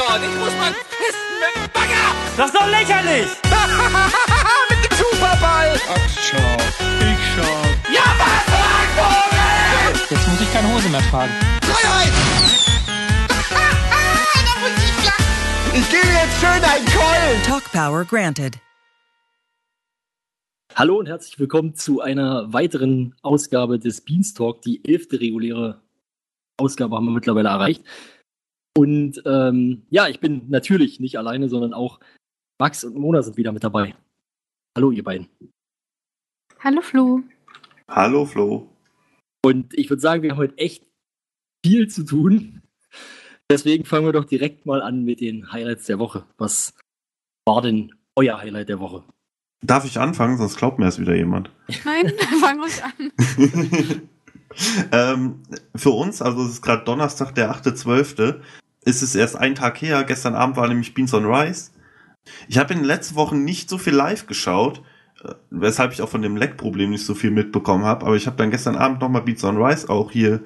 dort. Ich muss mal pissen mit dem Bagger. Das ist doch lächerlich! mit dem Superball. Ach, schau. Ich schau. Ja, was? Jetzt muss ich keine Hose mehr tragen. Freiheit. ich gebe jetzt schön einen Keulen. Talk Power granted. Hallo und herzlich willkommen zu einer weiteren Ausgabe des Beanstalk. Die elfte reguläre Ausgabe haben wir mittlerweile erreicht. Und ähm, ja, ich bin natürlich nicht alleine, sondern auch Max und Mona sind wieder mit dabei. Hallo, ihr beiden. Hallo Flo. Hallo Flo. Und ich würde sagen, wir haben heute echt viel zu tun. Deswegen fangen wir doch direkt mal an mit den Highlights der Woche. Was war denn euer Highlight der Woche? Darf ich anfangen, sonst glaubt mir es wieder jemand. Nein, fang ruhig an. ähm, für uns, also es ist gerade Donnerstag, der 8.12., ist es erst ein Tag her. Gestern Abend war nämlich Beans on Rice. Ich habe in den letzten Wochen nicht so viel live geschaut, äh, weshalb ich auch von dem Leck-Problem nicht so viel mitbekommen habe. Aber ich habe dann gestern Abend nochmal Beats on Rice auch hier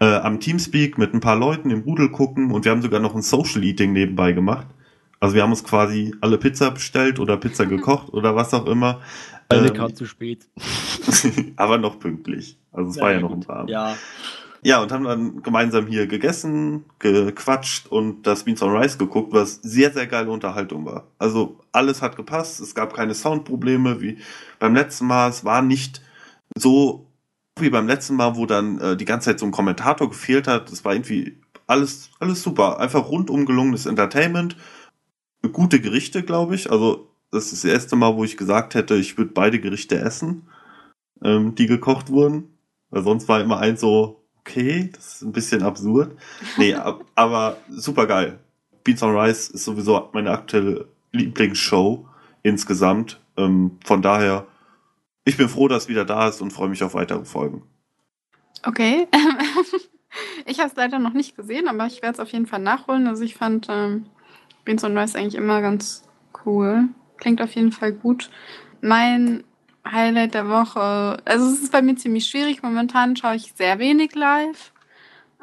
äh, am Teamspeak mit ein paar Leuten im Rudel gucken und wir haben sogar noch ein Social Eating nebenbei gemacht. Also wir haben uns quasi alle Pizza bestellt oder Pizza gekocht oder was auch immer. Eine Ähm, kam zu spät. aber noch pünktlich. Also es war ja noch ein paar. Ja, Ja, und haben dann gemeinsam hier gegessen, gequatscht und das Beans on Rice geguckt, was sehr, sehr geile Unterhaltung war. Also alles hat gepasst, es gab keine Soundprobleme wie beim letzten Mal. Es war nicht so wie beim letzten Mal, wo dann äh, die ganze Zeit so ein Kommentator gefehlt hat. Es war irgendwie alles, alles super. Einfach rundum gelungenes Entertainment. Gute Gerichte, glaube ich. Also das ist das erste Mal, wo ich gesagt hätte, ich würde beide Gerichte essen, ähm, die gekocht wurden. Weil sonst war immer eins so, okay, das ist ein bisschen absurd. Nee, ab, aber super geil. Beats on Rice ist sowieso meine aktuelle Lieblingsshow insgesamt. Ähm, von daher, ich bin froh, dass es wieder da ist und freue mich auf weitere Folgen. Okay. ich habe es leider noch nicht gesehen, aber ich werde es auf jeden Fall nachholen. Also ich fand ähm, Beans on Rice eigentlich immer ganz cool. Klingt auf jeden Fall gut. Mein Highlight der Woche, also es ist bei mir ziemlich schwierig. Momentan schaue ich sehr wenig live.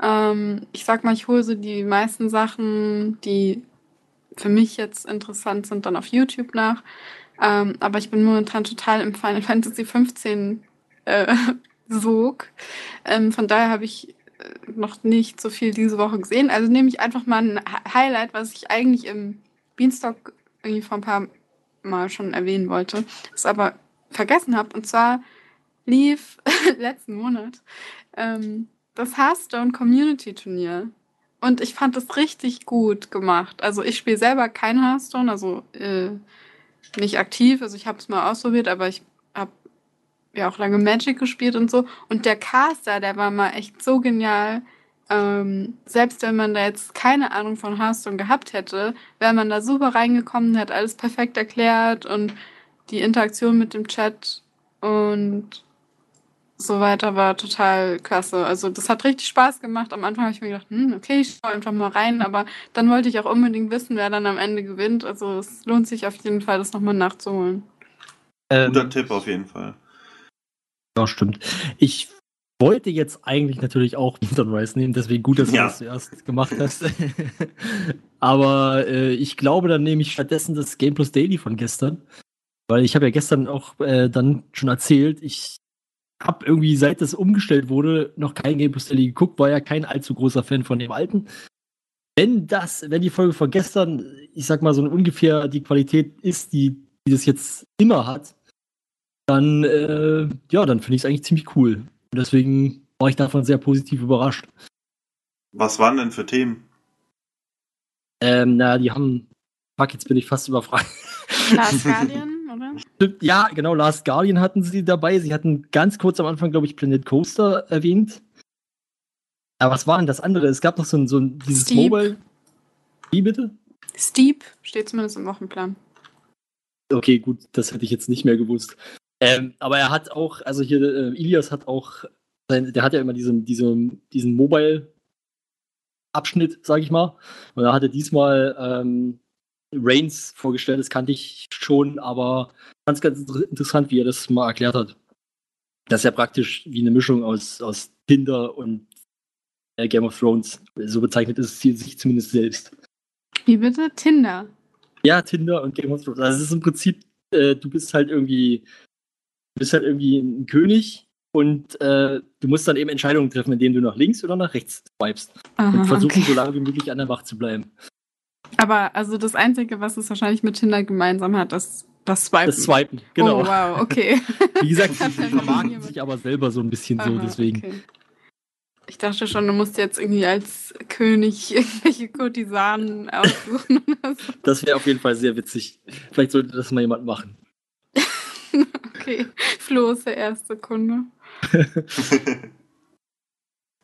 Ähm, ich sag mal, ich hole so die meisten Sachen, die für mich jetzt interessant sind, dann auf YouTube nach. Ähm, aber ich bin momentan total im Final Fantasy 15 äh, Sog. Ähm, von daher habe ich äh, noch nicht so viel diese Woche gesehen. Also nehme ich einfach mal ein Hi- Highlight, was ich eigentlich im Beanstalk irgendwie vor ein paar Mal schon erwähnen wollte, es aber vergessen habe. Und zwar lief letzten Monat ähm, das Hearthstone Community Turnier. Und ich fand das richtig gut gemacht. Also ich spiele selber kein Hearthstone, also äh, nicht aktiv. Also ich habe es mal ausprobiert, aber ich habe ja auch lange Magic gespielt und so. Und der Caster, der war mal echt so genial. Ähm, selbst wenn man da jetzt keine Ahnung von Hearthstone gehabt hätte, wäre man da super reingekommen, hat alles perfekt erklärt und die Interaktion mit dem Chat und so weiter war total klasse. Also das hat richtig Spaß gemacht. Am Anfang habe ich mir gedacht, hm, okay, ich schaue einfach mal rein, aber dann wollte ich auch unbedingt wissen, wer dann am Ende gewinnt. Also es lohnt sich auf jeden Fall, das nochmal nachzuholen. ähm, Guter Tipp auf jeden Fall. ja, stimmt. Ich wollte jetzt eigentlich natürlich auch Rice nehmen, deswegen gut, dass du Ja. das zuerst gemacht hast. Aber äh, ich glaube, dann nehme ich stattdessen das Game Plus Daily von gestern. Weil ich habe ja gestern auch äh, dann schon erzählt, ich habe irgendwie, seit das umgestellt wurde, noch kein Game Plus Daily geguckt, war ja kein allzu großer Fan von dem alten. Wenn das, wenn die Folge von gestern, ich sag mal, so ungefähr die Qualität ist, die, die das jetzt immer hat, dann, äh, ja, dann finde ich es eigentlich ziemlich cool. Und deswegen war ich davon sehr positiv überrascht. Was waren denn für Themen? Ähm, na, die haben, fuck, jetzt bin ich fast überfragt. Last Guardian, oder? Stimmt, Ja, genau, Last Guardian hatten sie dabei. Sie hatten ganz kurz am Anfang, glaube ich, Planet Coaster erwähnt. Aber was war denn das andere? Es gab noch so ein, so ein dieses Steep. Mobile. Wie bitte? Steep steht zumindest im Wochenplan. Okay, gut, das hätte ich jetzt nicht mehr gewusst. Ähm, aber er hat auch, also hier, äh, Ilias hat auch, sein, der hat ja immer diesen, diesen, diesen Mobile-Abschnitt, sag ich mal. Und er hatte diesmal ähm, Reigns vorgestellt, das kannte ich schon, aber ganz, ganz inter- interessant, wie er das mal erklärt hat. Das ist ja praktisch wie eine Mischung aus, aus Tinder und äh, Game of Thrones. So bezeichnet es sich zumindest selbst. Wie bitte? Tinder. Ja, Tinder und Game of Thrones. Also es ist im Prinzip, äh, du bist halt irgendwie, du bist halt irgendwie ein König und äh, du musst dann eben Entscheidungen treffen, indem du nach links oder nach rechts swipest. Aha, und versuchen, okay. so lange wie möglich an der Macht zu bleiben. Aber also das Einzige, was es wahrscheinlich mit Tinder gemeinsam hat, ist das Swipen. Das Swipen, genau. Oh, wow, okay. Wie gesagt, sie vermarkten sich aber selber so ein bisschen so, Aha, deswegen. okay. Ich dachte schon, du musst jetzt irgendwie als König irgendwelche Kurtisanen aussuchen oder so. Das wäre auf jeden Fall sehr witzig. Vielleicht sollte das mal jemand machen. Okay, Flo ist der erste Kunde.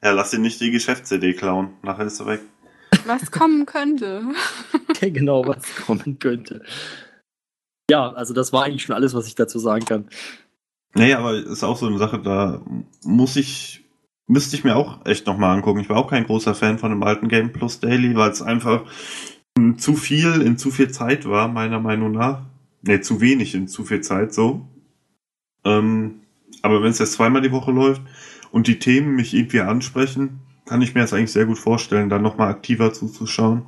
ja, lass dir nicht die Geschäftsidee klauen. Nachher ist er weg. Was kommen könnte. genau, was kommen könnte. Ja, also das war eigentlich schon alles, was ich dazu sagen kann. Nee, aber ist auch so eine Sache, da muss ich, müsste ich mir auch echt nochmal angucken. Ich war auch kein großer Fan von dem alten Game Plus Daily, weil es einfach zu viel in zu viel Zeit war, meiner Meinung nach. Nee, zu wenig in zu viel Zeit, so. Ähm, aber wenn es jetzt zweimal die Woche läuft und die Themen mich irgendwie ansprechen, kann ich mir das eigentlich sehr gut vorstellen, dann nochmal aktiver zuzuschauen.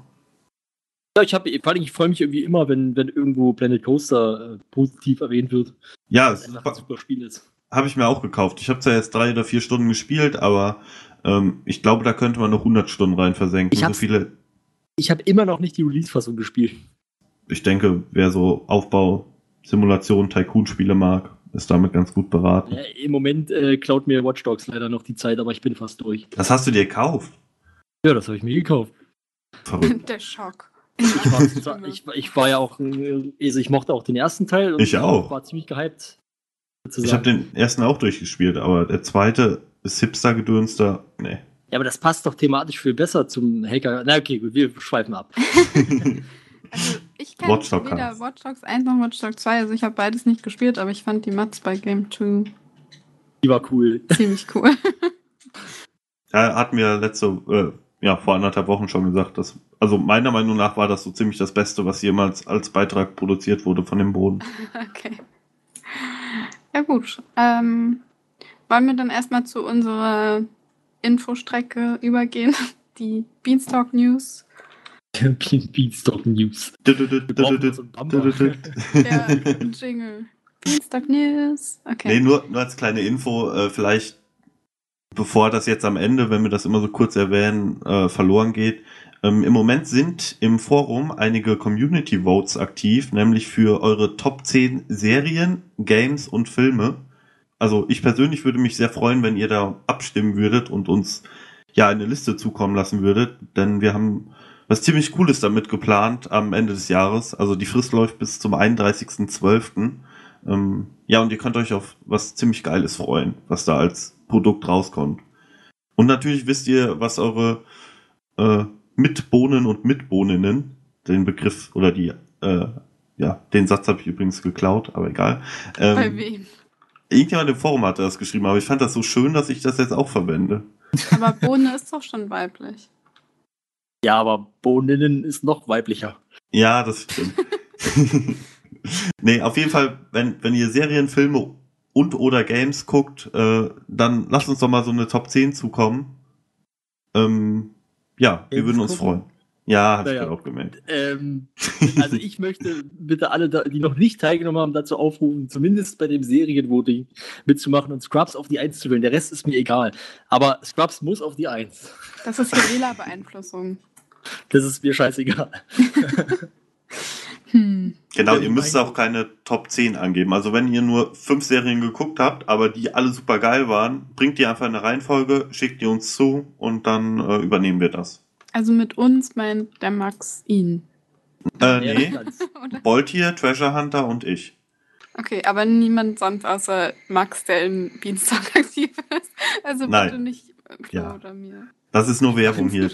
Ja, ich habe, vor allem, ich freue mich irgendwie immer, wenn, wenn irgendwo Planet Coaster äh, positiv erwähnt wird. Ja, es einfach ein super Spiel ist. habe ich mir auch gekauft. Ich habe zwar jetzt drei oder vier Stunden gespielt, aber ähm, ich glaube, da könnte man noch 100 Stunden rein versenken. Ich so hab's- viele, Ich habe immer noch nicht die Release-Fassung gespielt. ich denke, wer so Aufbau, Simulation, Tycoon-Spiele mag, ist damit ganz gut beraten. Ja, Im Moment äh, klaut mir Watch Dogs leider noch die Zeit, aber ich bin fast durch. Das hast du dir gekauft. Ja, das habe ich mir gekauft. Verrückt. Der Schock. Ich war, ich, ich war ja auch, äh, also ich mochte auch den ersten Teil. und Ich auch. War ziemlich gehypt. Ich sozusagen. habe den ersten auch durchgespielt, aber der zweite ist Hipster-Gedönster. Nee. Ja, aber das passt doch thematisch viel besser zum Hacker. Na okay, gut, wir schweifen ab. Also ich kenne Watch weder Watch Dogs 1 noch Watch Dogs 2, also ich habe beides nicht gespielt, aber ich fand die Mats bei Game 2 Die war cool. ziemlich cool. Er hat mir letzte, äh, ja, vor anderthalb Wochen schon gesagt, dass, also meiner Meinung nach war das so ziemlich das Beste, was jemals als Beitrag produziert wurde von dem Boden. Okay. Ja gut. Ähm, wollen wir dann erstmal zu unserer Infostrecke übergehen? Die Beanstalk News. Bean- Beanstalk News. Ja, ein Jingle. Beanstalk News. Okay. Nee, nur, nur als kleine Info, äh, vielleicht bevor das jetzt am Ende, wenn wir das immer so kurz erwähnen, äh, verloren geht. Ähm, Im Moment sind im Forum einige Community Votes aktiv, nämlich für eure Top 10 Serien, Games und Filme. Also ich persönlich würde mich sehr freuen, wenn ihr da abstimmen würdet und uns ja eine Liste zukommen lassen würdet, denn wir haben was ziemlich Cooles damit geplant am Ende des Jahres. Also die Frist läuft bis zum 31.12. Ähm, ja, und ihr könnt euch auf was ziemlich Geiles freuen, was da als Produkt rauskommt. Und natürlich wisst ihr, was eure äh, Mitbohnen und Mitbohninnen, den Begriff oder die, äh, ja, den Satz habe ich übrigens geklaut, aber egal. Ähm, Bei wem? Irgendjemand im Forum hatte das geschrieben, aber ich fand das so schön, dass ich das jetzt auch verwende. Aber Bohne ist doch schon weiblich. Ja, aber Bohninnen ist noch weiblicher. Ja, das stimmt. nee, auf jeden Fall, wenn, wenn ihr Serien, Filme und oder Games guckt, äh, dann lasst uns doch mal so eine Top 10 zukommen. Ähm, ja, wir Games würden uns gucken? freuen. Ja, hab ich Naja. gerade auch gemerkt. Ähm, also ich möchte bitte alle, die noch nicht teilgenommen haben, dazu aufrufen, zumindest bei dem Serienvoting mitzumachen und Scrubs auf die Eins zu wählen. Der Rest ist mir egal. Aber Scrubs muss auf die Eins. Das ist Guerilla-Beeinflussung. Das ist mir scheißegal. Hm. Genau, ihr müsst auch keine Top 10 angeben. Also wenn ihr nur fünf Serien geguckt habt, aber die alle super geil waren, bringt die einfach in eine Reihenfolge, schickt die uns zu und dann äh, übernehmen wir das. Also mit uns meint der Max ihn. Äh, nee? Boltier, Treasure Hunter und ich. Okay, aber niemand sonst außer Max, der in Beanstalk aktiv ist. Also bitte Nein. nicht Flo Ja. oder mir. Das ist nur Werbung hier.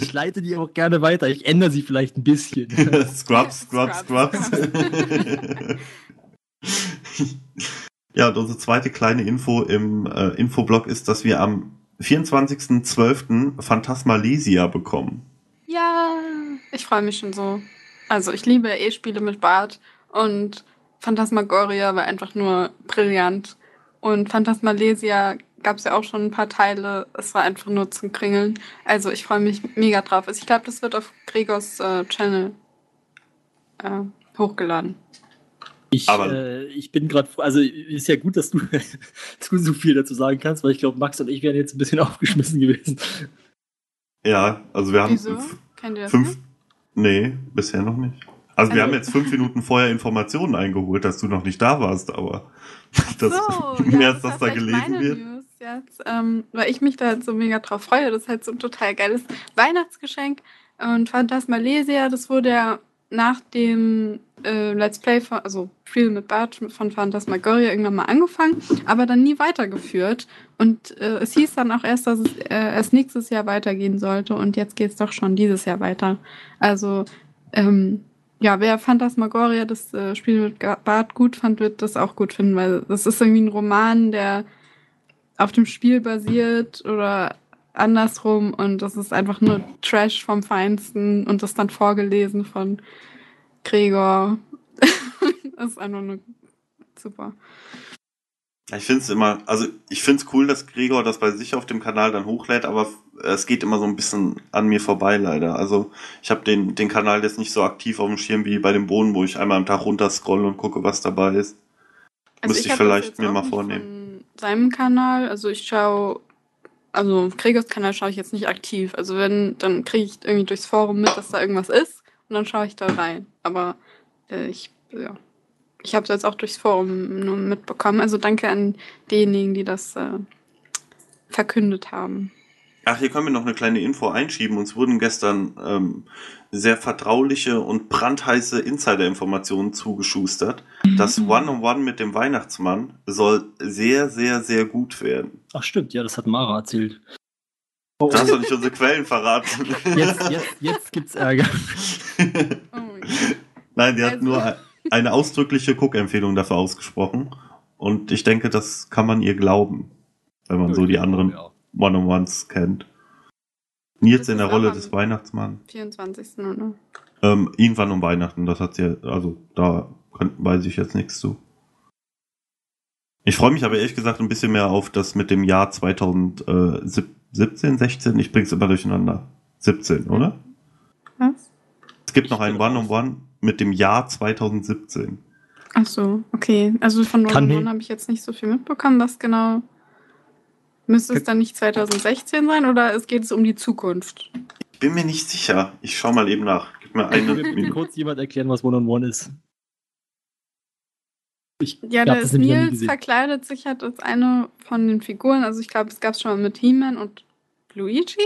Ich leite die auch gerne weiter. Ich ändere sie vielleicht ein bisschen. Scrubs, Scrubs, Scrubs, ja, und unsere zweite kleine Info im äh, Infoblog ist, dass wir am 24.12. Phantasmalesia bekommen. Ja, ich freue mich schon so. Also ich liebe eh Spiele mit Bart und Phantasmagoria war einfach nur brillant. Und Phantasmalesia gab es ja auch schon ein paar Teile. Es war einfach nur zum Kringeln. Also ich freue mich mega drauf. Also ich glaube, das wird auf Gregors äh, Channel äh, hochgeladen. Ich, Aber- äh, ich bin gerade, also ist ja gut, dass du, dass du so viel dazu sagen kannst, weil ich glaube, Max und ich wären jetzt ein bisschen aufgeschmissen gewesen. Ja, also wir haben Wieso? Kennt ihr das fünf. nicht? Nee, bisher noch nicht. Also wir Also- haben jetzt fünf Minuten vorher Informationen eingeholt, dass du noch nicht da warst, aber das, so, mehr ja, als das ist da gelesen wird. Jetzt, ähm, weil ich mich da halt so mega drauf freue. Das ist halt so ein total geiles Weihnachtsgeschenk. Und Phantasmalesia, das wurde ja nach dem äh, Let's Play, von, also Spiel mit Bart von Phantasmagoria irgendwann mal angefangen, aber dann nie weitergeführt. Und äh, es hieß dann auch erst, dass es äh, erst nächstes Jahr weitergehen sollte. Und jetzt geht es doch schon dieses Jahr weiter. Also, ähm, ja, wer Phantasmagoria, das äh, Spiel mit Bart, gut fand, wird das auch gut finden, weil das ist irgendwie ein Roman, der auf dem Spiel basiert oder andersrum und das ist einfach nur Trash vom Feinsten und das dann vorgelesen von Gregor. das ist einfach nur super. Ich finde es immer, also ich finde es cool, dass Gregor das bei sich auf dem Kanal dann hochlädt, aber es geht immer so ein bisschen an mir vorbei leider. Also ich habe den, den Kanal jetzt nicht so aktiv auf dem Schirm wie bei dem Bohnen, wo ich einmal am Tag runterscroll und gucke, was dabei ist. Müsste ich das vielleicht mir mal vornehmen. Seinem Kanal, also ich schaue, also Gregors Kanal schaue ich jetzt nicht aktiv. Also wenn, dann kriege ich irgendwie durchs Forum mit, dass da irgendwas ist und dann schaue ich da rein. Aber äh, ich, ja, ich habe es jetzt auch durchs Forum nur mitbekommen. Also danke an diejenigen, die das äh, verkündet haben. Ach, hier können wir noch eine kleine Info einschieben. Uns wurden gestern ähm, sehr vertrauliche und brandheiße Insider-Informationen zugeschustert. Das One-on-One mit dem Weihnachtsmann soll sehr, sehr, sehr gut werden. Ach stimmt, ja, das hat Mara erzählt. Oh, Da hast du nicht unsere Quellen verraten. jetzt, jetzt, jetzt gibt's Ärger. Oh. Nein, die hat Also- nur eine ausdrückliche Cook-Empfehlung dafür ausgesprochen. Und ich denke, das kann man ihr glauben, wenn man so die anderen Ja. One-on-Ones kennt. Nils Das in der Rolle des Weihnachtsmanns. 24. oder? Ähm, irgendwann um Weihnachten, das hat sie, also da kann, weiß ich jetzt nichts zu. Ich freue mich aber ehrlich gesagt ein bisschen mehr auf das mit dem Jahr 2017, 16, ich bring's immer durcheinander. 17, oder? Was? Es gibt noch Ich ein bin raus. One-on-One mit dem Jahr 2017. Ach so, okay. Also von Kann One hin- One habe ich jetzt nicht so viel mitbekommen. Was genau? Müsste es dann nicht 2016 sein oder es geht es um die Zukunft? Ich bin mir nicht sicher. Ich schau mal eben nach. Gib mir eine Minute. kurz jemand erklären, was One-on-One ist? Ich Ja, der Nils verkleidet sich halt als eine von den Figuren. Also ich glaube, es gab es schon mal mit He-Man und Luigi.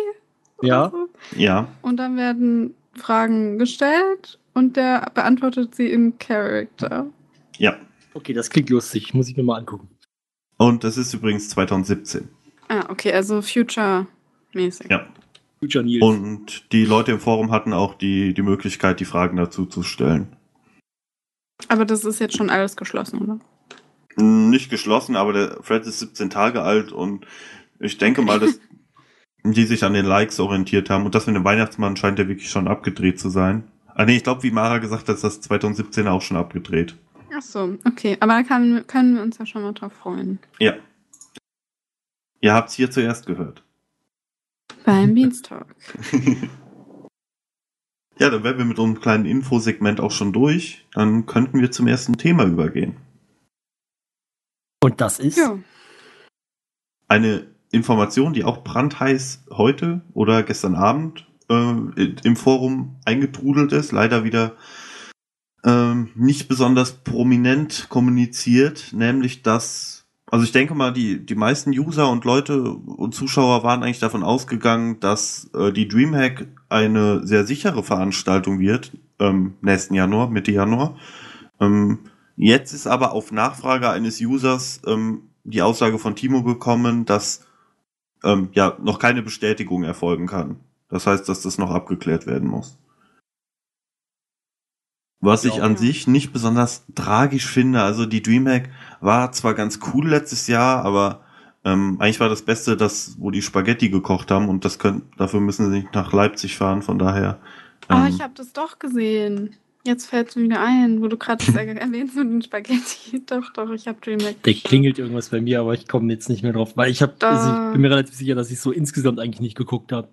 Ja. So. Ja, Und dann werden Fragen gestellt und der beantwortet sie im Character. ja. Okay, das klingt lustig. Muss ich mir mal angucken. Und das ist übrigens 2017. Ah, okay, also Future-mäßig. Ja. Future Nils. Und die Leute im Forum hatten auch die, die Möglichkeit, die Fragen dazu zu stellen. Aber das ist jetzt schon alles geschlossen, oder? Nicht geschlossen, aber der Thread ist 17 Tage alt und ich denke mal, dass die sich an den Likes orientiert haben und das mit dem Weihnachtsmann scheint ja wirklich schon abgedreht zu sein. Ah nee, ich glaube, wie Mara gesagt hat, ist das 2017 auch schon abgedreht. Ach so, okay. Aber da kann, können wir uns ja schon mal drauf freuen. Ja. Ihr habt's hier zuerst gehört. Beim Beanstalk. ja, dann wären wir mit unserem kleinen Infosegment auch schon durch. Dann könnten wir zum ersten Thema übergehen. Und das ist. Ja. Eine Information, die auch brandheiß heute oder gestern Abend äh, im Forum eingetrudelt ist, leider wieder ähm, nicht besonders prominent kommuniziert, nämlich dass, also ich denke mal, die, die meisten User und Leute und Zuschauer waren eigentlich davon ausgegangen, dass äh, die Dreamhack eine sehr sichere Veranstaltung wird, ähm, nächsten Januar, Mitte Januar. Ähm, jetzt ist aber auf Nachfrage eines Users ähm, die Aussage von Timo gekommen, dass ähm, ja noch keine Bestätigung erfolgen kann. Das heißt, dass das noch abgeklärt werden muss. Was ich Ja. an sich nicht besonders tragisch finde, also die Dreamhack war zwar ganz cool letztes Jahr, aber ähm, eigentlich war das Beste, das, wo die Spaghetti gekocht haben und das können, dafür müssen sie nicht nach Leipzig fahren, von daher. Oh, ähm, ich habe das doch gesehen. Jetzt fällt es mir wieder ein, wo du gerade das erwähnst mit den Spaghetti. Doch, doch, ich habe DreamHack. Der klingelt irgendwas bei mir, aber ich komme jetzt nicht mehr drauf, weil ich habe, Da- also ich bin mir relativ sicher, dass ich so insgesamt eigentlich nicht geguckt habe.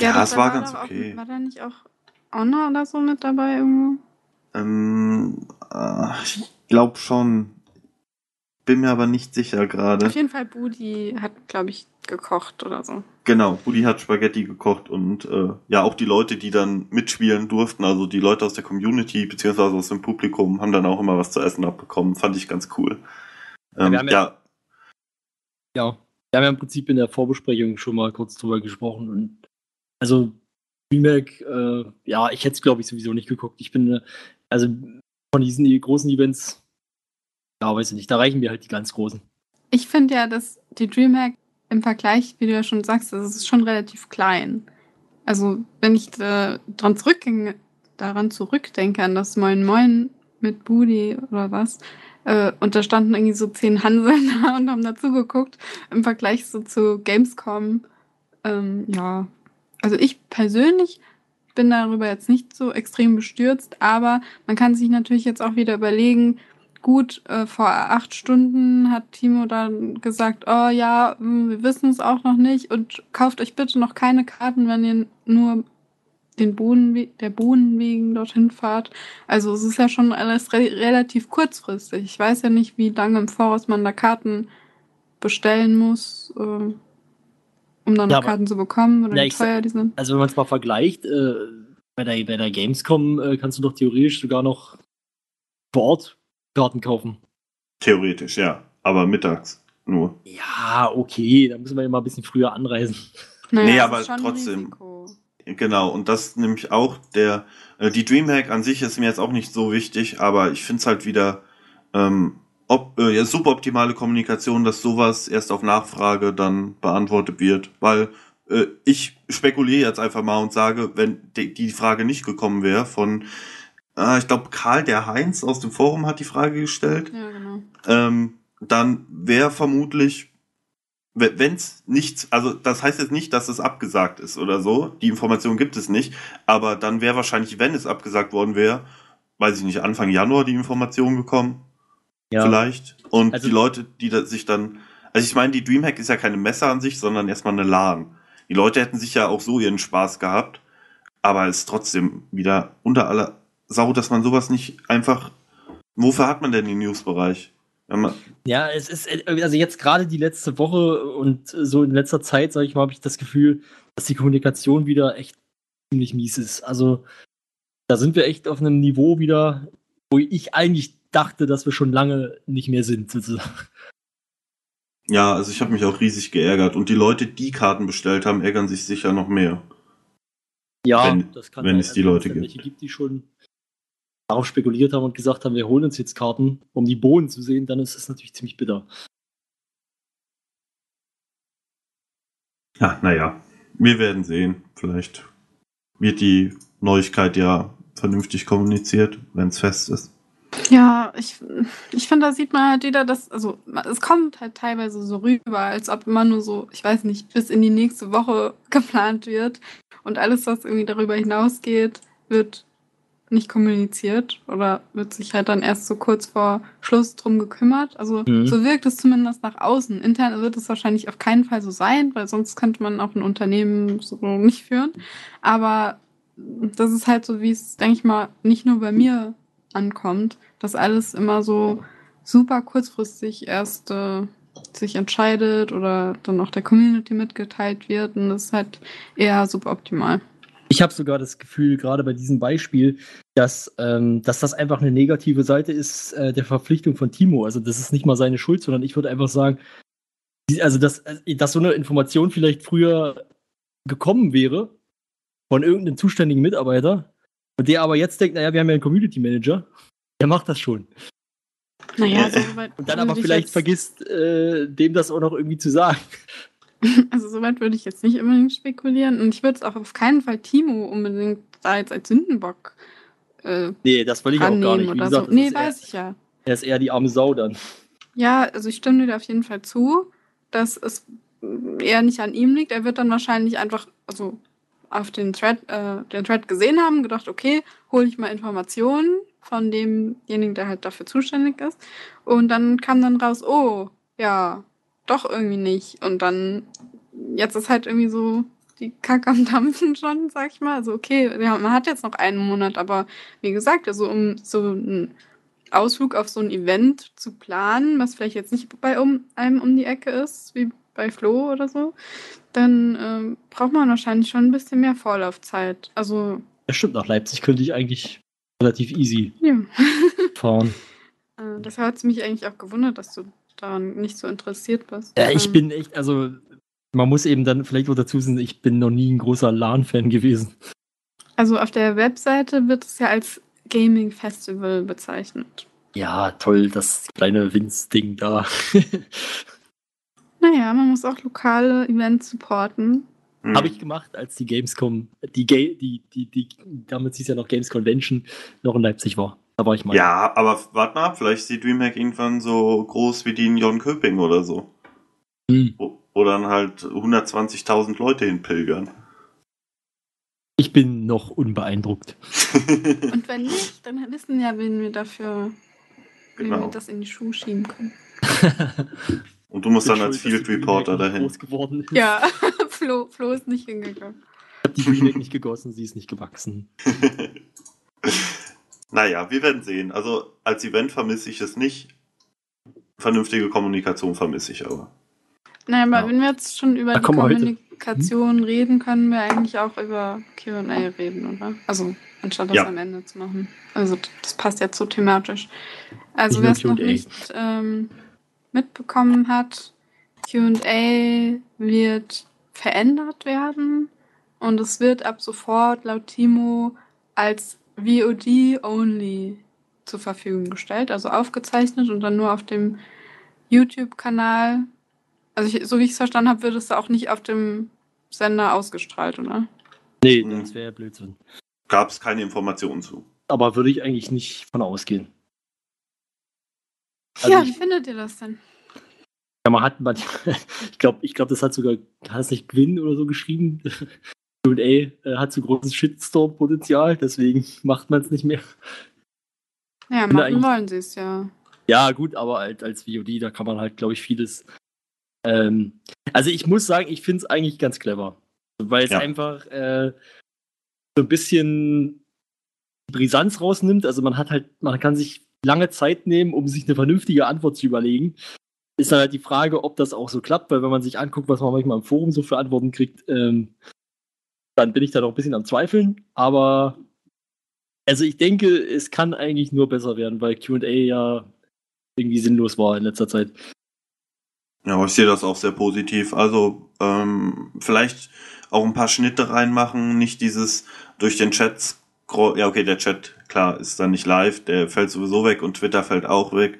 Ja, doch, es da war ganz okay. Auch, war da nicht auch Honor oder so mit dabei irgendwo? Ähm, äh, ich glaube schon. Bin mir aber nicht sicher gerade. Auf jeden Fall, Budi hat, glaube ich, gekocht oder so. Genau, Rudi hat Spaghetti gekocht und äh, ja, auch die Leute, die dann mitspielen durften, also die Leute aus der Community beziehungsweise aus dem Publikum, haben dann auch immer was zu essen abbekommen. Fand ich ganz cool. Ähm, ja- ja, Ja, wir haben ja im Prinzip in der Vorbesprechung schon mal kurz drüber gesprochen und also Remake, äh, ja, ich hätte es glaube ich sowieso nicht geguckt. Ich bin, äh, also von diesen großen Events, ja, weiß ich nicht, da reichen mir halt die ganz großen. Ich finde ja, dass die DreamHack im Vergleich, wie du ja schon sagst, das ist schon relativ klein. Also, wenn ich äh, dran zurückdenke, daran zurückdenke, an das Moin Moin mit Budi oder was, äh, und da standen irgendwie so zehn Hanseln da und haben dazu geguckt, im Vergleich so zu Gamescom, ähm, ja. Also ich persönlich bin darüber jetzt nicht so extrem bestürzt, aber man kann sich natürlich jetzt auch wieder überlegen, gut, äh, vor acht Stunden hat Timo dann gesagt, oh ja, hm, wir wissen es auch noch nicht und kauft euch bitte noch keine Karten, wenn ihr nur den Boden, der Boden wegen dorthin fahrt. Also es ist ja schon alles re relativ kurzfristig. Ich weiß ja nicht, wie lange im Voraus man da Karten bestellen muss, äh, um dann Ja, noch aber- Karten zu bekommen oder Ja, wie teuer die sind. Also wenn man es mal vergleicht, äh, bei, der, bei der Gamescom äh, kannst du doch theoretisch sogar noch vor Ort Karten kaufen. theoretisch, ja. Aber mittags nur. Ja, okay, da müssen wir ja mal ein bisschen früher anreisen. Naja, Nee, aber trotzdem. Risiko. Genau, und das nämlich auch der, äh, die Dreamhack an sich ist mir jetzt auch nicht so wichtig, aber ich finde es halt wieder ähm, ob, äh, ja, suboptimale Kommunikation, dass sowas erst auf Nachfrage dann beantwortet wird, weil äh, ich spekuliere jetzt einfach mal und sage, wenn die, die Frage nicht gekommen wäre von, äh, ich glaube, Karl der Heinz aus dem Forum hat die Frage gestellt, Ja, genau. ähm, dann wäre vermutlich, wenn es nichts, also das heißt jetzt nicht, dass es abgesagt ist oder so, die Information gibt es nicht, aber dann wäre wahrscheinlich, wenn es abgesagt worden wäre, weiß ich nicht, Anfang Januar die Information gekommen, Ja, vielleicht. Und Also- die Leute, die da sich dann, also ich meine, die Dreamhack ist ja keine Messe an sich, sondern erstmal eine LAN. Die Leute hätten sich ja auch so ihren Spaß gehabt, aber es ist trotzdem wieder unter aller Sau, dass man sowas nicht einfach, wofür hat man denn den Newsbereich? Ja, es ist, äh, also jetzt gerade die letzte Woche und so in letzter Zeit, sage ich mal, habe ich das Gefühl, dass die Kommunikation wieder echt ziemlich mies ist. Also da sind wir echt auf einem Niveau wieder, wo ich eigentlich dachte, dass wir schon lange nicht mehr sind. sozusagen. Ja, also ich habe mich auch riesig geärgert. Und die Leute, die Karten bestellt haben, ärgern sich sicher noch mehr. Ja, Wenn- das kann wenn sein, es die also, Leute gibt. welche gibt, die schon darauf spekuliert haben und gesagt haben, wir holen uns jetzt Karten, um die Bohnen zu sehen, dann ist es natürlich ziemlich bitter. Ja, naja, wir werden sehen. Vielleicht wird die Neuigkeit ja vernünftig kommuniziert, wenn es fest ist. Ja, ich, ich finde, da sieht man halt wieder, dass, also es kommt halt teilweise so rüber, als ob immer nur so, ich weiß nicht, bis in die nächste Woche geplant wird und alles, was irgendwie darüber hinausgeht, wird nicht kommuniziert oder wird sich halt dann erst so kurz vor Schluss drum gekümmert. Also Mhm. so wirkt es zumindest nach außen. Intern wird es wahrscheinlich auf keinen Fall so sein, weil sonst könnte man auch ein Unternehmen so nicht führen. Aber das ist halt so, wie es, denke ich mal, nicht nur bei mir ankommt, dass alles immer so super kurzfristig erst äh, sich entscheidet oder dann auch der Community mitgeteilt wird und das ist halt eher suboptimal. Ich habe sogar das Gefühl, gerade bei diesem Beispiel, dass, ähm, dass das einfach eine negative Seite ist äh, der Verpflichtung von Timo. Also das ist nicht mal seine Schuld, sondern ich würde einfach sagen, also dass, äh, dass so eine Information vielleicht früher gekommen wäre von irgendeinem zuständigen Mitarbeiter und der aber jetzt denkt, naja, wir haben ja einen Community Manager, der macht das schon. Naja, Äh, so weit Und dann aber ich vielleicht jetzt, vergisst, äh, dem das auch noch irgendwie zu sagen. Also soweit würde ich jetzt nicht unbedingt spekulieren und ich würde es auch auf keinen Fall Timo unbedingt da jetzt als Sündenbock äh, Nee, das will ich auch gar nicht. Wie gesagt, so. das Nee, weiß eher, ich ja. er ist eher die arme Sau dann. Ja, also ich stimme dir da auf jeden Fall zu, dass es eher nicht an ihm liegt. Er wird dann wahrscheinlich einfach, also auf den Thread, äh, den Thread gesehen haben, gedacht, okay, hole ich mal Informationen von demjenigen, der halt dafür zuständig ist. Und dann kam dann raus, oh, ja, doch irgendwie nicht. Und dann, jetzt ist halt irgendwie so die Kacke am Dampfen schon, sag ich mal. Also okay, ja, man hat jetzt noch einen Monat, aber wie gesagt, also um so einen Ausflug auf so ein Event zu planen, was vielleicht jetzt nicht bei um, einem um die Ecke ist, wie bei Flo oder so, dann ähm, braucht man wahrscheinlich schon ein bisschen mehr Vorlaufzeit. Also. Das stimmt, nach Leipzig könnte ich eigentlich relativ easy Ja. fahren. Äh, das hat mich eigentlich auch gewundert, dass du daran nicht so interessiert bist. Ja, ich Ähm, bin echt, also man muss eben dann vielleicht auch dazu sagen, ich bin noch nie ein großer LAN-Fan gewesen. Also auf der Webseite wird es ja als Gaming Festival bezeichnet. Ja, toll, das kleine Winz-Ding da. Naja, man muss auch lokale Events supporten. Hm. Habe ich gemacht, als die Gamescom, die, Ga die, die, die, damals hieß ja noch Games Convention, noch in Leipzig war. Da war ich mal. Ja, aber warte mal ab, vielleicht ist die Dreamhack irgendwann so groß wie die in Jonköping oder so. Hm. Wo, wo dann halt 120.000 Leute hinpilgern. Ich bin noch unbeeindruckt. Und wenn nicht, dann wissen ja, wen wir dafür, wen wir genau. das in die Schuhe schieben können. Und du musst dann als Field Reporter dahin. Groß geworden ist. Ja, Flo, Flo ist nicht hingegangen. Ich habe die Dreamhack nicht gegossen, sie ist nicht gewachsen. naja, wir werden sehen. Also als Event vermisse ich es nicht. Vernünftige Kommunikation vermisse ich aber. Naja, aber Ja. wenn wir jetzt schon über Da die. Kommunikation reden, können wir eigentlich auch über QA reden, oder? Also, anstatt das Ja. am Ende zu machen. Also, das passt jetzt so thematisch. Also, wer es noch Q&A. nicht ähm, mitbekommen hat, QA wird verändert werden und es wird ab sofort laut Timo als VOD-only zur Verfügung gestellt, also aufgezeichnet und dann nur auf dem YouTube-Kanal. Also ich, so wie ich es verstanden habe, wird es auch nicht auf dem Sender ausgestrahlt, oder? Nee, das wäre Blödsinn. Gab es keine Informationen zu. Aber würde ich eigentlich nicht von ausgehen. Also ja, ich- wie findet ihr das denn? Ja, man hat manchmal, ich glaube, ich glaube, das hat sogar, hat es nicht Gwyn oder so geschrieben? QA äh, hat so großes Shitstorm-Potenzial, deswegen macht man es nicht mehr. Ja, machen wollen sie es ja. Ja, gut, aber halt als VOD, da kann man halt, glaube ich, vieles. Ähm, also ich muss sagen, ich finde es eigentlich ganz clever. Weil es Ja. einfach äh, so ein bisschen Brisanz rausnimmt. Also man hat halt, man kann sich lange Zeit nehmen, um sich eine vernünftige Antwort zu überlegen. Ist dann halt die Frage, ob das auch so klappt, weil wenn man sich anguckt, was man manchmal im Forum so für Antworten kriegt, ähm, dann bin ich da noch ein bisschen am Zweifeln. Aber also ich denke, es kann eigentlich nur besser werden, weil QA ja irgendwie sinnlos war in letzter Zeit. Ja, aber ich sehe das auch sehr positiv. Also ähm, vielleicht auch ein paar Schnitte reinmachen, nicht dieses durch den Chat. Ja, okay, der Chat, klar, ist dann nicht live, der fällt sowieso weg und Twitter fällt auch weg.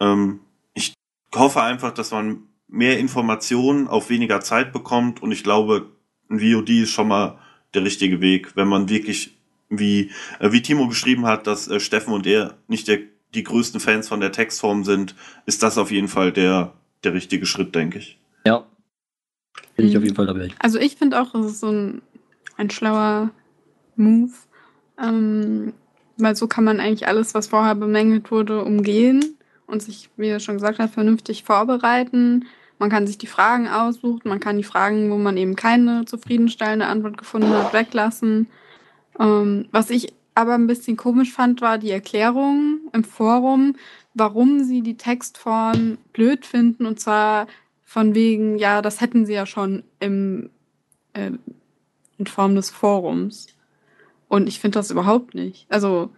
Ähm, ich hoffe einfach, dass man mehr Informationen auf weniger Zeit bekommt und ich glaube, ein VOD ist schon mal der richtige Weg, wenn man wirklich, wie, äh, wie Timo geschrieben hat, dass äh, Steffen und er nicht der, die größten Fans von der Textform sind, ist das auf jeden Fall der, der richtige Schritt, denke ich. Ja. Bin ich Mhm. auf jeden Fall dabei. Also ich finde auch, es ist so ein, ein schlauer Move. Ähm, weil so kann man eigentlich alles, was vorher bemängelt wurde, umgehen und sich, wie er schon gesagt hat, vernünftig vorbereiten. Man kann sich die Fragen aussuchen, man kann die Fragen, wo man eben keine zufriedenstellende Antwort gefunden hat, weglassen. Ähm, was ich aber ein bisschen komisch fand, war die Erklärung im Forum, warum sie die Textform blöd finden. Und zwar von wegen, ja, das hätten sie ja schon im, äh, in Form des Forums. Und ich finde das überhaupt nicht. Also,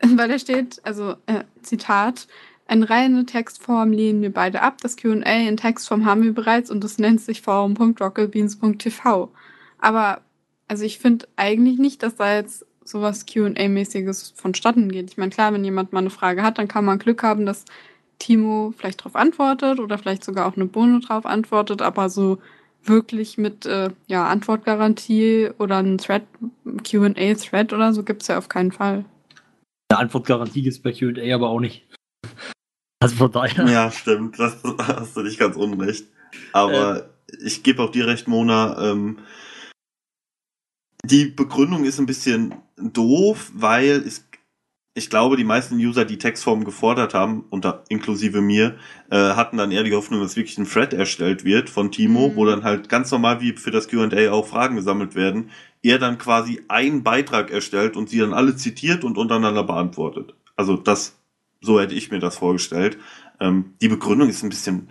weil da steht, also, äh, Zitat, eine reine Textform lehnen wir beide ab. Das QA in Textform haben wir bereits und das nennt sich forum.rocketbeans.tv. Aber, also ich finde eigentlich nicht, dass da jetzt sowas QA-mäßiges vonstatten geht. Ich meine, klar, wenn jemand mal eine Frage hat, dann kann man Glück haben, dass Timo vielleicht darauf antwortet oder vielleicht sogar auch eine Bono drauf antwortet, aber so wirklich mit äh, ja, Antwortgarantie oder ein Thread, QA-Thread oder so gibt's ja auf keinen Fall. Eine Antwortgarantie gibt es bei QA aber auch nicht. Also von daher. Ja, stimmt. Das hast du nicht ganz unrecht. Aber ich gebe auch dir recht, Mona. Ähm, Die Begründung ist ein bisschen doof, weil es, ich glaube, die meisten User, die Textformen gefordert haben, unter, inklusive mir, äh, hatten dann eher die Hoffnung, dass wirklich ein Thread erstellt wird von Timo, Mhm. wo dann halt ganz normal wie für das Q&A auch Fragen gesammelt werden. Er dann quasi einen Beitrag erstellt und sie dann alle zitiert und untereinander beantwortet. Also das, so hätte ich mir das vorgestellt. Ähm, die Begründung ist ein bisschen,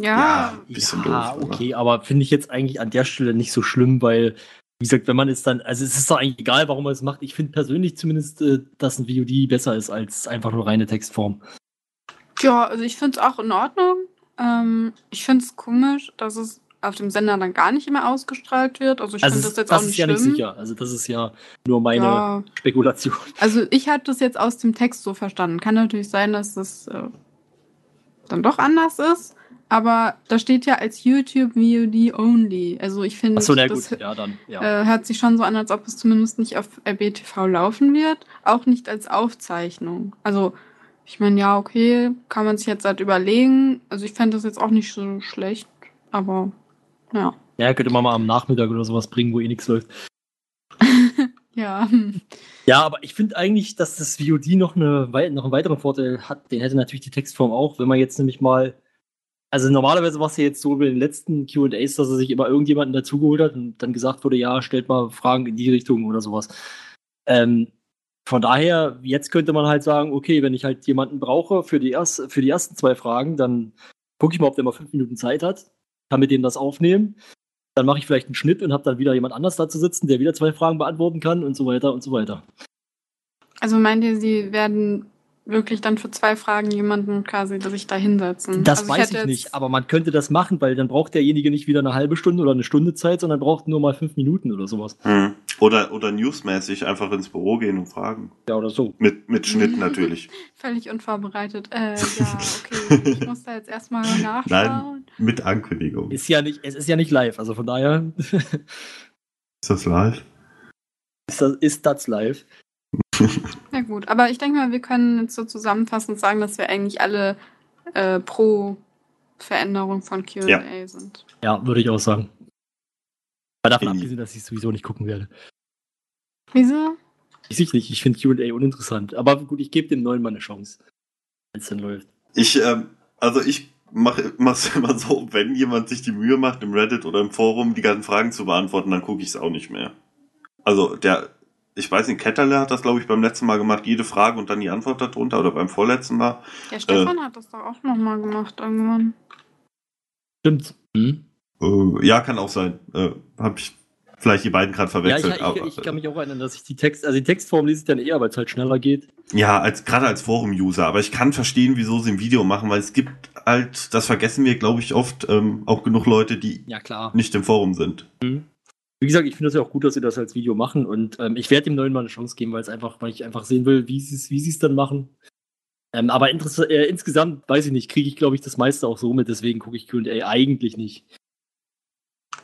Ja, ein bisschen ja, doof. okay, aber finde ich jetzt eigentlich an der Stelle nicht so schlimm, weil, wie gesagt, wenn man es dann, also es ist doch eigentlich egal, warum man es macht. Ich finde persönlich zumindest, äh, dass ein VOD besser ist als einfach nur reine Textform. ja also ich finde es auch in Ordnung. Ähm, ich finde es komisch, dass es auf dem Sender dann gar nicht immer ausgestrahlt wird. Also ich Also finde das jetzt das auch ist nicht ja schlimm. nicht sicher. Also das ist ja nur meine Ja, Spekulation. also ich hatte das jetzt aus dem Text so verstanden. Kann natürlich sein, dass das äh, dann doch anders ist. Aber da steht ja als YouTube VOD only. Also ich finde, Achso, na das gut, ja, dann. Ja. äh, hört sich schon so an, als ob es zumindest nicht auf RBTV laufen wird. Auch nicht als Aufzeichnung. Also ich meine, ja, okay, kann man sich jetzt halt überlegen. Also ich fände das jetzt auch nicht so schlecht. Aber ja. ja, könnte man mal am Nachmittag oder sowas bringen, wo eh nichts läuft. Ja. Ja, aber ich finde eigentlich, dass das VOD noch, eine, noch einen weiteren Vorteil hat. Den hätte natürlich die Textform auch, wenn man jetzt nämlich mal. Also normalerweise war es ja jetzt so bei den letzten QAs, dass er sich immer irgendjemanden dazugeholt hat und dann gesagt wurde, ja, stellt mal Fragen in die Richtung oder sowas. Ähm, von daher, jetzt könnte man halt sagen, okay, wenn ich halt jemanden brauche für die, erst, für die ersten zwei Fragen, dann gucke ich mal, ob der mal fünf Minuten Zeit hat, kann mit dem das aufnehmen. Dann mache ich vielleicht einen Schnitt und habe dann wieder jemand anders dazu sitzen, der wieder zwei Fragen beantworten kann und so weiter und so weiter. Also meint ihr, sie werden wirklich dann für zwei Fragen jemanden quasi sich da hinsetzen? Das also weiß ich jetzt- nicht, aber man könnte das machen, weil dann braucht derjenige nicht wieder eine halbe Stunde oder eine Stunde Zeit, sondern braucht nur mal fünf Minuten oder sowas. Hm. Oder, oder newsmäßig einfach ins Büro gehen und fragen. Ja, oder so. Mit, mit Schnitt natürlich. Völlig unvorbereitet. Äh, ja, okay. Ich muss da jetzt erstmal nachschauen. Mit Ankündigung. Ist Ist ja nicht, es ist ja nicht live, also von daher das live? ist das, ist das live. Ja gut, aber ich denke mal, wir können jetzt so zusammenfassend sagen, dass wir eigentlich alle äh, pro Veränderung von Q&A Ja. sind. Ja, würde ich auch sagen. Aber davon abgesehen, dass ich sowieso nicht gucken werde. Wieso? Ich ich nicht, ich finde QA uninteressant. Aber gut, ich gebe dem neuen mal eine Chance. Wenn es dann läuft. Ich, ähm, also ich mache es immer so, wenn jemand sich die Mühe macht, im Reddit oder im Forum die ganzen Fragen zu beantworten, dann gucke ich es auch nicht mehr. Also der, ich weiß nicht, Ketterle hat das, glaube ich, beim letzten Mal gemacht, jede Frage und dann die Antwort darunter oder beim vorletzten Mal. Der Stefan hat das doch auch nochmal gemacht irgendwann. Stimmt. Hm? Äh, ja, kann auch sein. Äh, Habe ich vielleicht die beiden gerade Ja, ich, verwechselt. ich, ich kann mich auch erinnern, dass ich die Text, also die Textform lese ich dann eher, weil es halt schneller geht. Ja, als gerade als Forum-User, aber ich kann verstehen, wieso sie ein Video machen, weil es gibt halt, das vergessen wir, glaube ich, oft ähm, auch genug Leute, die Ja, klar. nicht im Forum sind. Wie gesagt, ich finde es ja auch gut, dass sie das als Video machen und ähm, ich werde dem neuen mal eine Chance geben, weil es einfach, weil ich einfach sehen will, wie sie es wie es dann machen. Ähm, aber äh, insgesamt, weiß ich nicht, kriege ich, glaube ich, das meiste auch so mit, deswegen gucke ich QA eigentlich nicht.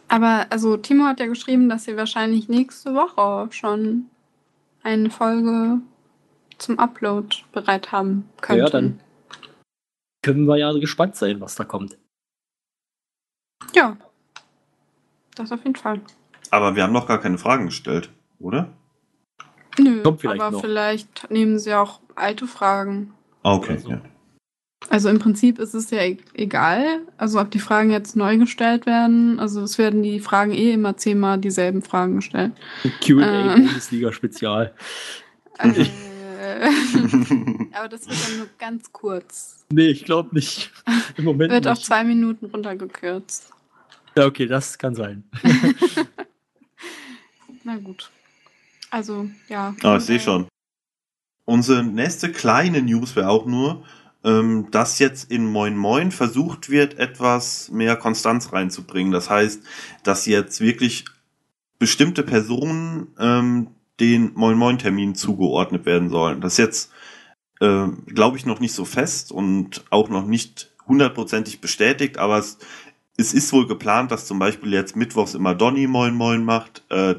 Aber also Timo hat ja geschrieben, dass sie wahrscheinlich nächste Woche schon eine Folge zum Upload bereit haben könnten. Ja, dann können wir ja gespannt sein, was da kommt. Ja. Das auf jeden Fall. Aber wir haben noch gar keine Fragen gestellt, oder? Nö, Kommt vielleicht aber noch. vielleicht nehmen sie auch alte Fragen. Ah, Okay, Also. ja. Also im Prinzip ist es ja e- egal, also ob die Fragen jetzt neu gestellt werden. Also es werden die Fragen eh immer zehnmal dieselben Fragen gestellt. QA Ähm. Bundesliga Spezial. Äh, aber das wird dann nur ganz kurz. Nee, ich glaube nicht. Im Moment Wird auf nicht. zwei Minuten runtergekürzt. Ja, okay, das kann sein. Na gut. Also, ja. Ah, ich sehe schon. Unsere nächste kleine News wäre auch nur, ähm, dass jetzt in Moin Moin versucht wird, etwas mehr Konstanz reinzubringen. Das heißt, dass jetzt wirklich bestimmte Personen ähm, den Moin Moin Termin zugeordnet werden sollen. Das ist jetzt, äh, glaube ich, noch nicht so fest und auch noch nicht hundertprozentig bestätigt, aber es, es ist wohl geplant, dass zum Beispiel jetzt mittwochs immer Donny Moin Moin macht, äh,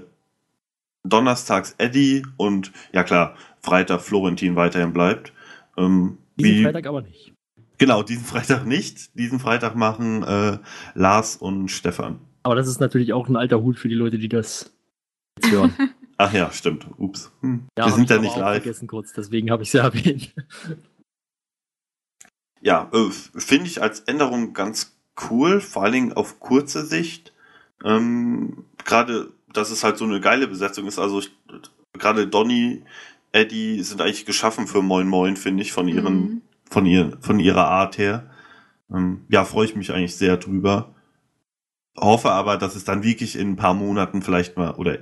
donnerstags Eddie und ja klar, Freitag Florentin weiterhin bleibt. Ähm, Diesen wie- Freitag aber nicht. Genau, diesen Freitag nicht. Diesen Freitag machen äh, Lars und Stefan. Aber das ist natürlich auch ein alter Hut für die Leute, die das jetzt hören. Ach ja, stimmt. Ups. Hm. Ja, Wir sind ich ja nicht live. vergessen kurz, deswegen habe ich es ja erwähnt. Ja, äh, finde ich als Änderung ganz cool, vor allen Dingen auf kurze Sicht. Ähm, gerade, dass es halt so eine geile Besetzung ist. Also ich, gerade Donny, Eddie sind eigentlich geschaffen für Moin Moin, finde ich, von ihren, Mhm. von ihr, von ihrer Art her. Ähm, ja, freue ich mich eigentlich sehr drüber. Hoffe aber, dass es dann wirklich in ein paar Monaten vielleicht mal oder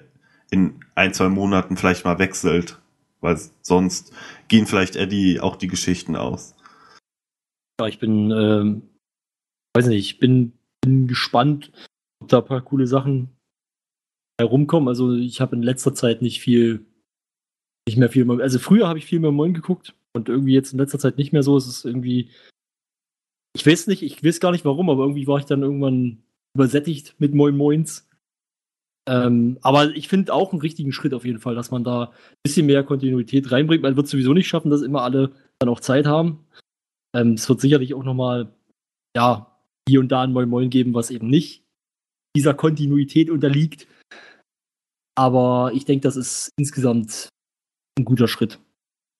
in ein, zwei Monaten vielleicht mal wechselt. Weil sonst gehen vielleicht Eddie auch die Geschichten aus. Ja, ich bin, ähm, weiß nicht, ich bin, bin gespannt, ob da ein paar coole Sachen herumkommen. Also ich habe in letzter Zeit nicht viel, nicht mehr viel, also früher habe ich viel mehr Moin geguckt und irgendwie jetzt in letzter Zeit nicht mehr so. Es ist irgendwie, ich weiß nicht, ich weiß gar nicht warum, aber irgendwie war ich dann irgendwann übersättigt mit Moin Moins. Ähm, aber ich finde auch einen richtigen Schritt auf jeden Fall, dass man da ein bisschen mehr Kontinuität reinbringt. Man wird sowieso nicht schaffen, dass immer alle dann auch Zeit haben. Ähm, es wird sicherlich auch nochmal, ja, hier und da ein Moin Moin geben, was eben nicht dieser Kontinuität unterliegt. Aber ich denke, das ist insgesamt ein guter Schritt.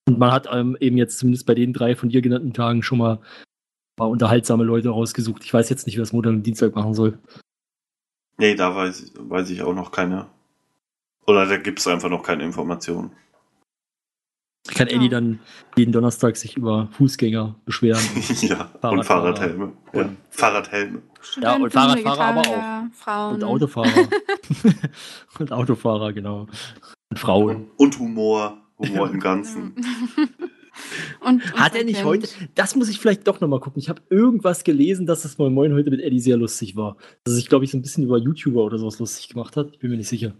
Und man hat ähm, eben jetzt zumindest bei den drei von dir genannten Tagen schon mal paar unterhaltsame Leute rausgesucht. Ich weiß jetzt nicht, wer das Montag und Dienstag machen soll. Nee, da weiß, weiß ich auch noch keine. Oder da gibt es einfach noch keine Informationen. Kann Ja. Eddie dann jeden Donnerstag sich über Fußgänger beschweren. ja, und Fahrradfahrer. Fahrradhelme. Ja, Und- Fahrradhelme. Ja, und Fahrradfahrer aber Vegetarier, Frauen. Und Autofahrer. und Autofahrer, genau. Und Frauen. Und Humor. Humor im Ganzen. und, und Hat er nicht heute, das muss ich vielleicht doch nochmal gucken. Ich habe irgendwas gelesen, dass das Moin Moin heute mit Eddie sehr lustig war. Dass er sich, glaube ich, so ein bisschen über YouTuber oder sowas lustig gemacht hat. Ich bin mir nicht sicher.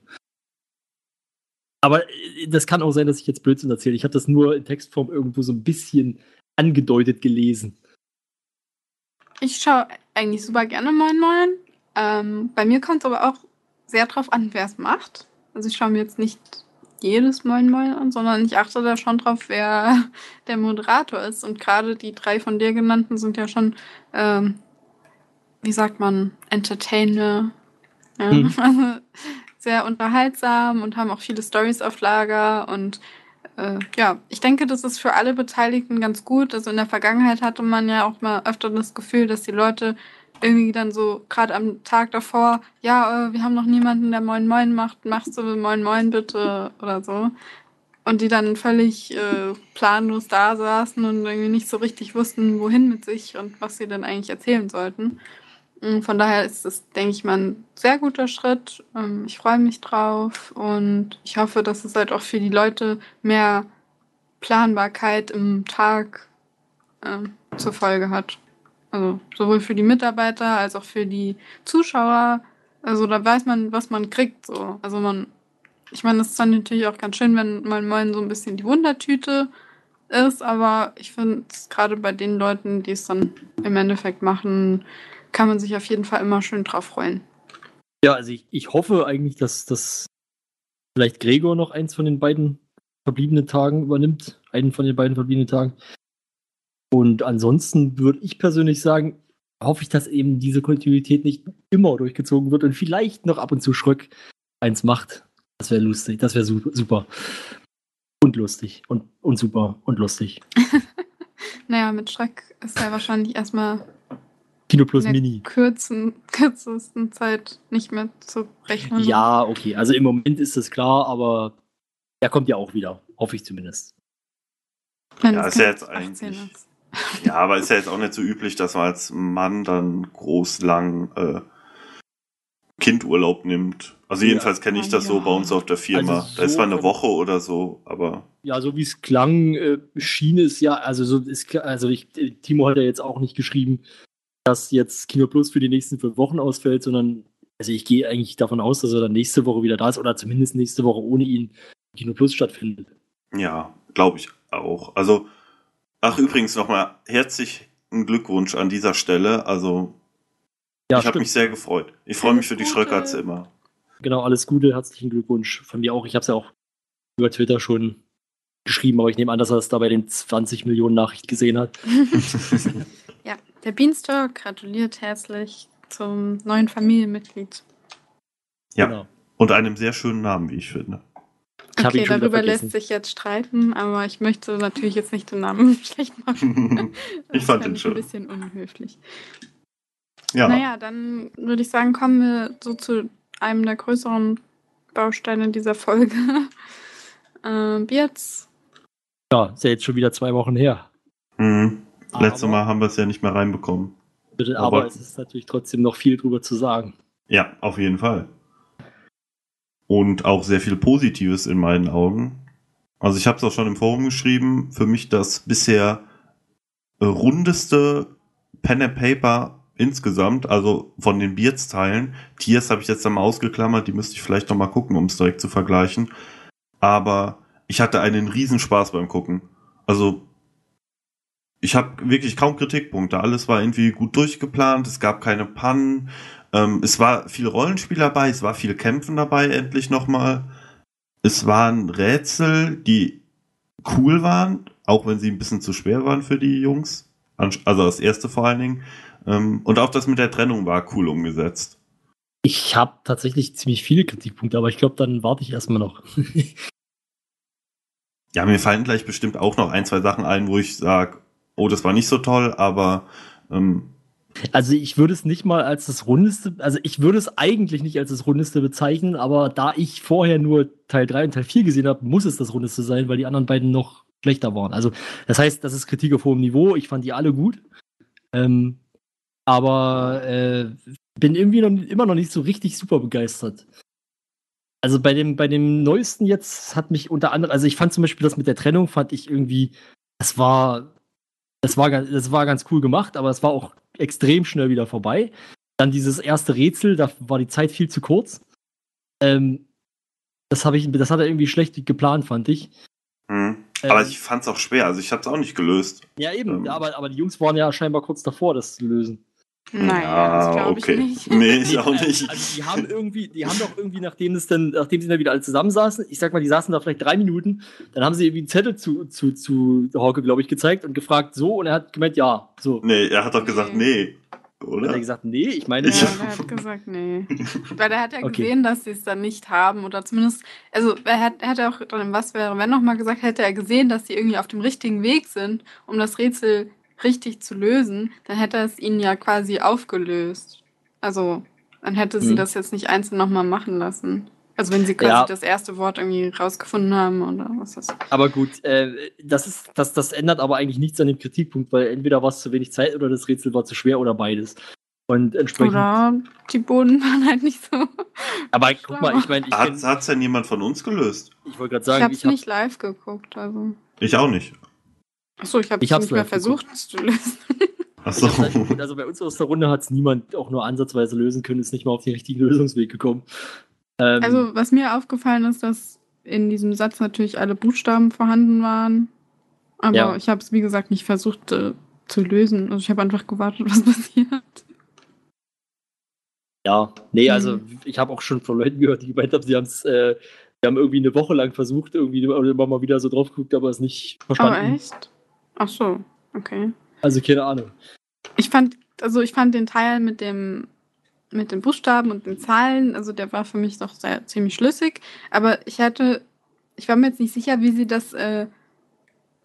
Aber äh, das kann auch sein, dass ich jetzt Blödsinn erzähle. Ich habe das nur in Textform irgendwo so ein bisschen angedeutet gelesen. Ich schaue eigentlich super gerne Moin Moin. Ähm, bei mir kommt es aber auch sehr drauf an, wer es macht. Also ich schaue mir jetzt nicht jedes Moin Moin an, sondern ich achte da schon drauf, wer der Moderator ist. Und gerade die drei von dir genannten sind ja schon, ähm, wie sagt man, Entertainer. Ja, Mhm. also sehr unterhaltsam und haben auch viele Stories auf Lager und äh, ja, ich denke, das ist für alle Beteiligten ganz gut. Also in der Vergangenheit hatte man ja auch mal öfter das Gefühl, dass die Leute irgendwie dann so gerade am Tag davor, ja, äh, wir haben noch niemanden, der Moin Moin macht, machst du Moin Moin bitte oder so. Und die dann völlig äh, planlos da saßen und irgendwie nicht so richtig wussten, wohin mit sich und was sie denn eigentlich erzählen sollten. Und Von daher ist es, denke ich mal, ein sehr guter Schritt. Ähm, Ich freue mich drauf und ich hoffe, dass es halt auch für die Leute mehr Planbarkeit im Tag ähm, zur Folge hat. Also sowohl für die Mitarbeiter als auch für die Zuschauer. Also da weiß man, was man kriegt. So. Also man, ich meine, es ist dann natürlich auch ganz schön, wenn man mal so ein bisschen die Wundertüte ist, aber ich finde es gerade bei den Leuten, die es dann im Endeffekt machen, kann man sich auf jeden Fall immer schön drauf freuen. Ja, also ich, ich hoffe eigentlich, dass das vielleicht Gregor noch eins von den beiden verbliebenen Tagen übernimmt. Einen von den beiden verbliebenen Tagen. Und ansonsten würde ich persönlich sagen, hoffe ich, dass eben diese Kontinuität nicht immer durchgezogen wird und vielleicht noch ab und zu Schröck eins macht. Das wäre lustig, das wäre su super. Und lustig und, und super und lustig. Naja, mit Schreck ist er wahrscheinlich erstmal Kino Plus in der Mini. kürzen, kürzesten Zeit nicht mehr zu rechnen. Ja, okay. Also im Moment ist das klar, aber er kommt ja auch wieder. Hoffe ich zumindest. Wenn Ja, es ist ja jetzt 18 eigentlich- ist. Ja, aber ist ja jetzt auch nicht so üblich, dass man als Mann dann groß lang äh, Kindurlaub nimmt. Also jedenfalls kenne ich das so bei uns auf der Firma. Also da ist so zwar eine Woche oder so, aber Ja, so wie es klang, äh, schien es ja, also so ist klar- also ich, Timo hat ja jetzt auch nicht geschrieben, dass jetzt Kino Plus für die nächsten fünf Wochen ausfällt, sondern also ich gehe eigentlich davon aus, dass er dann nächste Woche wieder da ist oder zumindest nächste Woche ohne ihn Kino Plus stattfindet. ja, glaube ich auch. Also, ach übrigens nochmal herzlichen Glückwunsch an dieser Stelle. Also, Ja, ich habe mich sehr gefreut. Ich freue mich für die. Schröckerts immer. Genau, alles Gute, herzlichen Glückwunsch von mir auch. Ich habe es ja auch über Twitter schon geschrieben, aber ich nehme an, dass er es da bei den 20 Millionen Nachrichten gesehen hat. Der Beanstalk gratuliert herzlich zum neuen Familienmitglied. Ja. Genau. Und einem sehr schönen Namen, wie ich finde. Ich okay, schon darüber lässt sich jetzt streiten, aber ich möchte natürlich jetzt nicht den Namen schlecht machen. Ich fand fand schön. ein bisschen unhöflich. Ja. Naja, dann würde ich sagen, kommen wir so zu einem der größeren Bausteine dieser Folge. ähm, Beards. Ja, ist ja jetzt schon wieder zwei Wochen her. Mhm. Letztes Mal haben wir es ja nicht mehr reinbekommen. Aber, Aber- es ist natürlich trotzdem noch viel drüber zu sagen. Ja, auf jeden Fall. Und auch sehr viel Positives in meinen Augen. Also ich habe es auch schon im Forum geschrieben, für mich das bisher äh, rundeste Pen and Paper insgesamt, also von den Beards-Teilen. Tiers habe ich jetzt einmal ausgeklammert, die müsste ich vielleicht noch mal gucken, um es direkt zu vergleichen. Aber ich hatte einen Riesenspaß beim Gucken. Also ich habe wirklich kaum Kritikpunkte. Alles war irgendwie gut durchgeplant, es gab keine Pannen. Ähm, es war viel Rollenspiel dabei, es war viel Kämpfen dabei, endlich nochmal. Es waren Rätsel, die cool waren, auch wenn sie ein bisschen zu schwer waren für die Jungs. Also das erste vor allen Dingen. Ähm, und auch das mit der Trennung war cool umgesetzt. Ich habe tatsächlich ziemlich viele Kritikpunkte, aber ich glaube, dann warte ich erstmal noch. Ja, mir fallen gleich bestimmt auch noch ein, zwei Sachen ein, wo ich sage, oh, das war nicht so toll, aber ähm, Also ich würde es nicht mal als das rundeste, also ich würde es eigentlich nicht als das rundeste bezeichnen, aber da ich vorher nur Teil 3 und Teil 4 gesehen habe, muss es das rundeste sein, weil die anderen beiden noch schlechter waren. Also das heißt, das ist Kritik auf hohem Niveau. Ich fand die alle gut. Ähm, aber äh, bin irgendwie noch, immer noch nicht so richtig super begeistert. Also bei dem, bei dem neuesten jetzt hat mich unter anderem, also ich fand zum Beispiel das mit der Trennung, fand ich irgendwie, das war, das war, ganz- das war ganz cool gemacht, aber es war auch extrem schnell wieder vorbei. Dann dieses erste Rätsel, da war die Zeit viel zu kurz. Ähm, das habe ich, das hat er irgendwie schlecht geplant, fand ich. hm. Ähm, aber ich fand es auch schwer, also ich habe es auch nicht gelöst. Ja, eben, ähm, aber, aber die Jungs waren ja scheinbar kurz davor, das zu lösen. Naja, das glaube okay. ich nicht. Nee, ich Nee, auch nicht. Also die haben irgendwie, die haben doch irgendwie, nachdem es dann, nachdem sie dann wieder alle zusammensaßen, ich sag mal, die saßen da vielleicht drei Minuten, dann haben sie irgendwie einen Zettel zu, zu, zu Hauke, glaube ich, gezeigt und gefragt, so, und er hat gemeint, ja, so. Nee, er hat doch gesagt, nee. Und dann hat Oder? er gesagt, nee, ich meine, Ja, Ich- der hat gesagt, nee. Weil der hat ja Okay. gesehen, dass sie es dann nicht haben. Oder zumindest, also er hat, er hat ja auch dann im Was wäre, wenn nochmal gesagt, hätte er gesehen, dass sie irgendwie auf dem richtigen Weg sind, um das Rätsel richtig zu lösen, dann hätte er es ihnen ja quasi aufgelöst. Also, dann hätte sie Mhm. das jetzt nicht einzeln nochmal machen lassen. Also wenn sie quasi Ja. das erste Wort irgendwie rausgefunden haben oder was das. Aber gut, äh, das, ist, das, das ändert aber eigentlich nichts an dem Kritikpunkt, weil entweder war es zu wenig Zeit oder das Rätsel war zu schwer oder beides. Und entsprechend. Oder die Boden waren halt nicht so. aber guck mal, ich meine, ich, Hat es denn jemand von uns gelöst? ich wollte gerade Ich sagen, habe ich es habe nicht live geguckt, also. Ich auch nicht. Achso, ich habe es hab's nicht mehr geguckt. versucht es zu lösen. Achso. Halt- also bei uns aus der Runde hat es niemand auch nur ansatzweise lösen können, ist nicht mal auf den richtigen Lösungsweg gekommen. Ähm, Also, was mir aufgefallen ist, dass in diesem Satz natürlich alle Buchstaben vorhanden waren. Aber Ja. ich habe es, wie gesagt, nicht versucht äh, zu lösen. Also, ich habe einfach gewartet, was passiert. ja, nee, also Mhm. ich habe auch schon von Leuten gehört, die gemeint haben, sie haben es, äh, die haben irgendwie eine Woche lang versucht, irgendwie immer mal wieder so drauf geguckt, aber es nicht verstanden. echt? Ach so, okay. Also keine Ahnung. Ich fand, also ich fand den Teil mit dem mit den Buchstaben und den Zahlen, also der war für mich doch sehr, ziemlich schlüssig. Aber ich hatte, ich war mir jetzt nicht sicher, wie sie das äh,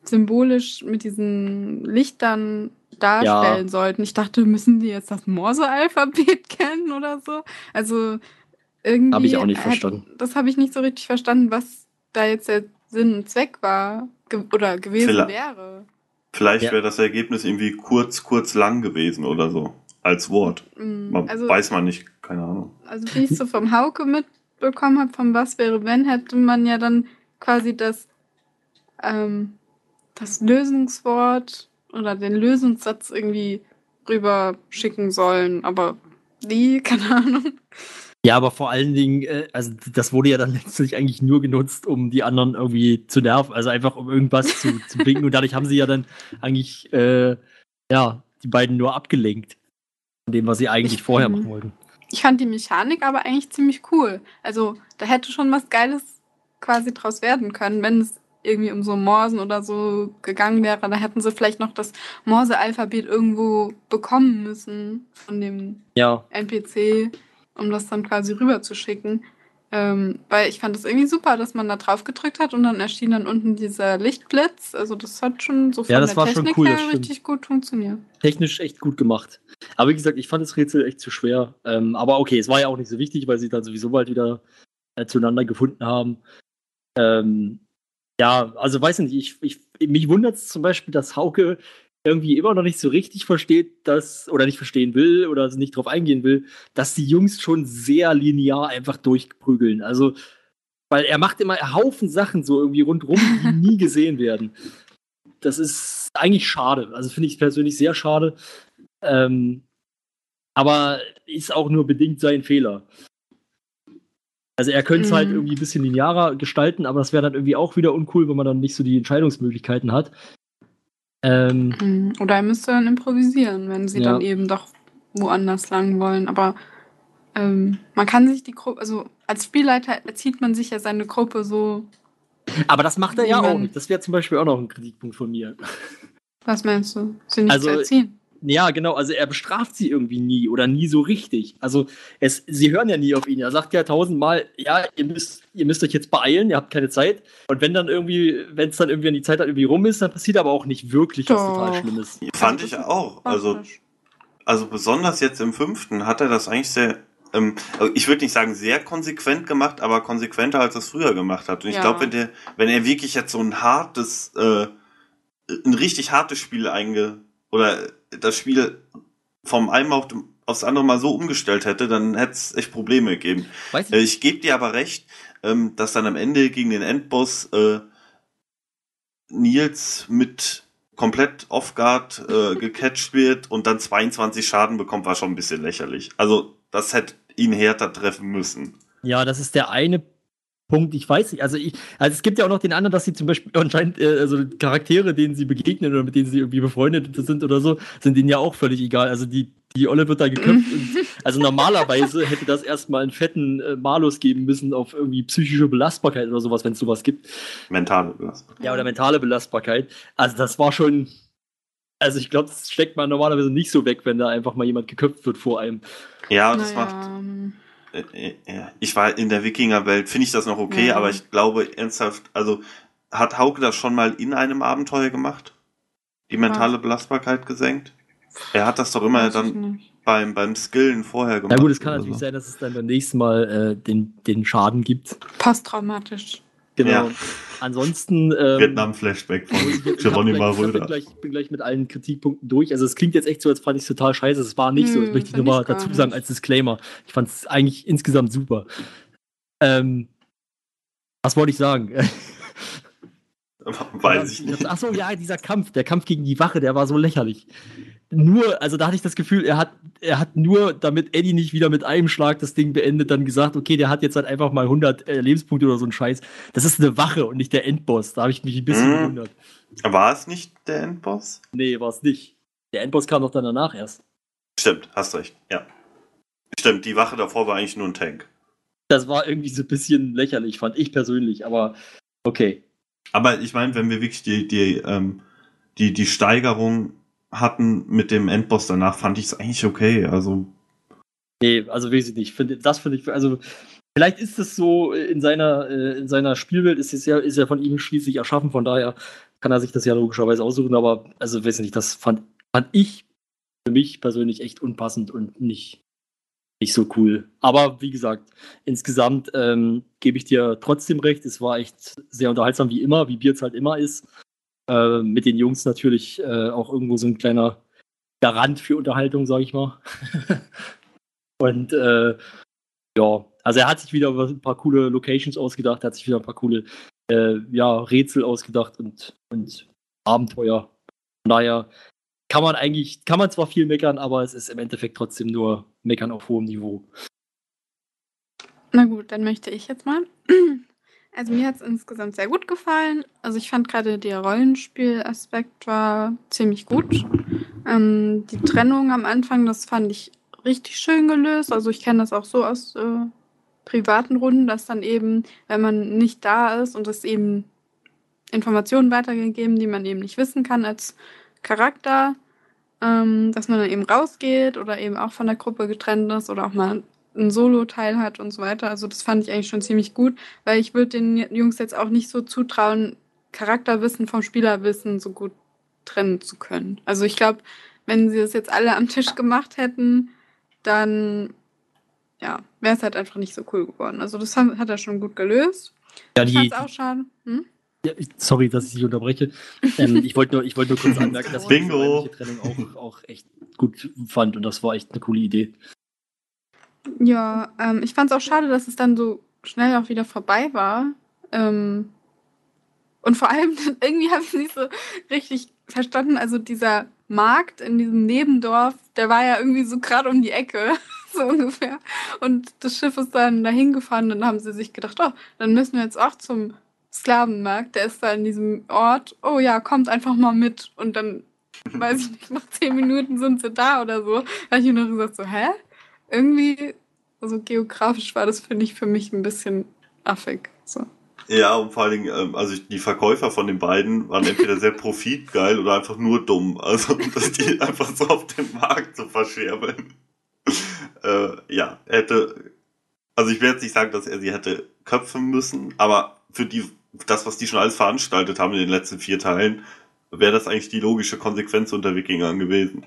symbolisch mit diesen Lichtern darstellen sollten. Ich dachte, müssen die jetzt das Morse-Alphabet kennen oder so? Also irgendwie. Hab ich auch nicht hat- verstanden. Das habe ich nicht so richtig verstanden, was da jetzt der Sinn und Zweck war ge oder gewesen Vielleicht- wäre. Vielleicht Ja. wäre das Ergebnis irgendwie kurz, kurz lang gewesen oder so. Als Wort. Mm, Man Also, weiß man nicht, keine Ahnung. Also wie ich es so vom Hauke mitbekommen habe, vom Was wäre wenn, hätte man ja dann quasi das, ähm, das Lösungswort oder den Lösungssatz irgendwie rüber schicken sollen. Aber wie? Keine Ahnung. Ja, aber vor allen Dingen, äh, also das wurde ja dann letztlich eigentlich nur genutzt, um die anderen irgendwie zu nerven, also einfach um irgendwas zu, zu blinken und dadurch haben sie ja dann eigentlich, äh, ja, die beiden nur abgelenkt von dem, was sie eigentlich Ich- vorher machen wollten. Ich fand die Mechanik aber eigentlich ziemlich cool. Also da hätte schon was Geiles quasi draus werden können, wenn es irgendwie um so Morsen oder so gegangen wäre. Da hätten sie vielleicht noch das Morse-Alphabet irgendwo bekommen müssen von dem Ja, NPC, um das dann quasi rüber zu schicken. Ähm, weil ich fand es irgendwie super, dass man da drauf gedrückt hat und dann erschien dann unten dieser Lichtblitz. Also das hat schon so von Ja, das der war schon Technik cool, her das richtig gut funktioniert. Technisch echt gut gemacht. Aber wie gesagt, ich fand das Rätsel echt zu schwer. Ähm, aber okay, es war ja auch nicht so wichtig, weil sie dann sowieso bald wieder äh, zueinander gefunden haben. Ähm, ja, also weiß nicht, ich, ich, mich wundert es zum Beispiel, dass Hauke irgendwie immer noch nicht so richtig versteht, dass, oder nicht verstehen will oder nicht drauf eingehen will, dass die Jungs schon sehr linear einfach durchprügeln. Also, weil er macht immer einen Haufen Sachen so irgendwie rundrum, die nie gesehen werden. Das ist eigentlich schade. Also finde ich persönlich sehr schade. Ähm, aber ist auch nur bedingt sein Fehler. Also er könnte es halt Mhm. irgendwie ein bisschen linearer gestalten, aber das wäre dann irgendwie auch wieder uncool, wenn man dann nicht so die Entscheidungsmöglichkeiten hat. Ähm, Mhm. Oder er müsste dann improvisieren, wenn sie Ja. dann eben doch woanders lang wollen. Aber ähm, man kann sich die Gruppe, also als Spielleiter erzieht man sich ja seine Gruppe so. aber das macht er ja auch nicht. Das wäre zum Beispiel auch noch ein Kritikpunkt von mir. Was meinst du? Sie nicht Also, zu erziehen? Ja, genau. Also er bestraft sie irgendwie nie oder nie so richtig. Also es, sie hören ja nie auf ihn. Er sagt ja tausendmal, ja, ihr müsst, ihr müsst euch jetzt beeilen, ihr habt keine Zeit. Und wenn dann irgendwie, wenn es dann irgendwie an die Zeit halt irgendwie rum ist, dann passiert aber auch nicht wirklich was total Schlimmes. Fand ich auch. Also, also besonders jetzt im fünften hat er das eigentlich sehr, ähm, also ich würde nicht sagen sehr konsequent gemacht, aber konsequenter als er es früher gemacht hat. Und ich Ja. glaube, wenn der, wenn er wirklich jetzt so ein hartes, äh, ein richtig hartes Spiel einge oder das Spiel vom einen auf dem, aufs andere mal so umgestellt hätte, dann hätte es echt Probleme gegeben. Weiß Äh, ich. Ich gebe dir aber recht, ähm, dass dann am Ende gegen den Endboss äh, Nils mit komplett off-guard äh, gecatcht wird und dann 22 Schaden bekommt, war schon ein bisschen lächerlich. Also, das hätte ihn härter treffen müssen. Ja, das ist der eine Punkt. Ich weiß nicht. Also, ich, also es gibt ja auch noch den anderen, dass sie zum Beispiel anscheinend, äh, also Charaktere, denen sie begegnen oder mit denen sie irgendwie befreundet sind oder so, sind denen ja auch völlig egal. Also die, die Olle wird da geköpft. und, also normalerweise hätte das erstmal einen fetten äh, Malus geben müssen auf irgendwie psychische Belastbarkeit oder sowas, wenn es sowas gibt. Mentale Belastung. Ja, oder mentale Belastbarkeit. Also das war schon. Also ich glaube, das steckt man normalerweise nicht so weg, wenn da einfach mal jemand geköpft wird vor einem. Ja, das Naja, macht. Äh, äh, ja. Ich war in der Wikingerwelt, finde ich das noch okay, Ja. aber ich glaube ernsthaft, also hat Hauke das schon mal in einem Abenteuer gemacht? Die mentale Belastbarkeit gesenkt? Er hat das doch immer dann beim, beim Skillen vorher gemacht. Na gut, es kann natürlich so. sein, dass es dann beim nächsten Mal äh, den, den Schaden gibt. Posttraumatisch. Genau. Ja. Ansonsten. Ähm, Vietnam-Flashback von Geronimo hab gleich, ich bin, Röder. gleich, bin gleich mit allen Kritikpunkten durch. Also es klingt jetzt echt so, als fand ich es total scheiße. Es war nicht so. Das Nö, möchte ich find nur mal ich gar dazu sagen als Disclaimer. Ich fand es eigentlich insgesamt super. Ähm, was wollte ich sagen? Weiß ich nicht. Achso, ja, dieser Kampf, der Kampf gegen die Wache, der war so lächerlich. Nur, also da hatte ich das Gefühl, er hat, er hat nur, damit Eddie nicht wieder mit einem Schlag das Ding beendet, dann gesagt, okay, der hat jetzt halt einfach mal 100 äh, Lebenspunkte oder so ein Scheiß. Das ist eine Wache und nicht der Endboss. Da habe ich mich ein bisschen Mhm. gewundert. War es nicht der Endboss? Nee, war es nicht. Der Endboss kam doch dann danach erst. Stimmt, hast recht, ja. Stimmt, die Wache davor war eigentlich nur ein Tank. Das war irgendwie so ein bisschen lächerlich, fand ich persönlich, aber okay. Aber ich meine, wenn wir wirklich die, die, ähm, die, die Steigerung hatten mit dem Endboss danach, fand ich es eigentlich okay. Also, Nee, also weiß ich nicht. Find, das finde ich, also vielleicht ist es so in seiner, äh, in seiner Spielwelt, ist es ja, ist ja von ihm schließlich erschaffen, von daher kann er sich das ja logischerweise aussuchen, aber also weiß ich nicht, das fand, fand ich für mich persönlich echt unpassend und nicht, nicht so cool. Aber wie gesagt, insgesamt ähm, gebe ich dir trotzdem recht, es war echt sehr unterhaltsam, wie immer, wie Bierz halt immer ist. Äh, mit den Jungs natürlich äh, auch irgendwo so ein kleiner Garant für Unterhaltung, sage ich mal. Und äh, ja, also er hat sich wieder ein paar coole Locations ausgedacht, er hat sich wieder ein paar coole äh, ja, Rätsel ausgedacht und, und Abenteuer. Von daher kann man eigentlich, kann man zwar viel meckern, aber es ist im Endeffekt trotzdem nur meckern auf hohem Niveau. Na gut, dann möchte ich jetzt mal. Also mir hat es insgesamt sehr gut gefallen. Also ich fand gerade der Rollenspielaspekt war ziemlich gut. Ähm, die Trennung am Anfang, das fand ich richtig schön gelöst. Also ich kenne das auch so aus äh, privaten Runden, dass dann eben, wenn man nicht da ist und es eben Informationen weitergegeben, die man eben nicht wissen kann als Charakter, ähm, dass man dann eben rausgeht oder eben auch von der Gruppe getrennt ist oder auch mal einen Solo-Teil hat und so weiter. Also das fand ich eigentlich schon ziemlich gut, weil ich würde den Jungs jetzt auch nicht so zutrauen, Charakterwissen vom Spielerwissen so gut trennen zu können. Also ich glaube, wenn sie das jetzt alle am Tisch gemacht hätten, dann ja, wäre es halt einfach nicht so cool geworden. Also das hat, hat er schon gut gelöst. Ja, die, auch schade. Hm? ja, sorry, dass ich dich unterbreche. Ähm, ich wollte nur, ich wollte nur kurz anmerken, dass ich räumliche Trennung auch, auch echt gut fand und das war echt eine coole Idee. Ja, ähm, ich fand es auch schade, dass es dann so schnell auch wieder vorbei war. Ähm, und vor allem, irgendwie habe ich es nicht so richtig verstanden. Also dieser Markt in diesem Nebendorf, der war ja irgendwie so gerade um die Ecke, so ungefähr. Und das Schiff ist dann dahin gefahren und dann haben sie sich gedacht, oh, dann müssen wir jetzt auch zum Sklavenmarkt. Der ist da in diesem Ort. Oh ja, kommt einfach mal mit. Und dann, weiß ich nicht, nach zehn Minuten sind sie da oder so. Da habe ich noch gesagt, so, hä? Irgendwie, also geografisch war das, finde ich, für mich ein bisschen affig. So. Ja, und vor allen Dingen, ähm, also die Verkäufer von den beiden waren entweder sehr profitgeil oder einfach nur dumm. Also, dass die einfach so auf dem Markt so verscherbeln. äh, ja, hätte, also ich werde jetzt nicht sagen, dass er sie hätte köpfen müssen, aber für die, das, was die schon alles veranstaltet haben in den letzten vier Teilen, wäre das eigentlich die logische Konsequenz unter Wikingern gewesen.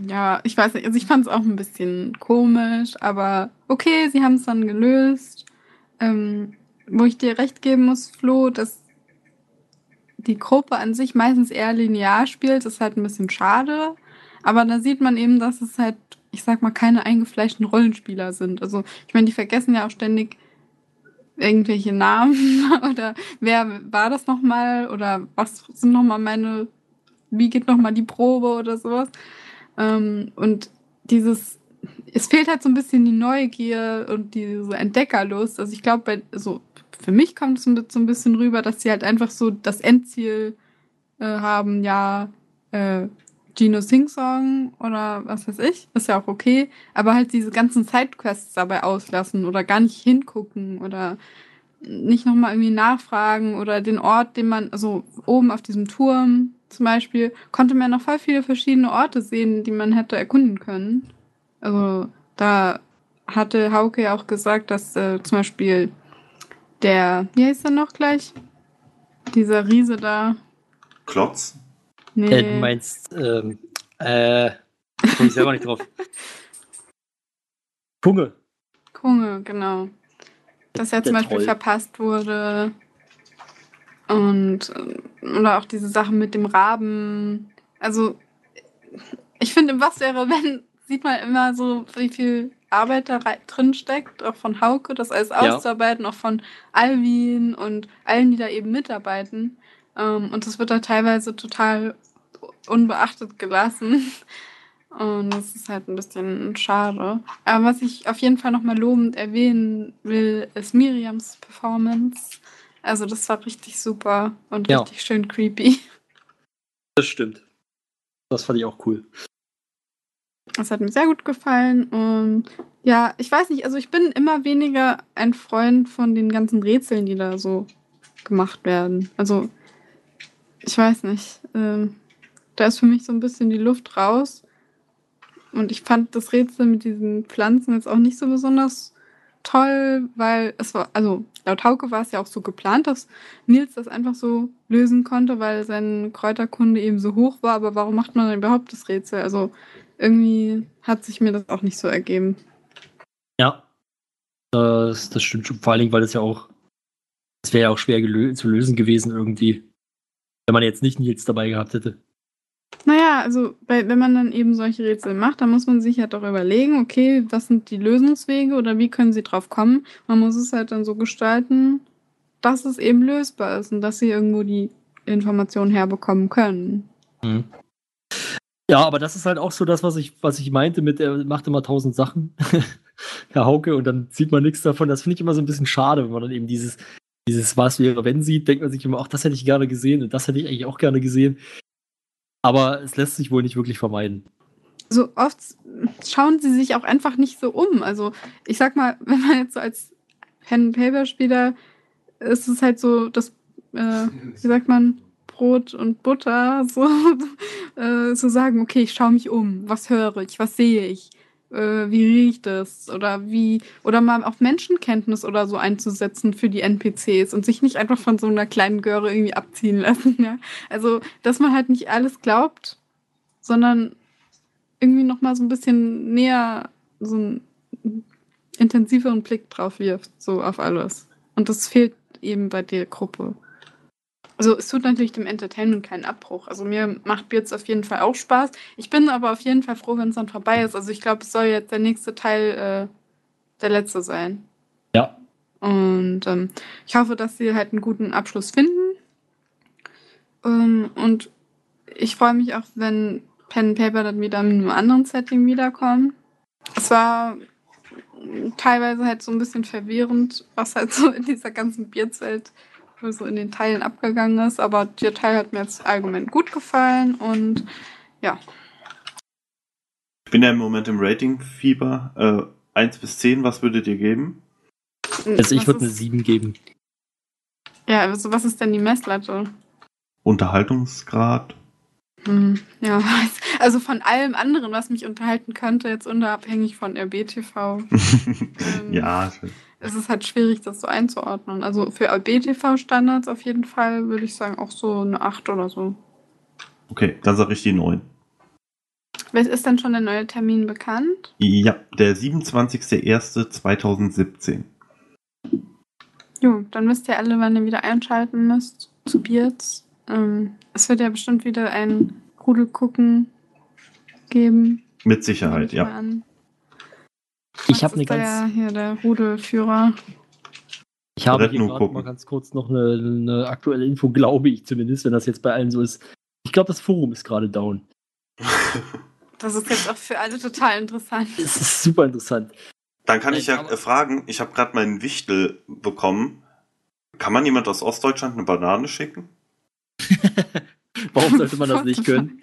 Ja, ich weiß nicht, also ich fand es auch ein bisschen komisch, aber okay, sie haben es dann gelöst. Ähm, wo ich dir recht geben muss, Flo, dass die Gruppe an sich meistens eher linear spielt, ist halt ein bisschen schade. Aber da sieht man eben, dass es halt, ich sag mal, keine eingefleischten Rollenspieler sind. Also, ich meine, die vergessen ja auch ständig irgendwelche Namen oder wer war das nochmal oder was sind nochmal meine, wie geht nochmal die Probe oder sowas. Ähm, und dieses, es fehlt halt so ein bisschen die Neugier und diese Entdeckerlust. Also ich glaube, so, für mich kommt es so ein bisschen rüber, dass sie halt einfach so das Endziel äh, haben, ja, äh, Gino Sing Song oder was weiß ich, ist ja auch okay, aber halt diese ganzen Sidequests dabei auslassen oder gar nicht hingucken oder nicht nochmal irgendwie nachfragen oder den Ort, den man, also oben auf diesem Turm zum Beispiel, konnte man noch voll viele verschiedene Orte sehen, die man hätte erkunden können. Also da hatte Hauke ja auch gesagt, dass äh, zum Beispiel der, wie heißt er noch gleich? Dieser Riese da. Klotz? Nee. Äh, du meinst, ähm, äh, komm ich selber nicht drauf. Kunge. Kunge, genau. Dass er zum Beispiel Troll. verpasst wurde. Und äh, oder auch diese Sachen mit dem Raben. Also, ich finde, was wäre, wenn, sieht man immer so, wie viel Arbeit da drin steckt, auch von Hauke, das alles Ja. auszuarbeiten, auch von Alvin und allen, die da eben mitarbeiten. Ähm, und das wird da teilweise total unbeachtet gelassen. Und das ist halt ein bisschen schade. Aber was ich auf jeden Fall nochmal lobend erwähnen will, ist Miriams Performance. Also das war richtig super und Ja. richtig schön creepy. Das stimmt. Das fand ich auch cool. Das hat mir sehr gut gefallen. Und ja, ich weiß nicht, also ich bin immer weniger ein Freund von den ganzen Rätseln, die da so gemacht werden. Also, ich weiß nicht. Ähm, da ist für mich so ein bisschen die Luft raus. Und ich fand das Rätsel mit diesen Pflanzen jetzt auch nicht so besonders toll, weil es war, also laut Hauke war es ja auch so geplant, dass Nils das einfach so lösen konnte, weil seine Kräuterkunde eben so hoch war. Aber warum macht man dann überhaupt das Rätsel? Also irgendwie hat sich mir das auch nicht so ergeben. Ja. Das, das stimmt schon. Vor allen Dingen, weil das ja auch, das wäre ja auch schwer zu lösen gewesen irgendwie. Wenn man jetzt nicht Nils dabei gehabt hätte. Naja, also bei, wenn man dann eben solche Rätsel macht, dann muss man sich halt auch überlegen, okay, was sind die Lösungswege oder wie können sie drauf kommen. Man muss es halt dann so gestalten, dass es eben lösbar ist und dass sie irgendwo die Informationen herbekommen können. Mhm. Ja, aber das ist halt auch so das, was ich, was ich meinte mit, er macht immer tausend Sachen, Herr Hauke, und dann sieht man nichts davon. Das finde ich immer so ein bisschen schade, wenn man dann eben dieses, dieses Was wäre, wenn sieht, denkt man sich immer, ach, das hätte ich gerne gesehen und das hätte ich eigentlich auch gerne gesehen. Aber es lässt sich wohl nicht wirklich vermeiden. So oft schauen sie sich auch einfach nicht so um. Also ich sag mal, wenn man jetzt so als Pen-Paper-Spieler ist es halt so, das, äh, wie sagt man, Brot und Butter, so äh, zu sagen, okay, ich schaue mich um, was höre ich, was sehe ich, äh, wie riecht es oder wie, oder mal auf Menschenkenntnis oder so einzusetzen für die NPCs und sich nicht einfach von so einer kleinen Göre irgendwie abziehen lassen. Ja? Also, dass man halt nicht alles glaubt, sondern irgendwie nochmal so ein bisschen näher so einen intensiveren Blick drauf wirft, so auf alles. Und das fehlt eben bei der Gruppe. Also es tut natürlich dem Entertainment keinen Abbruch. Also mir macht Beards auf jeden Fall auch Spaß. Ich bin aber auf jeden Fall froh, wenn es dann vorbei ist. Also ich glaube, es soll jetzt der nächste Teil äh, der letzte sein. Ja. Und ähm, ich hoffe, dass sie halt einen guten Abschluss finden. Ähm, und ich freue mich auch, wenn Pen and Paper dann wieder in einem anderen Setting wiederkommen. Es war teilweise halt so ein bisschen verwirrend, was halt so in dieser ganzen Beards-Welt so in den Teilen abgegangen ist, aber der Teil hat mir jetzt allgemein gut gefallen und ja. Ich bin ja im Moment im Rating-Fieber. Äh, 1 bis 10, was würdet ihr geben? Also ich würde eine ist- 7 geben. Ja, also was ist denn die Messlatte? Unterhaltungsgrad? Hm, ja, also von allem anderen, was mich unterhalten könnte, jetzt unabhängig von RBTV, ähm, ja, es ist halt schwierig, das so einzuordnen. Also für RBTV-Standards auf jeden Fall würde ich sagen auch so eine 8 oder so. okay, dann sage ich die 9. Wer- Ist denn schon der neue Termin bekannt? Ja, der 27.01.2017. Jo, dann wisst ihr alle, wann ihr wieder einschalten müsst zu Beards. Ähm, es wird ja bestimmt wieder ein Rudel gucken geben. Mit Sicherheit, ja. an. Ich habe eine ganz, ja hier der Rudelführer. ich habe hier gerade mal ganz kurz noch eine, eine aktuelle Info, glaube ich zumindest, wenn das jetzt bei allen so ist. Ich glaube, das Forum ist gerade down. Das ist jetzt auch für alle total interessant. Es ist super interessant. Dann kann ich ja Aber- äh, fragen, ich habe gerade meinen Wichtel bekommen. Kann man jemand aus Ostdeutschland eine Banane schicken? Warum sollte man das nicht können?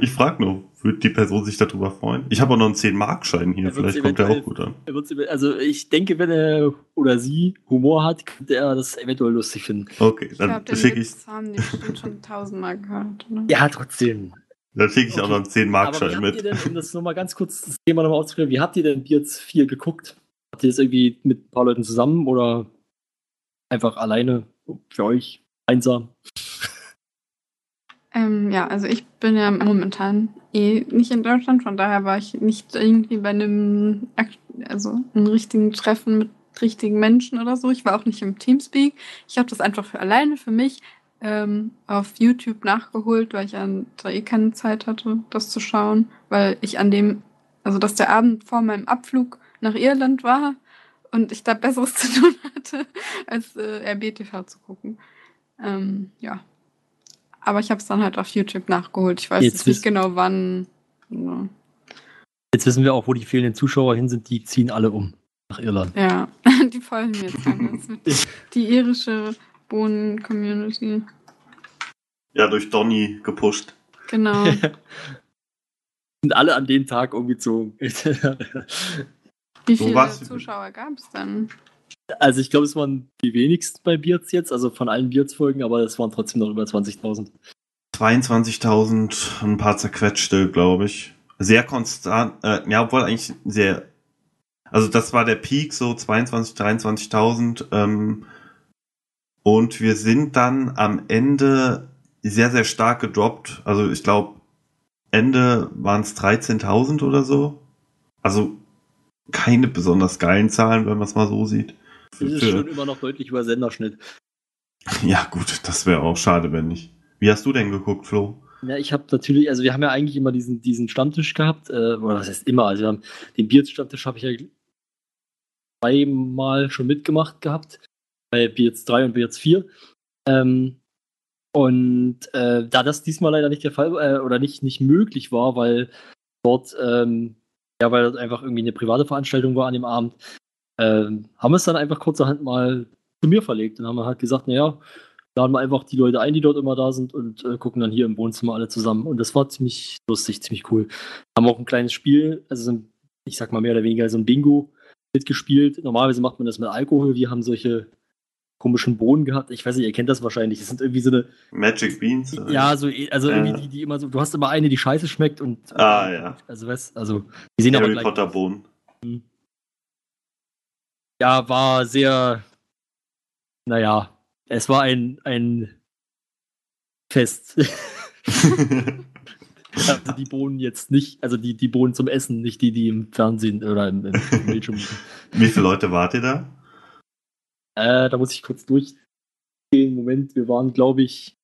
ich frage nur, würde die Person sich darüber freuen? Ich habe auch noch einen 10-Mark-Schein hier, Er vielleicht kommt der auch gut an. Er Also ich denke, wenn er oder sie Humor hat, könnte er das eventuell lustig finden. Okay, Ich dann schicke ich, haben die bestimmt schon tausendmal gehört. Oder? Ja, trotzdem. dann schick ich auch Okay. noch einen Aber wie 10-Mark-Schein habt ihr mit. denn, um das nochmal ganz kurz das Thema nochmal auszuführen, wie habt ihr denn Beards 4 geguckt? Habt ihr das irgendwie mit ein paar Leuten zusammen oder einfach alleine für euch einsam? Ähm, ja, also ich bin ja momentan eh nicht in Deutschland, von daher war ich nicht irgendwie bei einem, also einem richtigen Treffen mit richtigen Menschen oder so. Ich war auch nicht im Teamspeak. Ich habe das einfach für alleine für mich ähm, auf YouTube nachgeholt, weil ich an, da eh keine Zeit hatte, das zu schauen, weil ich an dem, also dass der Abend vor meinem Abflug nach Irland war und ich da Besseres zu tun hatte, als äh, RBTV zu gucken. Ähm, ja. Aber ich habe es dann halt auf YouTube nachgeholt. Ich weiß Jetzt nicht genau wann. Ja. Jetzt wissen wir auch, wo die fehlenden Zuschauer hin sind. Die ziehen alle um nach Irland. Ja, die folgen mir jetzt. Das wird die irische Bohnen-Community. Ja, durch Donny gepusht. Genau. sind alle an dem Tag umgezogen. Wie So viele Zuschauer gab es denn? Also ich glaube, es waren die wenigsten bei Beards jetzt, also von allen Beards-Folgen, aber es waren trotzdem noch über 20.000. 22.000, ein paar zerquetschte, glaube ich. Sehr konstant, äh, ja, obwohl eigentlich sehr, also das war der Peak, so 22, 23.000. Ähm, und wir sind dann am Ende sehr, sehr stark gedroppt. Also ich glaube, Ende waren es 13.000 oder so. Also keine besonders geilen Zahlen, wenn man es mal so sieht. Das ist Für- schon immer noch deutlich über Senderschnitt. ja gut, das wäre auch schade, wenn nicht. Wie hast du denn geguckt, Flo? Ja, ich habe natürlich, also wir haben ja eigentlich immer diesen, diesen Stammtisch gehabt, äh, oder was heißt immer, also wir haben den Beards-Stammtisch habe ich ja zweimal schon mitgemacht gehabt, bei Beards 3 und Beards 4. Ähm, und äh, da das diesmal leider nicht der Fall äh, oder nicht, nicht möglich war, weil dort, ähm, ja, weil das einfach irgendwie eine private Veranstaltung war an dem Abend, ähm, haben wir es dann einfach kurzerhand mal zu mir verlegt und haben halt gesagt, naja, laden wir einfach die Leute ein, die dort immer da sind und äh, gucken dann hier im Wohnzimmer alle zusammen. Und das war ziemlich lustig, ziemlich cool. Haben auch ein kleines Spiel, also so ein, ich sag mal mehr oder weniger so ein Bingo mitgespielt. Normalerweise macht man das mit Alkohol. Wir haben solche komischen Bohnen gehabt. Ich weiß nicht, ihr kennt das wahrscheinlich. Das sind irgendwie so eine, Magic Beans? äh, ja, so, also Ja. irgendwie die, die immer so, du hast immer eine, die scheiße schmeckt und. Ah, ja. Also, weißt also, die sehen aber Harry gleich. Potter Bohnen. Ja, war sehr, naja, es war ein, ein Fest. also die Bohnen jetzt nicht, also die, die Bohnen zum Essen, nicht die, die im Fernsehen oder im, im Bildschirm. Wie viele Leute wart ihr da? Äh, da muss ich kurz durchgehen. Moment, wir waren, glaube ich,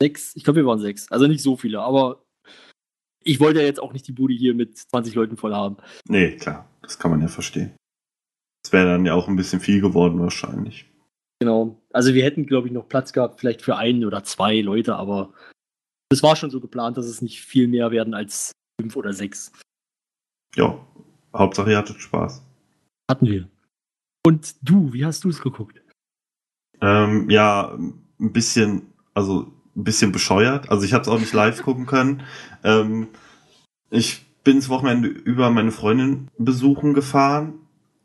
sechs. Ich glaube, wir waren sechs. Also nicht so viele, aber ich wollte ja jetzt auch nicht die Bude hier mit 20 Leuten voll haben. Nee, klar. Das kann man ja verstehen. Das wäre dann ja auch ein bisschen viel geworden wahrscheinlich. Genau. Also wir hätten, glaube ich, noch Platz gehabt, vielleicht für einen oder zwei Leute, aber es war schon so geplant, dass es nicht viel mehr werden als fünf oder sechs. Ja. Hauptsache ihr hattet Spaß. Hatten wir. Und du, wie hast du es geguckt? Ähm, ja, ein bisschen, also ein bisschen bescheuert. Also ich habe es auch nicht live gucken können. Ähm, ich bin das Wochenende über meine Freundin besuchen gefahren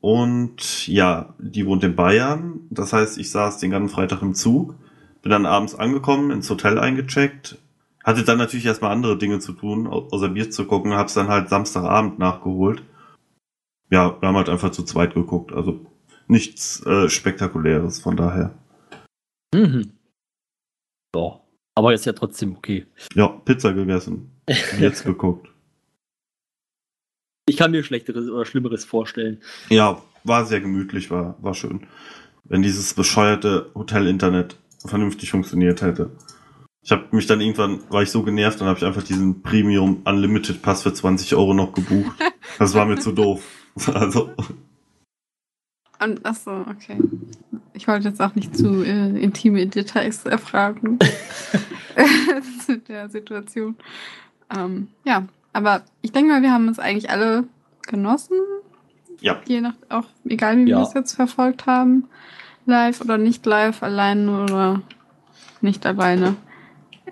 und ja, die wohnt in Bayern. Das heißt, ich saß den ganzen Freitag im Zug, bin dann abends angekommen, ins Hotel eingecheckt, hatte dann natürlich erstmal andere Dinge zu tun, au- außer Bier zu gucken, hab's dann halt Samstagabend nachgeholt. Ja, wir haben halt einfach zu zweit geguckt, also nichts äh, Spektakuläres von daher. Mhm. Ja. Aber ist ja trotzdem okay. Ja, Pizza gegessen. Jetzt geguckt. Ich kann mir Schlechteres oder Schlimmeres vorstellen. Ja, war sehr gemütlich, war, war schön. Wenn dieses bescheuerte Hotel-Internet vernünftig funktioniert hätte. Ich habe mich dann irgendwann, war ich so genervt, dann habe ich einfach diesen Premium Unlimited Pass für 20 Euro noch gebucht. Das war mir zu doof. Also, Und, achso, okay. Ich wollte jetzt auch nicht zu äh, intime Details erfragen zu der Situation. Ähm, ja, aber ich denke mal, wir haben es eigentlich alle genossen. Ja. Je nach, auch egal wie wir Ja. es jetzt verfolgt haben. Live oder nicht live, alleine oder nicht alleine.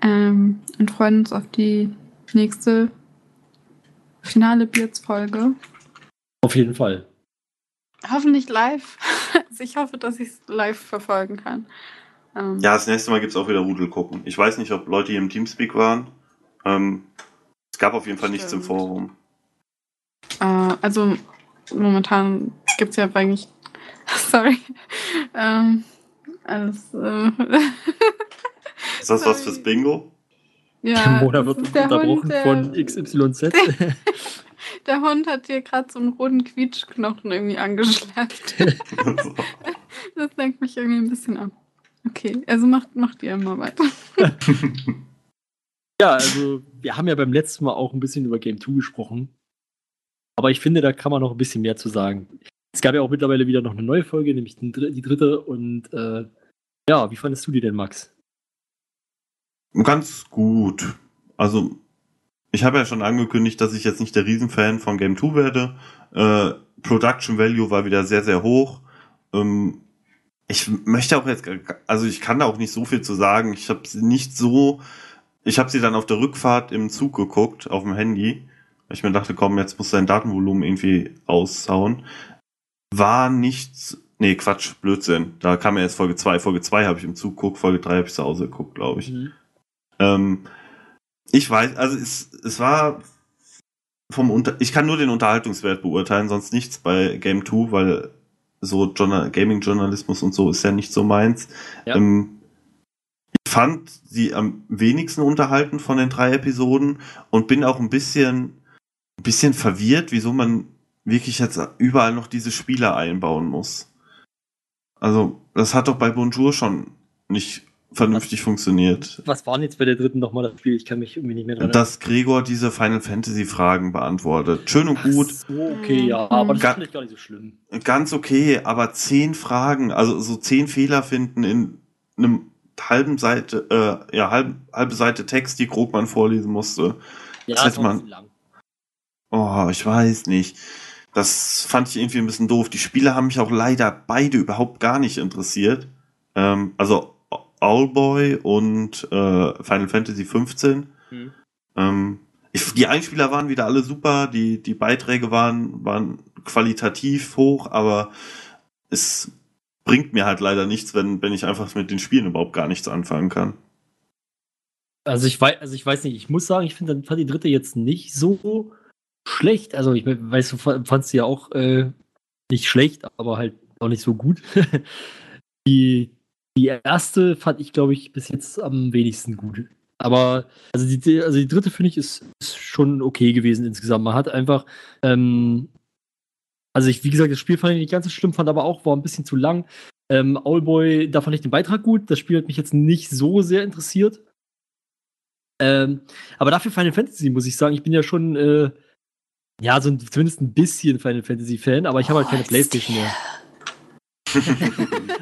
Ähm, und freuen uns auf die nächste finale Beards-Folge. Auf jeden Fall. Hoffentlich live. Also ich hoffe, dass ich es live verfolgen kann. Ähm, ja, das nächste Mal gibt's auch wieder Rudel gucken. Ich weiß nicht, ob Leute hier im Teamspeak waren. Ähm, es gab auf jeden Fall nichts im Stimmt. Forum. Äh, also momentan gibt es ja eigentlich. Sorry. Ähm, alles. Äh, Ist das was Sorry. fürs Bingo? Der ja, Mona das wird der unterbrochen Hund, der, von XYZ. der Hund hat hier gerade so einen roten Quietschknochen irgendwie angeschleppt. Das lenkt mich irgendwie ein bisschen ab. Okay, also macht, macht ihr immer weiter. Ja, also wir haben ja beim letzten Mal auch ein bisschen über Game 2 gesprochen. Aber ich finde, da kann man noch ein bisschen mehr zu sagen. Es gab ja auch mittlerweile wieder noch eine neue Folge, nämlich die dr- die dritte. Und äh, ja, wie fandest du die denn, Max? Ganz gut. Also, ich habe ja schon angekündigt, dass ich jetzt nicht der Riesenfan von Game 2 werde. Äh, Production Value war wieder sehr, sehr hoch. Ähm, ich möchte auch jetzt, also ich kann da auch nicht so viel zu sagen. Ich habe sie nicht so, ich habe sie dann auf der Rückfahrt im Zug geguckt, auf dem Handy. Weil ich mir dachte, komm, jetzt muss dein Datenvolumen irgendwie aushauen. War nichts, nee, Quatsch, Blödsinn. Da kam ja jetzt Folge 2. Folge 2 habe ich im Zug geguckt, Folge 3 habe ich zu Hause geguckt, glaube ich. Ähm, ich weiß, also es, es war vom Unter ich kann nur den Unterhaltungswert beurteilen, sonst nichts bei Game 2, weil so Journal Gaming-Journalismus und so ist ja nicht so meins. Ja. Ähm, fand sie am wenigsten unterhalten von den drei Episoden und bin auch ein bisschen, ein bisschen verwirrt, wieso man wirklich jetzt überall noch diese Spiele einbauen muss. Also, das hat doch bei Bonjour schon nicht vernünftig funktioniert. Was waren jetzt bei der dritten nochmal das Spiel? Ich kann mich irgendwie nicht mehr dran Dass Gregor diese Final Fantasy Fragen beantwortet. Schön und gut, So, okay, ja, aber das Ga- finde ich gar nicht so schlimm. ganz okay, aber zehn Fragen, also so zehn Fehler finden in einem halben Seite, äh, ja, halb, halbe Seite Text, die Krogmann vorlesen musste. Ja, Das hätte man- lang. Oh, ich weiß nicht. Das fand ich irgendwie ein bisschen doof. Die Spiele haben mich auch leider beide überhaupt gar nicht interessiert. Ähm, also Owlboy und äh, Final Fantasy 15. Hm. Ähm, ich, die Einspieler waren wieder alle super, die, die Beiträge waren, waren qualitativ hoch, aber es bringt mir halt leider nichts, wenn, wenn ich einfach mit den Spielen überhaupt gar nichts anfangen kann. Also ich weiß, also ich weiß nicht, ich muss sagen, ich finde fand die dritte jetzt nicht so schlecht. Also ich weiß, du fandst sie ja auch äh, nicht schlecht, aber halt auch nicht so gut. die, die erste fand ich, glaube ich, bis jetzt am wenigsten gut. Aber also die, also die dritte finde ich ist, ist, schon okay gewesen insgesamt. Man hat einfach, ähm, also ich, wie gesagt, das Spiel fand ich nicht ganz so schlimm, fand aber auch, war ein bisschen zu lang. Ähm, Owlboy, da fand ich den Beitrag gut. Das Spiel hat mich jetzt nicht so sehr interessiert. Ähm, aber dafür Final Fantasy, muss ich sagen, ich bin ja schon, äh, ja, so ein, zumindest ein bisschen Final Fantasy Fan, aber ich habe halt keine Playstation mehr.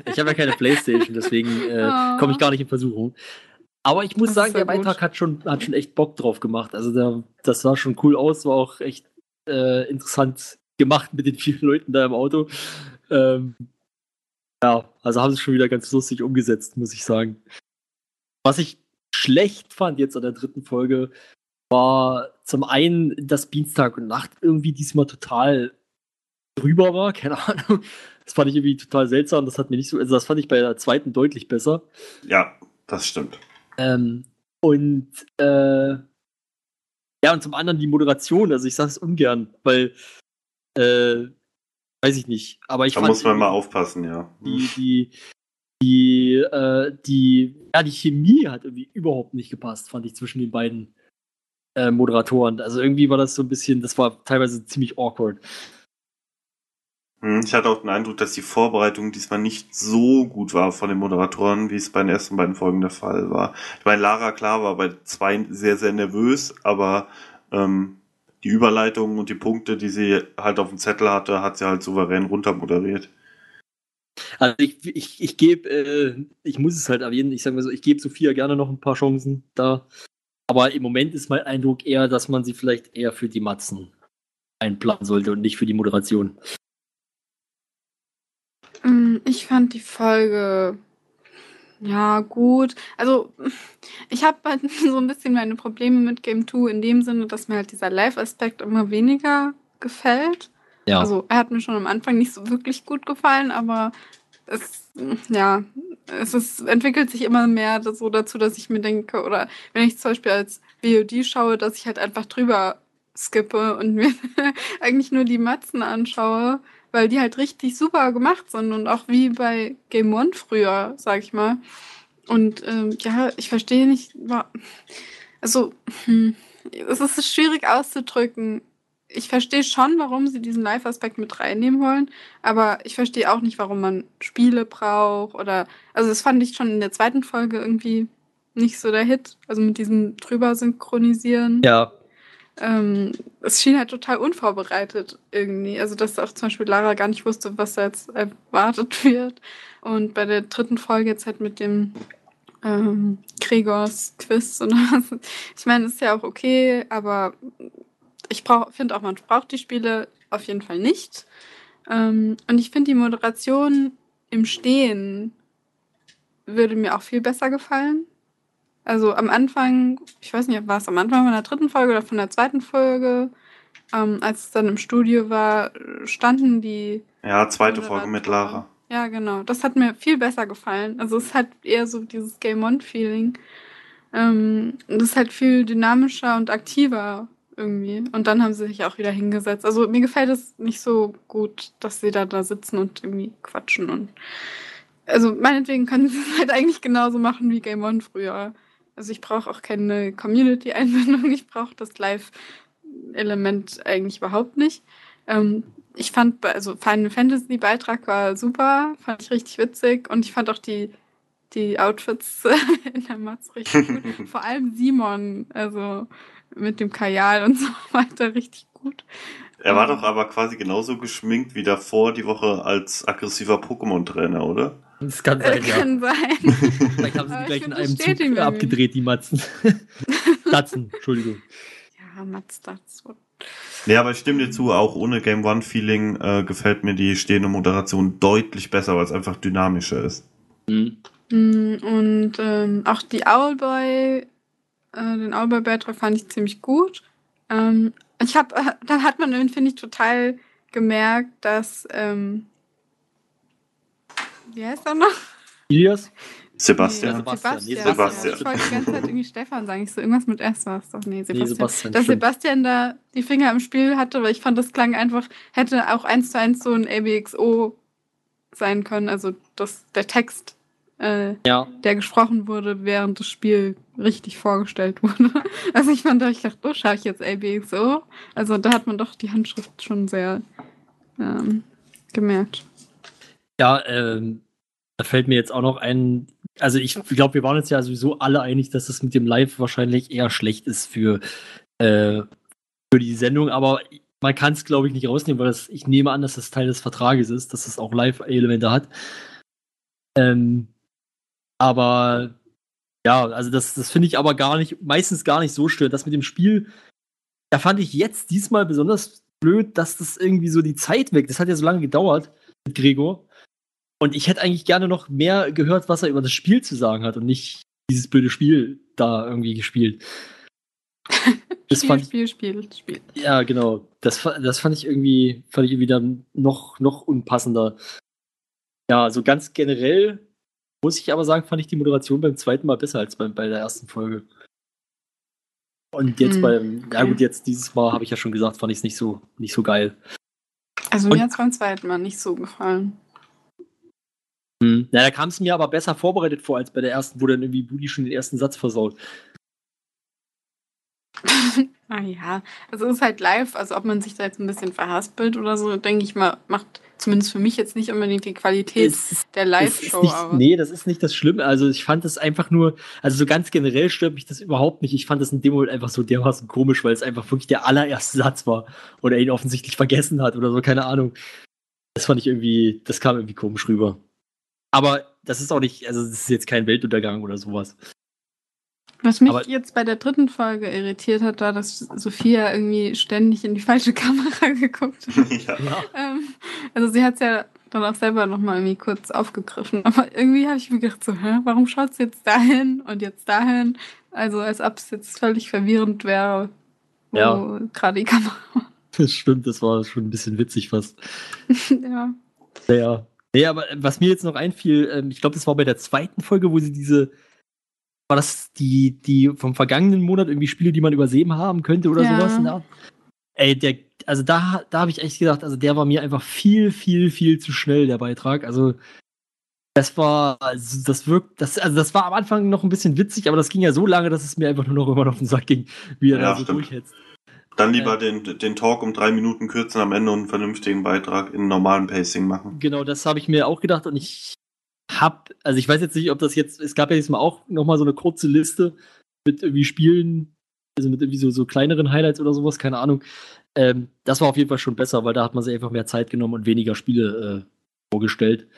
ich habe ja keine Playstation, deswegen äh, oh. komme ich gar nicht in Versuchung. Aber ich muss das sagen, der Beitrag hat schon, hat schon echt Bock drauf gemacht. Also der, das sah schon cool aus, war auch echt äh, interessant gemacht mit den vielen Leuten da im Auto. Ähm, ja, also haben sie schon wieder ganz lustig umgesetzt, muss ich sagen. Was ich schlecht fand jetzt an der dritten Folge, war zum einen, dass Dienstag und Nacht irgendwie diesmal total drüber war, keine Ahnung. Das fand ich irgendwie total seltsam. Das hat mir nicht so, also das fand ich bei der zweiten deutlich besser. Ja, das stimmt. Ähm, und äh, ja, und zum anderen die Moderation, also ich sage es ungern, weil äh, weiß ich nicht. Aber ich da muss man mal aufpassen, ja. Die, die, die, äh, die, ja, die Chemie hat irgendwie überhaupt nicht gepasst, fand ich, zwischen den beiden äh, Moderatoren. Also irgendwie war das so ein bisschen, das war teilweise ziemlich awkward. Hm, ich hatte auch den Eindruck, dass die Vorbereitung diesmal nicht so gut war von den Moderatoren, wie es bei den ersten beiden Folgen der Fall war. Ich meine, Lara, klar, war bei zwei sehr, sehr nervös, aber ähm, die Überleitungen und die Punkte, die sie halt auf dem Zettel hatte, hat sie halt souverän runtermoderiert. Also ich, ich, ich gebe, äh, ich muss es halt erwähnen, ich sage mal so, ich gebe Sophia gerne noch ein paar Chancen da. Aber im Moment ist mein Eindruck eher, dass man sie vielleicht eher für die Matzen einplanen sollte und nicht für die Moderation. Mm, ich fand die Folge ja gut. Also ich habe halt so ein bisschen meine Probleme mit Game 2 in dem Sinne, dass mir halt dieser Live-Aspekt immer weniger gefällt. Ja. Also er hat mir schon am Anfang nicht so wirklich gut gefallen, aber es, ja, es ist, entwickelt sich immer mehr so dazu, dass ich mir denke, oder wenn ich zum Beispiel als VOD schaue, dass ich halt einfach drüber skippe und mir eigentlich nur die Matzen anschaue, weil die halt richtig super gemacht sind und auch wie bei Game One früher, sag ich mal. Und ähm, ja, ich verstehe nicht, also hm, es ist schwierig auszudrücken ich verstehe schon, warum sie diesen Live-Aspekt mit reinnehmen wollen, aber ich verstehe auch nicht, warum man Spiele braucht oder, also das fand ich schon in der zweiten Folge irgendwie nicht so der Hit, also mit diesem drüber synchronisieren. Ja. Ähm, es schien halt total unvorbereitet irgendwie, also dass auch zum Beispiel Lara gar nicht wusste, was da jetzt erwartet wird und bei der dritten Folge jetzt halt mit dem ähm, Gregors Quiz und was. Ich meine, ist ja auch okay, aber ich finde auch, man braucht die Spiele auf jeden Fall nicht. Ähm, und ich finde die Moderation im Stehen würde mir auch viel besser gefallen. Also am Anfang, ich weiß nicht, war es am Anfang von der dritten Folge oder von der zweiten Folge, ähm, als es dann im Studio war, standen die. Ja, zweite Folge mit Lara. Ja, genau. Das hat mir viel besser gefallen. Also es hat eher so dieses Game On-Feeling. Ähm, das ist halt viel dynamischer und aktiver irgendwie. Und dann haben sie sich auch wieder hingesetzt. Also mir gefällt es nicht so gut, dass sie da, da sitzen und irgendwie quatschen. Und also meinetwegen können sie es halt eigentlich genauso machen wie Game One früher. Also ich brauche auch keine Community-Einbindung, ich brauche das Live-Element eigentlich überhaupt nicht. Ähm, ich fand, also Final Fantasy-Beitrag war super, fand ich richtig witzig und ich fand auch die, die Outfits in der Matz richtig gut. Vor allem Simon, also mit dem Kajal und so weiter richtig gut. Er war doch aber quasi genauso geschminkt wie davor die Woche als aggressiver Pokémon-Trainer, oder? Das kann sein, äh, ja. Kann sein. Vielleicht haben sie die gleich in einem Zug abgedreht, die Matzen. Datzen, Entschuldigung. Ja, Matz, Datzen. Ja, aber ich stimme dir zu, auch ohne Game One-Feeling äh, gefällt mir die stehende Moderation deutlich besser, weil es einfach dynamischer ist. Mhm. Mm, und ähm, auch die Owlboy äh, den Owlboy-Beitrag fand ich ziemlich gut. Ähm, ich habe, äh, dann hat man, finde ich, total gemerkt, dass ähm, Wie heißt er noch? Ilias? Sebastian. Nee, Sebastian. Nee, Sebastian. Sebastian. Ich wollte die ganze Zeit irgendwie Stefan sagen. Ich so, irgendwas mit S war es doch. Nee, Sebastian. Nee, Sebastian. Dass stimmt. Sebastian da die Finger im Spiel hatte, weil ich fand, das klang einfach, hätte auch eins zu eins so ein ABXO sein können. Also das, der Text, äh, Ja, der gesprochen wurde, während das Spiel richtig vorgestellt wurde. Also ich fand, ich dachte, oh, schaue ich jetzt ABXO? Also da hat man doch die Handschrift schon sehr ähm, gemerkt. Ja ähm, da fällt mir jetzt auch noch ein, also ich glaube, wir waren uns ja sowieso alle einig, dass es mit dem Live wahrscheinlich eher schlecht ist für, äh, für die Sendung, aber man kann es, glaube ich, nicht rausnehmen, weil das, ich nehme an, dass das Teil des Vertrages ist, dass es auch Live-Elemente hat. Ähm, aber ja, also das, das finde ich aber gar nicht, meistens gar nicht so störend. Das mit dem Spiel, da fand ich jetzt diesmal besonders blöd, dass das irgendwie so die Zeit weg, das hat ja so lange gedauert mit Gregor. Und ich hätte eigentlich gerne noch mehr gehört, was er über das Spiel zu sagen hat und nicht dieses blöde Spiel da irgendwie gespielt. Das Spiel, fand ich, Spiel, Spiel, Spiel. ja, genau. Das, das fand ich irgendwie, fand ich irgendwie dann noch, noch unpassender. Ja, so ganz generell muss ich aber sagen, fand ich die Moderation beim zweiten Mal besser als beim, bei der ersten Folge. Und jetzt Hm, beim, ja okay. gut, jetzt dieses Mal habe ich ja schon gesagt, fand ich es nicht so, nicht so geil. Also Und- mir hat es beim zweiten Mal nicht so gefallen. Hm. Na, da kam es mir aber besser vorbereitet vor als bei der ersten, wo dann irgendwie Budi schon den ersten Satz versaut. Ah ja, also es ist halt live, also ob man sich da jetzt ein bisschen verhaspelt oder so, denke ich mal, macht zumindest für mich jetzt nicht unbedingt die Qualität Es der Live-Show nee, das ist nicht das Schlimme. Also ich fand das einfach nur, also so ganz generell stört mich das überhaupt nicht. Ich fand das in dem Moment einfach so dermaßen komisch, weil es einfach wirklich der allererste Satz war oder er ihn offensichtlich vergessen hat oder so, keine Ahnung. Das fand ich irgendwie, das kam irgendwie komisch rüber. Aber das ist auch nicht, also das ist jetzt kein Weltuntergang oder sowas. Was mich Aber- jetzt bei der dritten Folge irritiert hat, war, dass Sophia irgendwie ständig in die falsche Kamera geguckt hat. ja. Ähm, also sie hat es ja dann auch selber nochmal irgendwie kurz aufgegriffen. Aber irgendwie habe ich mir gedacht, so, hä, warum schaut sie jetzt dahin und jetzt dahin? Also als ob es jetzt völlig verwirrend wäre, wo Ja. gerade die Kamera war. Das stimmt, das war schon ein bisschen witzig fast. ja. Ja. Nee, aber äh, was mir jetzt noch einfiel, ähm, ich glaube, das war bei der zweiten Folge, wo sie diese, war das die, die vom vergangenen Monat irgendwie Spiele, die man übersehen haben könnte oder Ja. sowas? Art? Ey, der, also da, da habe ich echt gedacht, also der war mir einfach viel, viel, viel zu schnell, der Beitrag. Also das war, also das wirkt, das, also das war am Anfang noch ein bisschen witzig, aber das ging ja so lange, dass es mir einfach nur noch immer auf den Sack ging, wie er Ja, da so stimmt. durchhetzt. Dann lieber den, den Talk um drei Minuten kürzen am Ende und einen vernünftigen Beitrag in normalem Pacing machen. Genau, das habe ich mir auch gedacht und ich hab, also ich weiß jetzt nicht, ob das jetzt, es gab ja jetzt mal auch nochmal so eine kurze Liste mit irgendwie Spielen, also mit irgendwie so, so kleineren Highlights oder sowas, keine Ahnung. Ähm, das war auf jeden Fall schon besser, weil da hat man sich einfach mehr Zeit genommen und weniger Spiele äh, vorgestellt.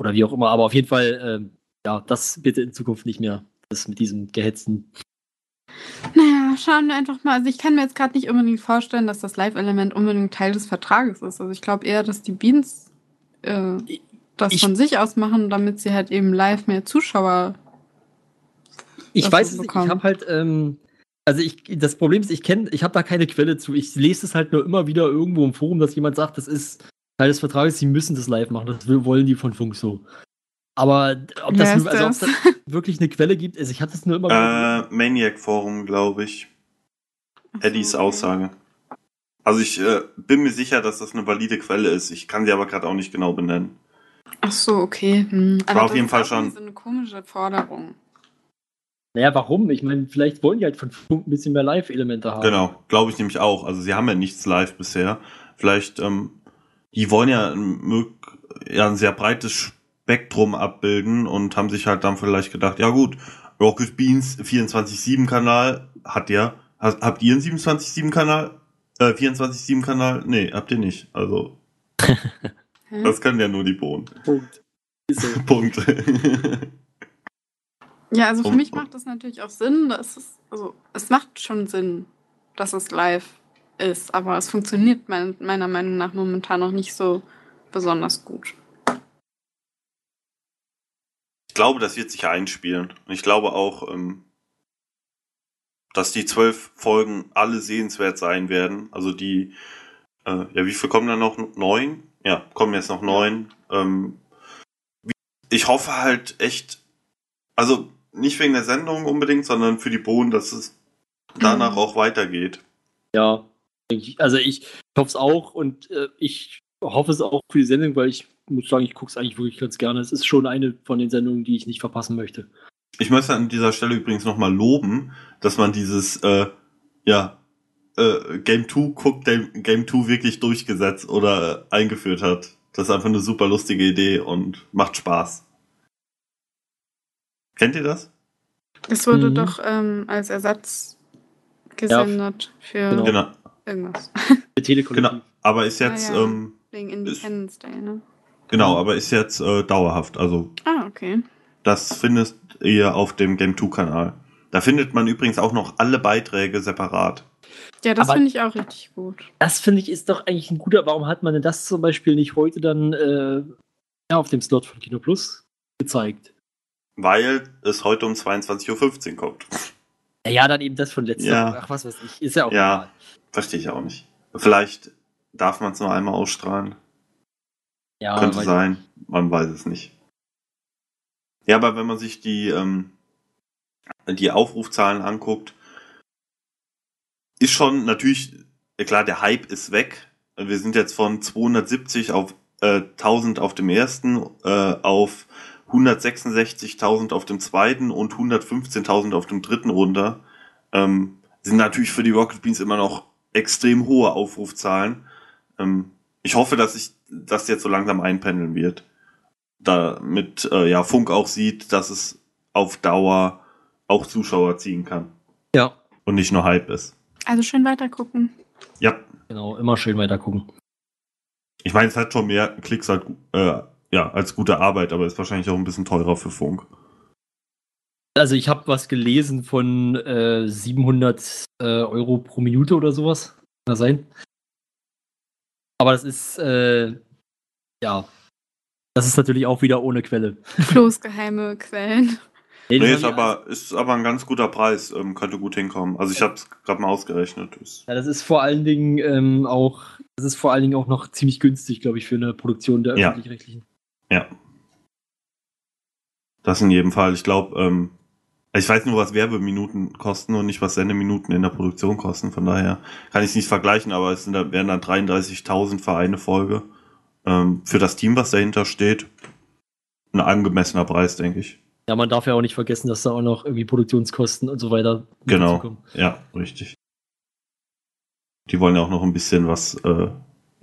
Oder wie auch immer, aber auf jeden Fall, ähm, ja, das bitte in Zukunft nicht mehr. Das mit diesem gehetzten. Naja, schauen wir einfach mal. Also ich kann mir jetzt gerade nicht unbedingt vorstellen, dass das Live-Element unbedingt Teil des Vertrages ist. Also ich glaube eher, dass die Beans äh, das Ich- von sich aus machen, damit sie halt eben live mehr Zuschauer. Ich weiß es nicht, ich habe halt, ähm, also ich, das Problem ist, ich kenne, ich habe da keine Quelle zu. Ich lese es halt nur immer wieder irgendwo im Forum, dass jemand sagt, das ist Teil des Vertrages, sie müssen das live machen. Das will- wollen die von Funk so. Aber ob das, nur, also ob das? wirklich eine Quelle gibt, also ich hatte es nur immer Äh, Maniac Forum, glaube ich. Eddies. Aussage. Also ich äh, bin mir sicher, dass das eine valide Quelle ist. Ich kann sie aber gerade auch nicht genau benennen. Ach so, okay. Hm. Aber auf das jeden Fall schon- So eine komische Forderung. Naja, warum? Ich meine, vielleicht wollen die halt von Funk ein bisschen mehr Live-Elemente haben. Genau, glaube ich nämlich auch. Also sie haben ja nichts live bisher. Vielleicht, ähm, die wollen ja, ja ein sehr breites Spektrum abbilden und haben sich halt dann vielleicht gedacht, ja gut, Rocket Beans 24-7 Kanal hat ja, ha- habt ihr einen 27-7 Kanal? Äh, 24-7 Kanal? Nee, habt ihr nicht. Also, das können ja nur die Bohnen. Punkt. Punkt. Ja, also für mich macht das natürlich auch Sinn. Dass es, also, es macht schon Sinn, dass es live ist, aber es funktioniert mein, meiner Meinung nach momentan noch nicht so besonders gut. Ich glaube, das wird sich einspielen. Und ich glaube auch, ähm, dass die zwölf Folgen alle sehenswert sein werden. Also die, äh, ja, wie viel kommen da noch? Neun? Ja, kommen jetzt noch neun. Ähm, ich hoffe halt echt, also nicht wegen der Sendung unbedingt, sondern für die Bohnen, dass es danach auch weitergeht. Ja. Also ich hoffe es auch und äh, ich hoffe es auch für die Sendung, weil ich muss sagen, ich gucke es eigentlich wirklich ganz gerne. Es ist schon eine von den Sendungen, die ich nicht verpassen möchte. Ich möchte an dieser Stelle übrigens nochmal loben, dass man dieses, äh, ja, äh, Game 2 guckt, Game, Game 2 wirklich durchgesetzt oder eingeführt hat. Das ist einfach eine super lustige Idee und macht Spaß. Kennt ihr das? Das wurde Mhm. doch ähm, als Ersatz gesendet für genau. Genau, irgendwas. Der Telekollektiv. genau. Aber ist jetzt, Ah, ja. ähm, Wegen Independence Day, ne? genau, aber ist jetzt äh, dauerhaft. Also Ah, okay. Das findet ihr auf dem Game 2 Kanal. Da findet man übrigens auch noch alle Beiträge separat. Ja, das finde ich auch richtig gut. Das finde ich ist doch eigentlich ein guter. Warum hat man denn das zum Beispiel nicht heute dann äh, ja, auf dem Slot von Kino Plus gezeigt? Weil es heute um 22.15 Uhr kommt. Ja, dann eben das von letzter Ja. Woche. Ach, was weiß ich. Ist ja auch Ja. egal. Verstehe ich auch nicht. Vielleicht darf man es nur einmal ausstrahlen. Ja, Könnte sein. Man weiß es nicht. Ja, aber wenn man sich die, ähm, die Aufrufzahlen anguckt, ist schon natürlich, klar, der Hype ist weg. Wir sind jetzt von 270 auf äh, 1000 auf dem ersten, äh, auf 166.000 auf dem zweiten und 115.000 auf dem dritten runter. Ähm, sind natürlich für die Rocket Beans immer noch extrem hohe Aufrufzahlen. Ähm, ich hoffe, dass sich das jetzt so langsam einpendeln wird. Damit äh, ja Funk auch sieht, dass es auf Dauer auch Zuschauer ziehen kann Ja, und nicht nur Hype ist. Also schön weiter gucken. Ja, genau. Immer schön weiter gucken. ich meine, es hat schon mehr Klicks als, äh, ja, als gute Arbeit, aber ist wahrscheinlich auch ein bisschen teurer für Funk. Also ich habe was gelesen von äh, 700 äh, Euro pro Minute oder sowas. Kann das sein? Aber das ist, äh, ja, das ist natürlich auch wieder ohne Quelle. Flo's geheime Quellen. Nee, Nee, ist aber, ist aber ein ganz guter Preis, ähm, könnte gut hinkommen. Also ich habe es gerade mal ausgerechnet. Ja, das ist vor allen Dingen ähm, auch, das ist vor allen Dingen auch noch ziemlich günstig, glaube ich, für eine Produktion der Ja. öffentlich-rechtlichen. ja. Das in jedem Fall. Ich glaube, ähm, ich weiß nur, was Werbeminuten kosten und nicht, was Sendeminuten in der Produktion kosten. Von daher kann ich es nicht vergleichen, aber es sind, wären dann 33.000 für eine Folge. Ähm, für das Team, was dahinter steht, ein angemessener Preis, denke ich. Ja, man darf ja auch nicht vergessen, dass da auch noch irgendwie Produktionskosten und so weiter Genau. dazukommen. Ja, richtig. Die wollen ja auch noch ein bisschen was äh,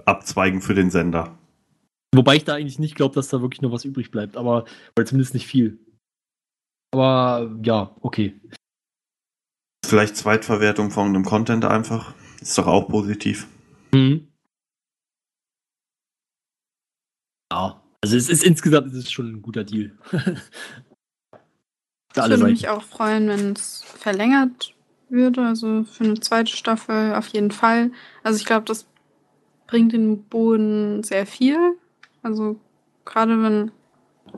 abzweigen für den Sender. Wobei ich da eigentlich nicht glaube, dass da wirklich noch was übrig bleibt, aber zumindest nicht viel. Aber ja, okay. Vielleicht Zweitverwertung von einem Content einfach. Ist doch auch positiv. Mhm. Ja, also es ist insgesamt ist es schon ein guter Deal. Ich würde mich auch freuen, wenn es verlängert würde, also für eine zweite Staffel auf jeden Fall. Also ich glaube, das bringt den Boden sehr viel. Also gerade wenn,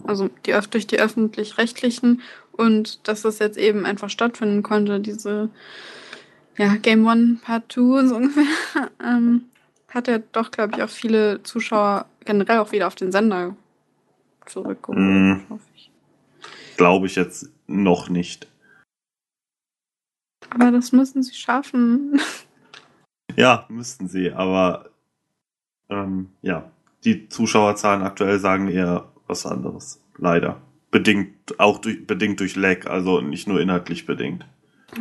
also die, durch die öffentlich-rechtlichen und dass das jetzt eben einfach stattfinden konnte, diese ja, Game One Part 2 so ungefähr, ähm, hat ja doch, glaube ich, auch viele Zuschauer generell auch wieder auf den Sender zurückgeholt, Mm. hoffe ich. Glaube ich jetzt noch nicht. Aber das müssen sie schaffen. Ja, müssten sie, aber ähm, ja, die Zuschauerzahlen aktuell sagen eher was anderes. Leider. Bedingt, auch durch, bedingt durch Lag, also nicht nur inhaltlich bedingt.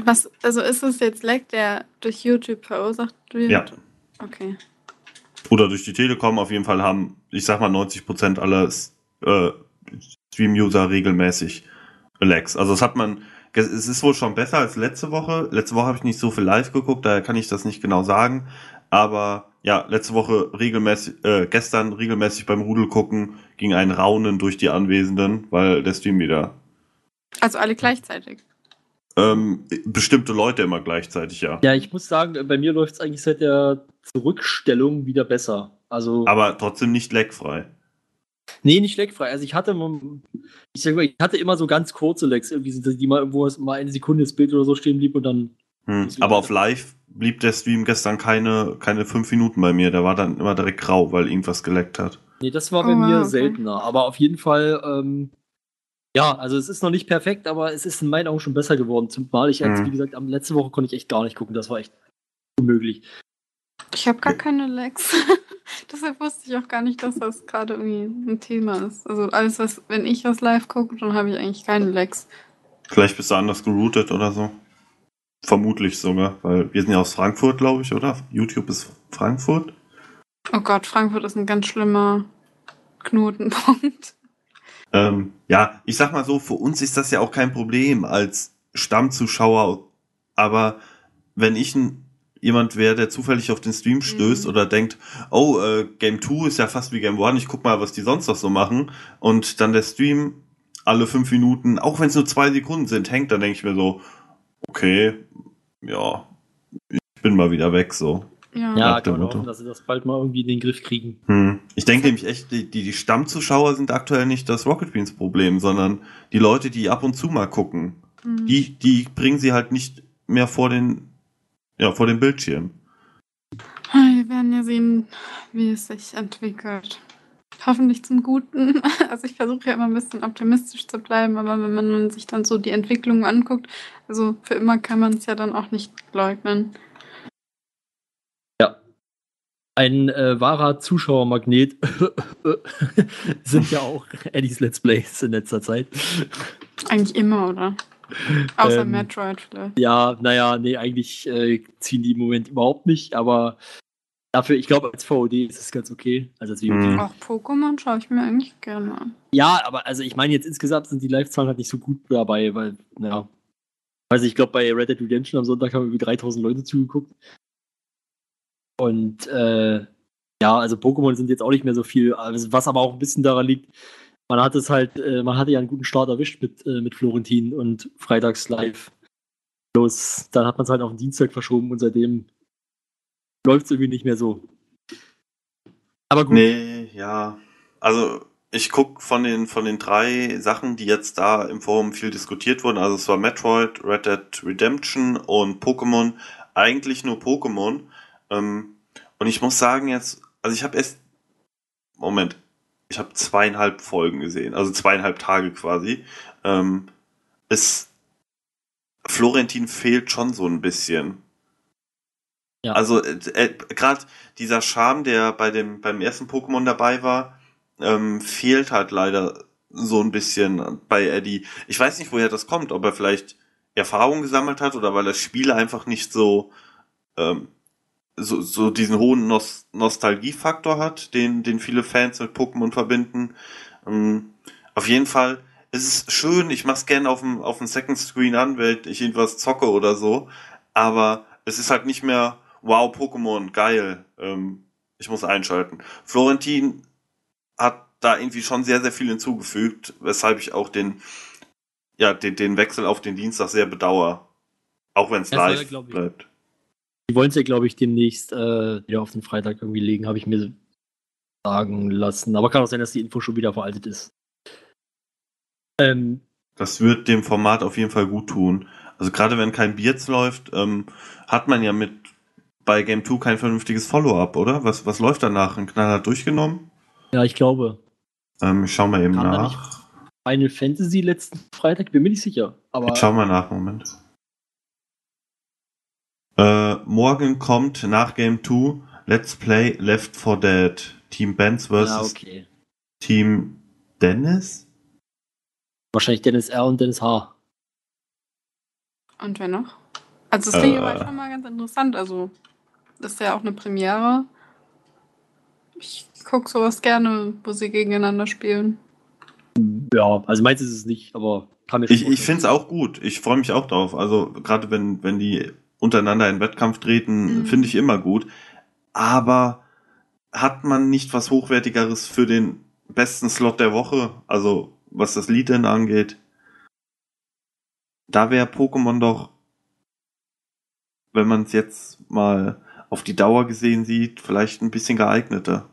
Was, also ist es jetzt Lag, der durch YouTube verursacht wird? Ja. Okay. Oder durch die Telekom auf jeden Fall haben, ich sag mal, 90% aller äh, Stream-User regelmäßig Lags. Also das hat man, es ist wohl schon besser als letzte Woche. Letzte Woche habe ich nicht so viel live geguckt, daher kann ich das nicht genau sagen. Aber ja, letzte Woche regelmäßig, äh, gestern regelmäßig beim Rudel gucken, ging ein Raunen durch die Anwesenden, weil der Stream wieder Also alle gleichzeitig. ähm, bestimmte Leute immer gleichzeitig, ja. Ja, ich muss sagen, bei mir läuft es eigentlich seit der Zurückstellung wieder besser. Also, Aber trotzdem nicht lagfrei. nee, nicht leckfrei. Also ich hatte, ich, sag mal, ich hatte immer so ganz kurze Lecks, irgendwie, so, die mal, wo es mal eine Sekunde das Bild oder so stehen blieb und dann. Hm. Aber auf live blieb der Stream gestern keine, keine fünf Minuten bei mir. Der war dann immer direkt grau, weil irgendwas geleckt hat. Nee, das war Oh, bei mir okay. seltener. Aber auf jeden Fall, ähm, Ja, also es ist noch nicht perfekt, aber es ist in meinen Augen schon besser geworden. Zumal ich jetzt, Mhm. wie gesagt, am letzte Woche konnte ich echt gar nicht gucken. Das war echt unmöglich. Ich habe gar keine Lags. Deshalb wusste ich auch gar nicht, dass das gerade irgendwie ein Thema ist. Also alles, was, wenn ich was live gucke, dann habe ich eigentlich keine Lags. Vielleicht bist du anders geroutet oder so. Vermutlich sogar, weil wir sind ja aus Frankfurt, glaube ich, oder? YouTube ist Frankfurt. Oh Gott, Frankfurt ist ein ganz schlimmer Knotenpunkt. Ähm, ja, ich sag mal so, für uns ist das ja auch kein Problem als Stammzuschauer. Aber wenn ich ein, jemand wäre, der zufällig auf den Stream stößt Mhm. oder denkt, oh, äh, Game 2 ist ja fast wie Game 1, ich guck mal, was die sonst noch so machen. Und dann der Stream alle fünf Minuten, auch wenn es nur zwei Sekunden sind, hängt, dann denke ich mir so, okay, ja, ich bin mal wieder weg, so. Ja. Ja, kann man hoffen, dass sie das bald mal irgendwie in den Griff kriegen. Hm. Ich denke nämlich echt, die, die die Stammzuschauer sind aktuell nicht das Rocket Beans Problem, sondern die Leute, die ab und zu mal gucken. Mhm. Die, die bringen sie halt nicht mehr vor den, ja, vor den Bildschirm. Wir werden ja sehen, wie es sich entwickelt. Hoffentlich zum Guten. Also ich versuche ja immer ein bisschen optimistisch zu bleiben, aber wenn man sich dann so die Entwicklung anguckt, also für immer kann man es ja dann auch nicht leugnen. Ein äh, wahrer Zuschauermagnet sind ja auch Eddies Let's Plays in letzter Zeit. Eigentlich immer, oder? Außer Ähm, Metroid vielleicht. Ja, naja, nee, eigentlich äh, ziehen die im Moment überhaupt nicht, aber dafür, ich glaube, als VOD ist es ganz okay. Also als VOD. Mhm. Auch Pokémon schaue ich mir eigentlich gerne an. Ja, aber also ich meine, jetzt insgesamt sind die Live-Zahlen halt nicht so gut dabei, weil, ja. Weiß ich, ich glaube, bei Red Dead Redemption am Sonntag haben irgendwie 3000 Leute zugeguckt. Und äh, ja, also Pokémon sind jetzt auch nicht mehr so viel, also was aber auch ein bisschen daran liegt, man hat es halt, äh, man hatte ja einen guten Start erwischt mit, äh, mit Florentin und freitags live. Bloß dann hat man es halt auf den Dienstag verschoben und seitdem läuft es irgendwie nicht mehr so. Aber gut. Nee, ja. Also, ich guck von den, von den drei Sachen, die jetzt da im Forum viel diskutiert wurden, also es war Metroid, Red Dead Redemption und Pokémon, eigentlich nur Pokémon. Ähm, und ich muss sagen jetzt, also ich habe erst, Moment, ich habe zweieinhalb Folgen gesehen, also zweieinhalb Tage quasi. Ähm, es, Florentin fehlt schon so ein bisschen. Ja. Also äh, äh, gerade dieser Charme, der bei dem beim ersten Pokémon dabei war, ähm, fehlt halt leider so ein bisschen bei Eddie. Ich weiß nicht, woher das kommt, ob er vielleicht Erfahrung gesammelt hat oder weil das Spiel einfach nicht so ähm, so, so diesen hohen Nos Nostalgiefaktor hat, den den viele Fans mit Pokémon verbinden. Ähm, auf jeden Fall ist es schön. Ich mach's gerne auf dem auf dem Second Screen an, wenn ich irgendwas zocke oder so. Aber es ist halt nicht mehr wow Pokémon geil. Ähm, ich muss einschalten. Florentin hat da irgendwie schon sehr, sehr viel hinzugefügt, weshalb ich auch den, ja, den, den Wechsel auf den Dienstag sehr bedauere. Auch wenn es live ich. bleibt. Die wollen es ja, glaube ich, demnächst äh, wieder auf den Freitag irgendwie legen, habe ich mir sagen lassen. Aber kann auch sein, dass die Info schon wieder veraltet ist. Ähm, Das wird dem Format auf jeden Fall gut tun. Also gerade wenn kein Bierz läuft, ähm, hat man ja mit bei Game 2 kein vernünftiges Follow-up, oder? Was, was läuft danach? Ein Knaller durchgenommen? ja, ich glaube, Ähm, ich schau mal eben Kam nach. Final Fantasy letzten Freitag, bin mir nicht sicher. Aber Ich schau mal nach, Moment. Äh, morgen kommt nach Game 2 Let's Play Left 4 Dead. Team Benz versus ja, okay. Team Dennis? Wahrscheinlich Dennis R. und Dennis H. Und wer noch? Also das klingt Äh. aber schon mal ganz interessant. Also das ist ja auch eine Premiere. Ich gucke sowas gerne, wo sie gegeneinander spielen. Ja, also meins ist es nicht, aber kann Ich, ich vorstellen. finde es auch gut. Ich freue mich auch drauf. Also gerade wenn, wenn die untereinander in Wettkampf treten, Mhm. finde ich immer gut. Aber hat man nicht was Hochwertigeres für den besten Slot der Woche? Also was das Lied denn angeht? Da wäre Pokémon doch, wenn man es jetzt mal auf die Dauer gesehen sieht, vielleicht ein bisschen geeigneter.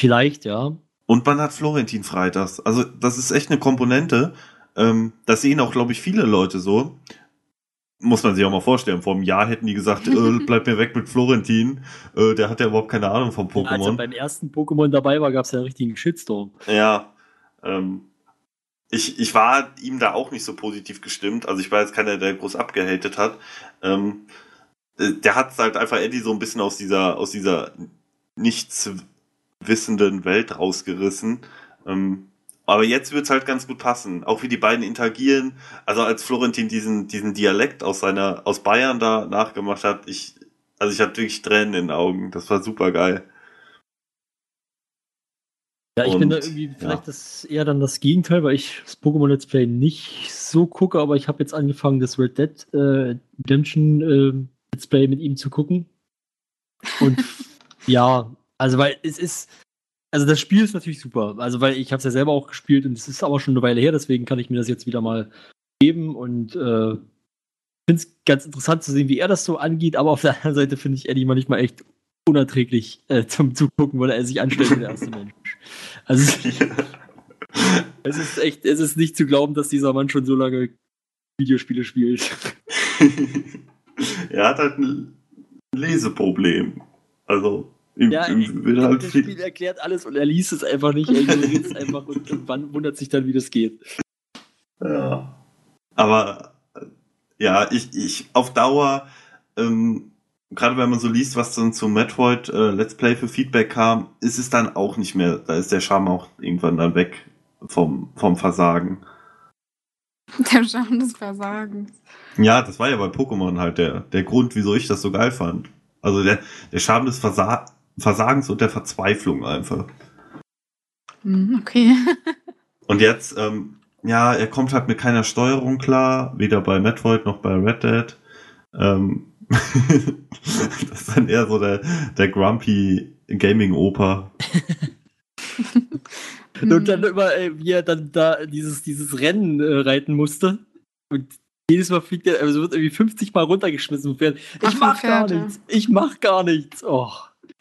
Vielleicht, ja. Und man hat Florentin freitags. Also das ist echt eine Komponente. Ähm, das sehen auch, glaube ich, viele Leute so. Muss man sich auch mal vorstellen. Vor einem Jahr hätten die gesagt, äh, bleib mir weg mit Florentin. Äh, der hat ja überhaupt keine Ahnung vom Als er Pokémon. beim ersten Pokémon dabei war, gab es ja einen richtigen Shitstorm. Ja. Ähm, ich, ich war ihm da auch nicht so positiv gestimmt. Also ich war jetzt keiner, der groß abgehatet hat. Ähm, äh, der hat halt einfach Eddie so ein bisschen aus dieser, aus dieser nichts wissenden Welt rausgerissen. Ähm, aber jetzt wird's halt ganz gut passen. Auch wie die beiden interagieren. Also als Florentin diesen, diesen Dialekt aus seiner, aus Bayern da nachgemacht hat, ich, also ich hatte wirklich Tränen in den Augen. Das war super geil. Ja, ich Und, bin da irgendwie ja. vielleicht das eher dann das Gegenteil, weil ich das Pokémon Let's Play nicht so gucke, aber ich habe jetzt angefangen, das Red Dead äh, Redemption äh, Let's Play mit ihm zu gucken. Und ja, also weil es ist, also das Spiel ist natürlich super. Also weil ich habe es ja selber auch gespielt und es ist aber schon eine Weile her, deswegen kann ich mir das jetzt wieder mal geben und äh, finde es ganz interessant zu sehen, wie er das so angeht, aber auf der anderen Seite finde ich Eddie manchmal echt unerträglich äh, zum Zugucken, weil er sich anstellt wie der erste Mensch. Also es ist echt, es ist nicht zu glauben, dass dieser Mann schon so lange Videospiele spielt. er hat halt ein Leseproblem. Also, ihm, Ja, ihm wird halt das viel, Spiel erklärt alles und er liest es einfach nicht, er ignoriert es einfach und irgendwann wundert sich dann, wie das geht. Ja. Aber äh, ja, ich, ich auf Dauer, ähm, gerade wenn man so liest, was dann zu Metroid äh, Let's Play für Feedback kam, ist es dann auch nicht mehr, da ist der Charme auch irgendwann dann weg vom, vom Versagen. Der Charme des Versagens. Ja, das war ja bei Pokémon halt der, der Grund, wieso ich das so geil fand. Also der, der Charme des Versa Versagens und der Verzweiflung einfach. Hm, okay. Und jetzt, ähm, ja, er kommt halt mit keiner Steuerung klar, weder bei Metroid noch bei Red Dead. Ähm, das ist dann eher so der, der grumpy Gaming-Oper. Und dann immer, äh, wie er dann da dieses, dieses Rennen äh, reiten musste. Und jedes Mal fliegt er, also wird irgendwie 50 Mal runtergeschmissen vom Pferd. Ich Ach, mach gar Pferd, ja. nichts. Ich mach gar nichts. Oh.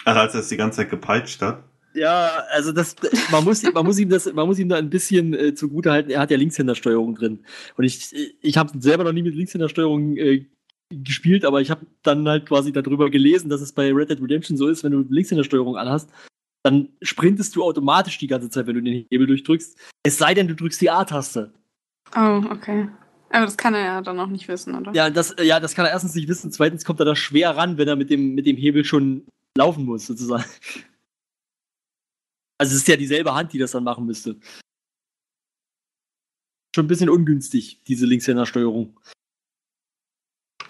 Ach, als er es die ganze Zeit gepeitscht hat. Ja, also das, man muss, man muss ihm das, man muss ihm da ein bisschen äh, zugute halten. Er hat ja Linkshändersteuerung drin. Und ich, ich habe selber noch nie mit Linkshändersteuerung äh, gespielt, aber ich habe dann halt quasi darüber gelesen, dass es bei Red Dead Redemption so ist, wenn du Linkshändersteuerung anhast, dann sprintest du automatisch die ganze Zeit, wenn du den Hebel durchdrückst. Es sei denn, du drückst die A-Taste. Oh, okay. Aber das kann er ja dann auch nicht wissen, oder? Ja, das, ja, das kann er erstens nicht wissen. Zweitens kommt er da schwer ran, wenn er mit dem, mit dem Hebel schon laufen muss, sozusagen. Also es ist ja dieselbe Hand, die das dann machen müsste. Schon ein bisschen ungünstig, diese Linkshändersteuerung.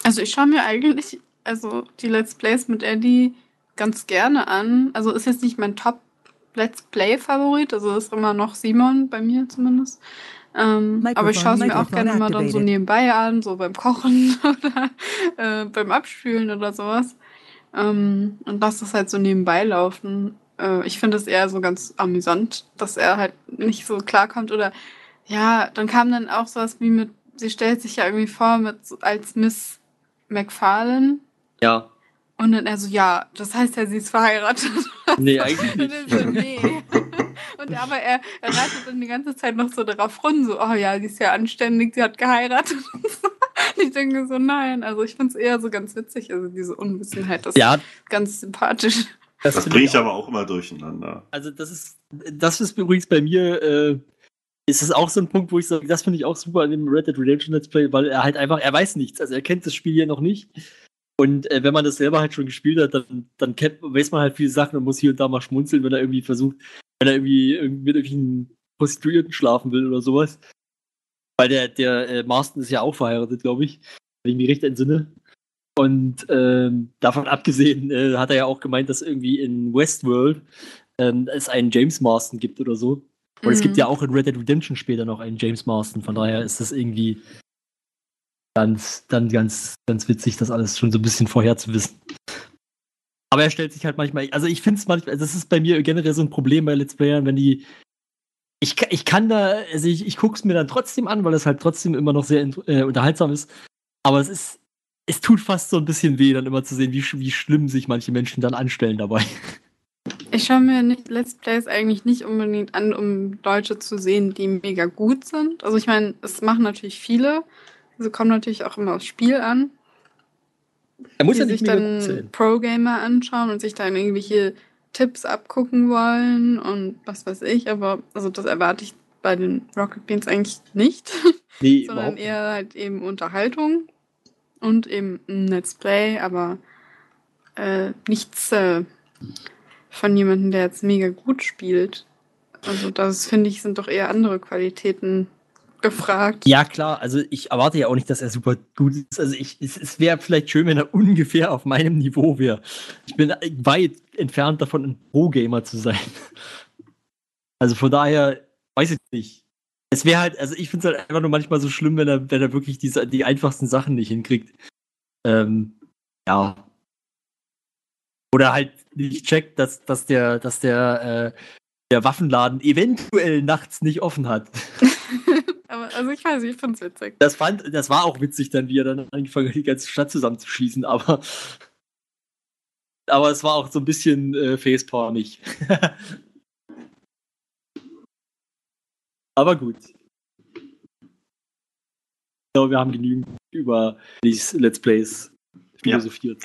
Also ich schaue mir eigentlich, also die Let's Plays mit Eddie ganz gerne an. Also ist jetzt nicht mein Top Let's Play Favorit, also ist immer noch Simon bei mir zumindest. Ähm, aber ich schaue es mir auch gerne mal dann so nebenbei an, so beim Kochen oder äh, beim Abspülen oder sowas. Ähm, und lasse das halt so nebenbei laufen. Äh, ich finde es eher so ganz amüsant, dass er halt nicht so klarkommt. Oder ja, dann kam dann auch sowas wie mit, sie stellt sich ja irgendwie vor mit als Miss McFarlane. Ja. Und dann er so, ja, das heißt ja, sie ist verheiratet. Nee, eigentlich Und nicht. er so, nee. Und aber er, er reitet dann die ganze Zeit noch so darauf rum, so, oh ja, sie ist ja anständig, sie hat geheiratet. Und. Ich denke so, nein. Also ich finde es eher so ganz witzig, also diese Unwissenheit, das Ja, ist ganz sympathisch. Das finde bringe ich ich aber auch immer durcheinander. Also das ist, das ist übrigens bei mir, äh, ist es auch so ein Punkt, wo ich sage, das finde ich auch super an dem Red Dead Redemption Let's Play, weil er halt einfach, er weiß nichts, also er kennt das Spiel ja noch nicht. Und äh, wenn man das selber halt schon gespielt hat, dann, dann kennt, weiß man halt viele Sachen und muss hier und da mal schmunzeln, wenn er irgendwie versucht, wenn er irgendwie, irgendwie mit irgendwelchen Prostituierten schlafen will oder sowas. Weil der, der äh, Marston ist ja auch verheiratet, glaube ich, wenn ich mich recht entsinne. Und ähm, davon abgesehen äh, hat er ja auch gemeint, dass irgendwie in Westworld ähm, es einen James Marston gibt oder so. Und es Mhm. gibt ja auch in Red Dead Redemption später noch einen James Marston. Von daher ist das irgendwie ganz, dann ganz, ganz witzig, das alles schon so ein bisschen vorher zu wissen. Aber er stellt sich halt manchmal, also ich finde es manchmal, das ist bei mir generell so ein Problem bei Let's Playern, wenn die, ich, ich kann da, also ich, ich gucke es mir dann trotzdem an, weil es halt trotzdem immer noch sehr äh, unterhaltsam ist. Aber es ist, es tut fast so ein bisschen weh, dann immer zu sehen, wie, wie schlimm sich manche Menschen dann anstellen dabei. Ich schaue mir nicht Let's Plays eigentlich nicht unbedingt an, um Leute zu sehen, die mega gut sind. Also ich meine, es machen natürlich viele. Also kommt natürlich auch immer aufs Spiel an. Er muss die ja nicht sich dann. Pro-Gamer anschauen und sich dann irgendwelche Tipps abgucken wollen und was weiß ich. Aber also das erwarte ich bei den Rocket Beans eigentlich nicht, Nee, sondern eher halt eben Unterhaltung und eben ein Let's Play, aber äh, nichts äh, von jemandem, der jetzt mega gut spielt. Also das finde ich sind doch eher andere Qualitäten gefragt. Ja, klar, also ich erwarte ja auch nicht, dass er super gut ist. Also ich, es, es wäre vielleicht schön, wenn er ungefähr auf meinem Niveau wäre. Ich bin weit entfernt davon, ein Pro-Gamer zu sein. Also von daher, weiß ich nicht. Es wäre halt, also ich finde es halt einfach nur manchmal so schlimm, wenn er, wenn er wirklich diese, die einfachsten Sachen nicht hinkriegt. Ähm, ja. Oder halt nicht checkt, dass, dass der, dass der, äh, der Waffenladen eventuell nachts nicht offen hat. Aber also ich weiß nicht, ich finde es witzig. Das fand, das war auch witzig dann, wie er dann angefangen hat, die ganze Stadt zusammenzuschießen, aber, aber es war auch so ein bisschen äh, facepalmig. aber gut. Ich glaube, wir haben genügend über these Let's Plays Ja. philosophiert.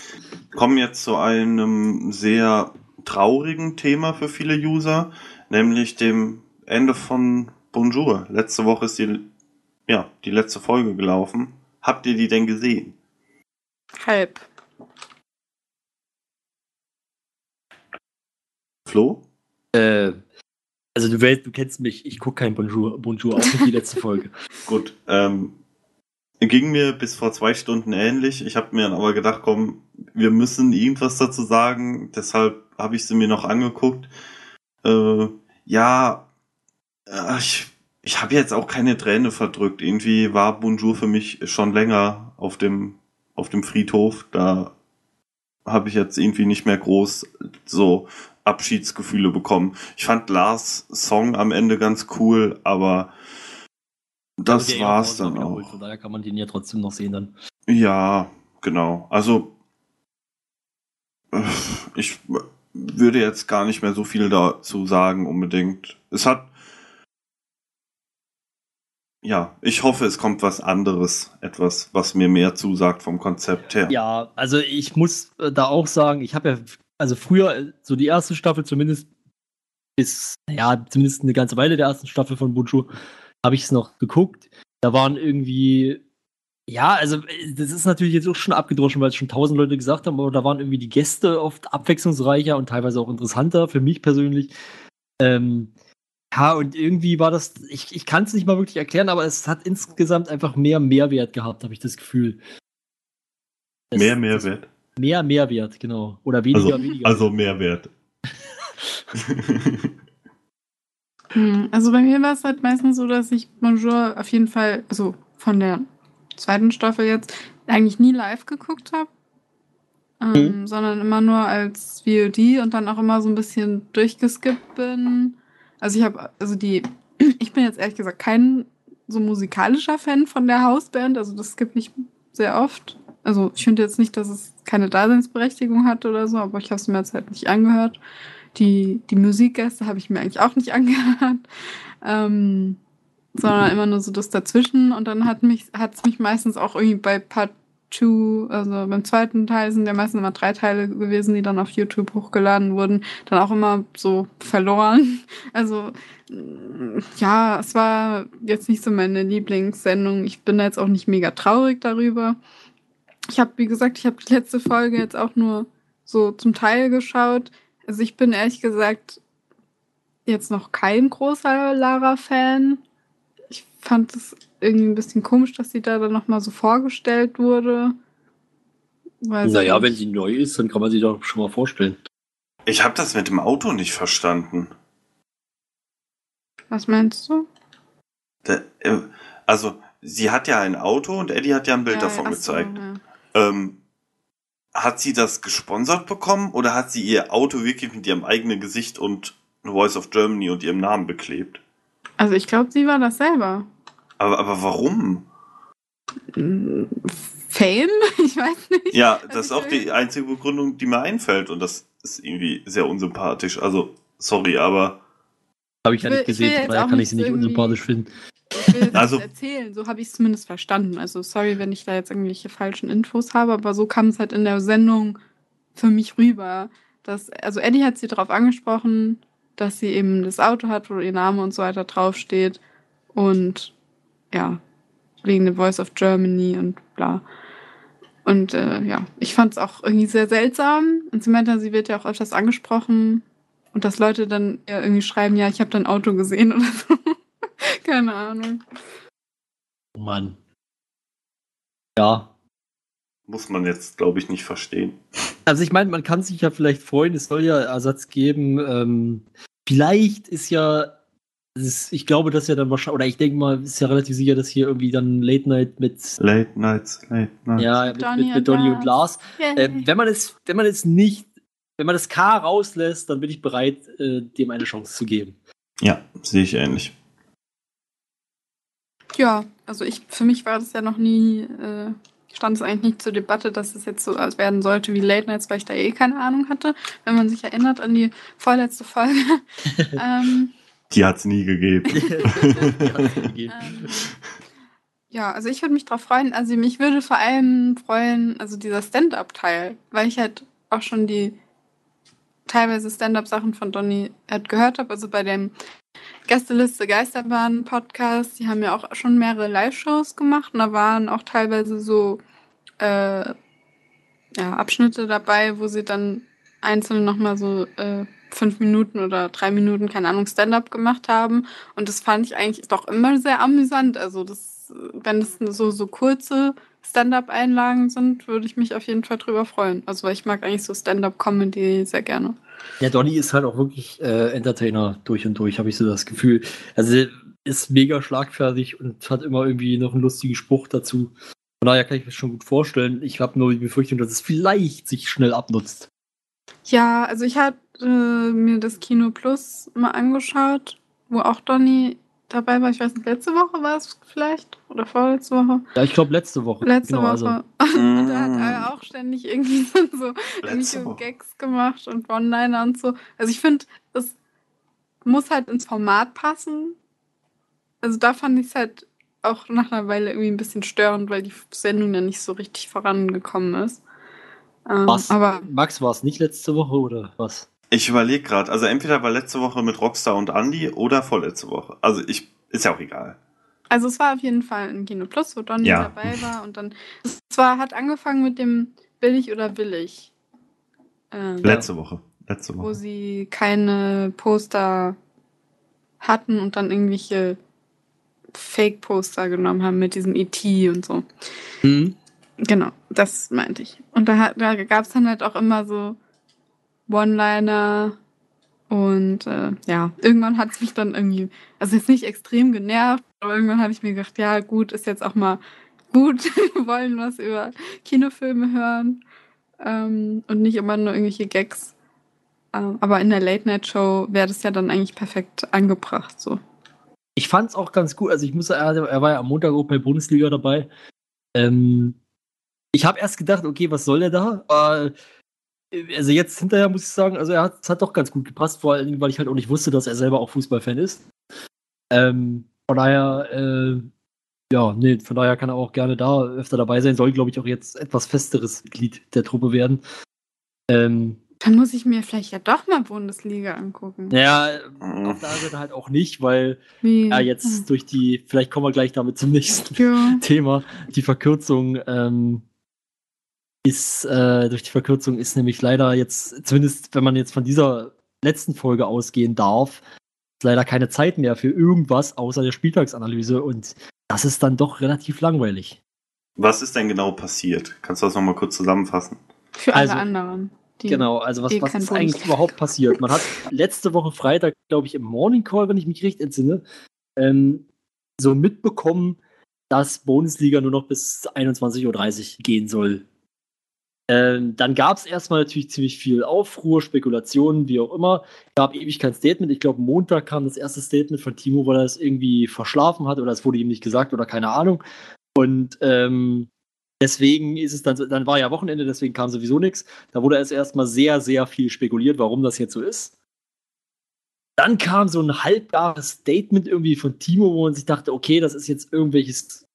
kommen jetzt zu einem sehr traurigen Thema für viele User, nämlich dem Ende von Bonjour. Letzte Woche ist die, ja, die letzte Folge gelaufen. Habt ihr die denn gesehen? Halb. Flo? Äh, also du, weißt, du kennst mich, ich gucke kein Bonjour, Bonjour, auch nicht die letzte Folge. Gut, ähm, ging mir bis vor zwei Stunden ähnlich. Ich habe mir dann aber gedacht, komm, wir müssen irgendwas dazu sagen. Deshalb habe ich sie mir noch angeguckt. Äh, ja, äh, ich, ich habe jetzt auch keine Träne verdrückt. Irgendwie war Bonjour für mich schon länger auf dem, auf dem Friedhof. Da habe ich jetzt irgendwie nicht mehr groß so Abschiedsgefühle bekommen. Ich fand Lars Song am Ende ganz cool, aber das Der war's dann auch. Von daher kann man den ja trotzdem noch sehen dann. Ja, genau. Also äh, ich würde jetzt gar nicht mehr so viel dazu sagen unbedingt. Es hat ja, ich hoffe, es kommt was anderes, etwas, was mir mehr zusagt vom Konzept her. Ja, also ich muss äh, da auch sagen, ich habe ja, also früher, äh, so die erste Staffel zumindest bis, ja, zumindest eine ganze Weile der ersten Staffel von Bunchu, habe ich es noch geguckt. Da waren irgendwie, ja, also äh, das ist natürlich jetzt auch schon abgedroschen, weil es schon tausend Leute gesagt haben, aber da waren irgendwie die Gäste oft abwechslungsreicher und teilweise auch interessanter für mich persönlich. Ähm, ja, und irgendwie war das, ich, ich kann es nicht mal wirklich erklären, aber es hat insgesamt einfach mehr Mehrwert gehabt, habe ich das Gefühl. Das- mehr Mehrwert. Mehr Mehrwert, genau. Oder weniger, Also, weniger. also Mehrwert. Hm, Also bei mir war es halt meistens so, dass ich Bonjour auf jeden Fall, also von der zweiten Staffel jetzt, eigentlich nie live geguckt habe. Ähm, Sondern immer nur als VOD und dann auch immer so ein bisschen durchgeskippt bin. Also ich habe, also die, ich bin jetzt ehrlich gesagt kein so musikalischer Fan von der Hausband, also das skippe ich sehr oft. Also ich finde jetzt nicht, dass es keine Daseinsberechtigung hat oder so, aber ich habe es mir jetzt halt nicht angehört. Die, die Musikgäste habe ich mir eigentlich auch nicht angehört. Ähm, sondern immer nur so das dazwischen. Und dann hat mich, hat's mich meistens auch irgendwie bei Part 2, also beim zweiten Teil sind ja meistens immer drei Teile gewesen, die dann auf YouTube hochgeladen wurden, dann auch immer so verloren. Also mm, ja, es war jetzt nicht so meine Lieblingssendung. Ich bin jetzt auch nicht mega traurig darüber. Ich habe, wie gesagt, ich habe die letzte Folge jetzt auch nur so zum Teil geschaut. Also ich bin ehrlich gesagt jetzt noch kein großer Lara-Fan. Ich fand es irgendwie ein bisschen komisch, dass sie da dann nochmal so vorgestellt wurde. Weil naja, wenn sie neu ist, dann kann man sie doch schon mal vorstellen. Ich habe das mit dem Auto nicht verstanden. Was meinst du? Der, äh, also, sie hat ja ein Auto und Eddie hat ja ein Bild Ja, davon ach so, gezeigt. ja. Ähm, hat sie das gesponsert bekommen oder hat sie ihr Auto wirklich mit ihrem eigenen Gesicht und Voice of Germany und ihrem Namen beklebt? Also ich glaube, sie war das selber. Aber, aber warum? Fame? Ich weiß nicht. Ja, Also das ist auch die einzige Begründung, die mir einfällt und das ist irgendwie sehr unsympathisch. Also, sorry, aber Habe ich ja nicht gesehen, von daher auch kann ich sie nicht unsympathisch finden. Ich will jetzt Also- erzählen, so habe ich es zumindest verstanden. Also sorry, wenn ich da jetzt irgendwelche falschen Infos habe, aber so kam es halt in der Sendung für mich rüber. Dass, also Eddie hat sie darauf angesprochen, dass sie eben das Auto hat, wo ihr Name und so weiter draufsteht. Und ja, wegen The Voice of Germany und bla. Und äh, ja, ich fand es auch irgendwie sehr seltsam. Und sie meinte, sie wird ja auch öfters angesprochen. Und dass Leute dann irgendwie schreiben, ja, ich habe dein Auto gesehen oder so. Keine Ahnung. Oh Mann. Ja. Muss man jetzt, glaube ich, nicht verstehen. Also ich meine, man kann sich ja vielleicht freuen, es soll ja Ersatz geben. Ähm, vielleicht ist ja, ist, ich glaube, dass ja dann wahrscheinlich, oder ich denke mal, ist ja relativ sicher, dass hier irgendwie dann Late Night mit, Late Nights, Late Nights. ja, mit, Donny mit, und mit Donny und Lars. Yay. Ähm, wenn man es, wenn man es nicht, wenn man das K rauslässt, dann bin ich bereit, äh, dem eine Chance zu geben. Ja, sehe ich ähnlich. Ja, also ich, für mich war das ja noch nie, äh, stand es eigentlich nicht zur Debatte, dass es jetzt so werden sollte wie Late Nights, weil ich da eh keine Ahnung hatte, wenn man sich erinnert an die vorletzte Folge. ähm, Die hat es nie gegeben. ähm, ja, also ich würde mich drauf freuen. Also mich würde vor allem freuen, also dieser Stand-up-Teil, weil ich halt auch schon die teilweise Stand-up-Sachen von Donny halt gehört habe. Also bei dem Gästeliste Geisterbahn Podcast, die haben ja auch schon mehrere Live-Shows gemacht und da waren auch teilweise so äh, ja, Abschnitte dabei, wo sie dann einzeln nochmal so äh, fünf Minuten oder drei Minuten, keine Ahnung, Stand-up gemacht haben. Und das fand ich eigentlich doch immer sehr amüsant. Also das, wenn es so, so kurze Stand-up-Einlagen sind, würde ich mich auf jeden Fall drüber freuen. Also weil ich mag eigentlich so Stand-up-Comedy sehr gerne. Ja, Donny ist halt auch wirklich äh, Entertainer durch und durch, habe ich so das Gefühl. Also ist mega schlagfertig und hat immer irgendwie noch einen lustigen Spruch dazu. Von daher kann ich mir schon gut vorstellen. Ich habe nur die Befürchtung, dass es vielleicht sich schnell abnutzt. Ja, also ich habe äh, mir das Kino Plus mal angeschaut, wo auch Donny dabei war. Ich weiß nicht, letzte Woche war es vielleicht oder vorletzte Woche. Ja, ich glaube letzte Woche. Letzte Genau, also- Woche. und da hat er auch ständig irgendwie so, so irgendwelche. Gags gemacht und One-Liner und so. Also ich finde, es muss halt ins Format passen. Also da fand ich es halt auch nach einer Weile irgendwie ein bisschen störend, weil die Sendung ja nicht so richtig vorangekommen ist. Ähm, Was? aber Max, war es nicht letzte Woche oder was? Ich überlege gerade, also entweder war letzte Woche mit Rockstar und Andy oder vorletzte Woche. Also ich, ist ja auch egal. Also es war auf jeden Fall ein Kino Plus, wo Donny Ja. dabei war und dann es war hat angefangen mit dem billig oder billig. Ähm, Letzte Woche. Letzte wo Woche. sie keine Poster hatten und dann irgendwelche Fake-Poster genommen haben mit diesem E.T. und so. Hm? Genau, das meinte ich. Und da, da gab es dann halt auch immer so One-Liner und äh, ja, irgendwann hat es mich dann irgendwie, also jetzt nicht extrem genervt, aber irgendwann habe ich mir gedacht, ja gut, ist jetzt auch mal gut, wir wollen was über Kinofilme hören ähm, und nicht immer nur irgendwelche Gags. Ähm, aber in der Late-Night-Show wäre das ja dann eigentlich perfekt angebracht, so. Ich fand es auch ganz gut. Also ich muss, er, er war ja am Montag auch bei Bundesliga dabei. Ähm, ich habe erst gedacht, okay, was soll der da? Äh, also jetzt hinterher muss ich sagen, also er hat, es hat doch ganz gut gepasst, vor allem, weil ich halt auch nicht wusste, dass er selber auch Fußballfan ist. Ähm, von daher, äh, ja, nee, von daher kann er auch gerne da öfter dabei sein. Soll, glaube ich, auch jetzt etwas festeres Glied der Truppe werden. Ähm, Dann muss ich mir vielleicht ja doch mal Bundesliga angucken. ja, Mhm. auf der anderen Seite halt auch nicht, weil Wie? ja jetzt durch die, vielleicht kommen wir gleich damit zum nächsten Ja. Thema. Die Verkürzung ähm, ist, äh, durch die Verkürzung ist nämlich leider jetzt, zumindest wenn man jetzt von dieser letzten Folge ausgehen darf, ist leider keine Zeit mehr für irgendwas außer der Spieltagsanalyse und das ist dann doch relativ langweilig. Was ist denn genau passiert? Kannst du das nochmal kurz zusammenfassen? Für alle Also, anderen. die- Genau, also was, eh was ist eigentlich überhaupt passiert? Man hat letzte Woche Freitag, glaube ich, im Morning Call, wenn ich mich recht entsinne, ähm, so mitbekommen, dass Bundesliga nur noch bis 21.30 Uhr gehen soll. Ähm, dann gab es erstmal natürlich ziemlich viel Aufruhr, Spekulationen, wie auch immer. Gab ewig kein Statement. Ich glaube, Montag kam das erste Statement von Timo, weil er es irgendwie verschlafen hat oder es wurde ihm nicht gesagt oder keine Ahnung. Und ähm, deswegen ist es dann, dann war ja Wochenende, deswegen kam sowieso nichts. Da wurde es erstmal sehr, sehr viel spekuliert, warum das jetzt so ist. Dann kam so ein halbgares Statement irgendwie von Timo, wo man sich dachte, okay, das ist jetzt irgendwelches,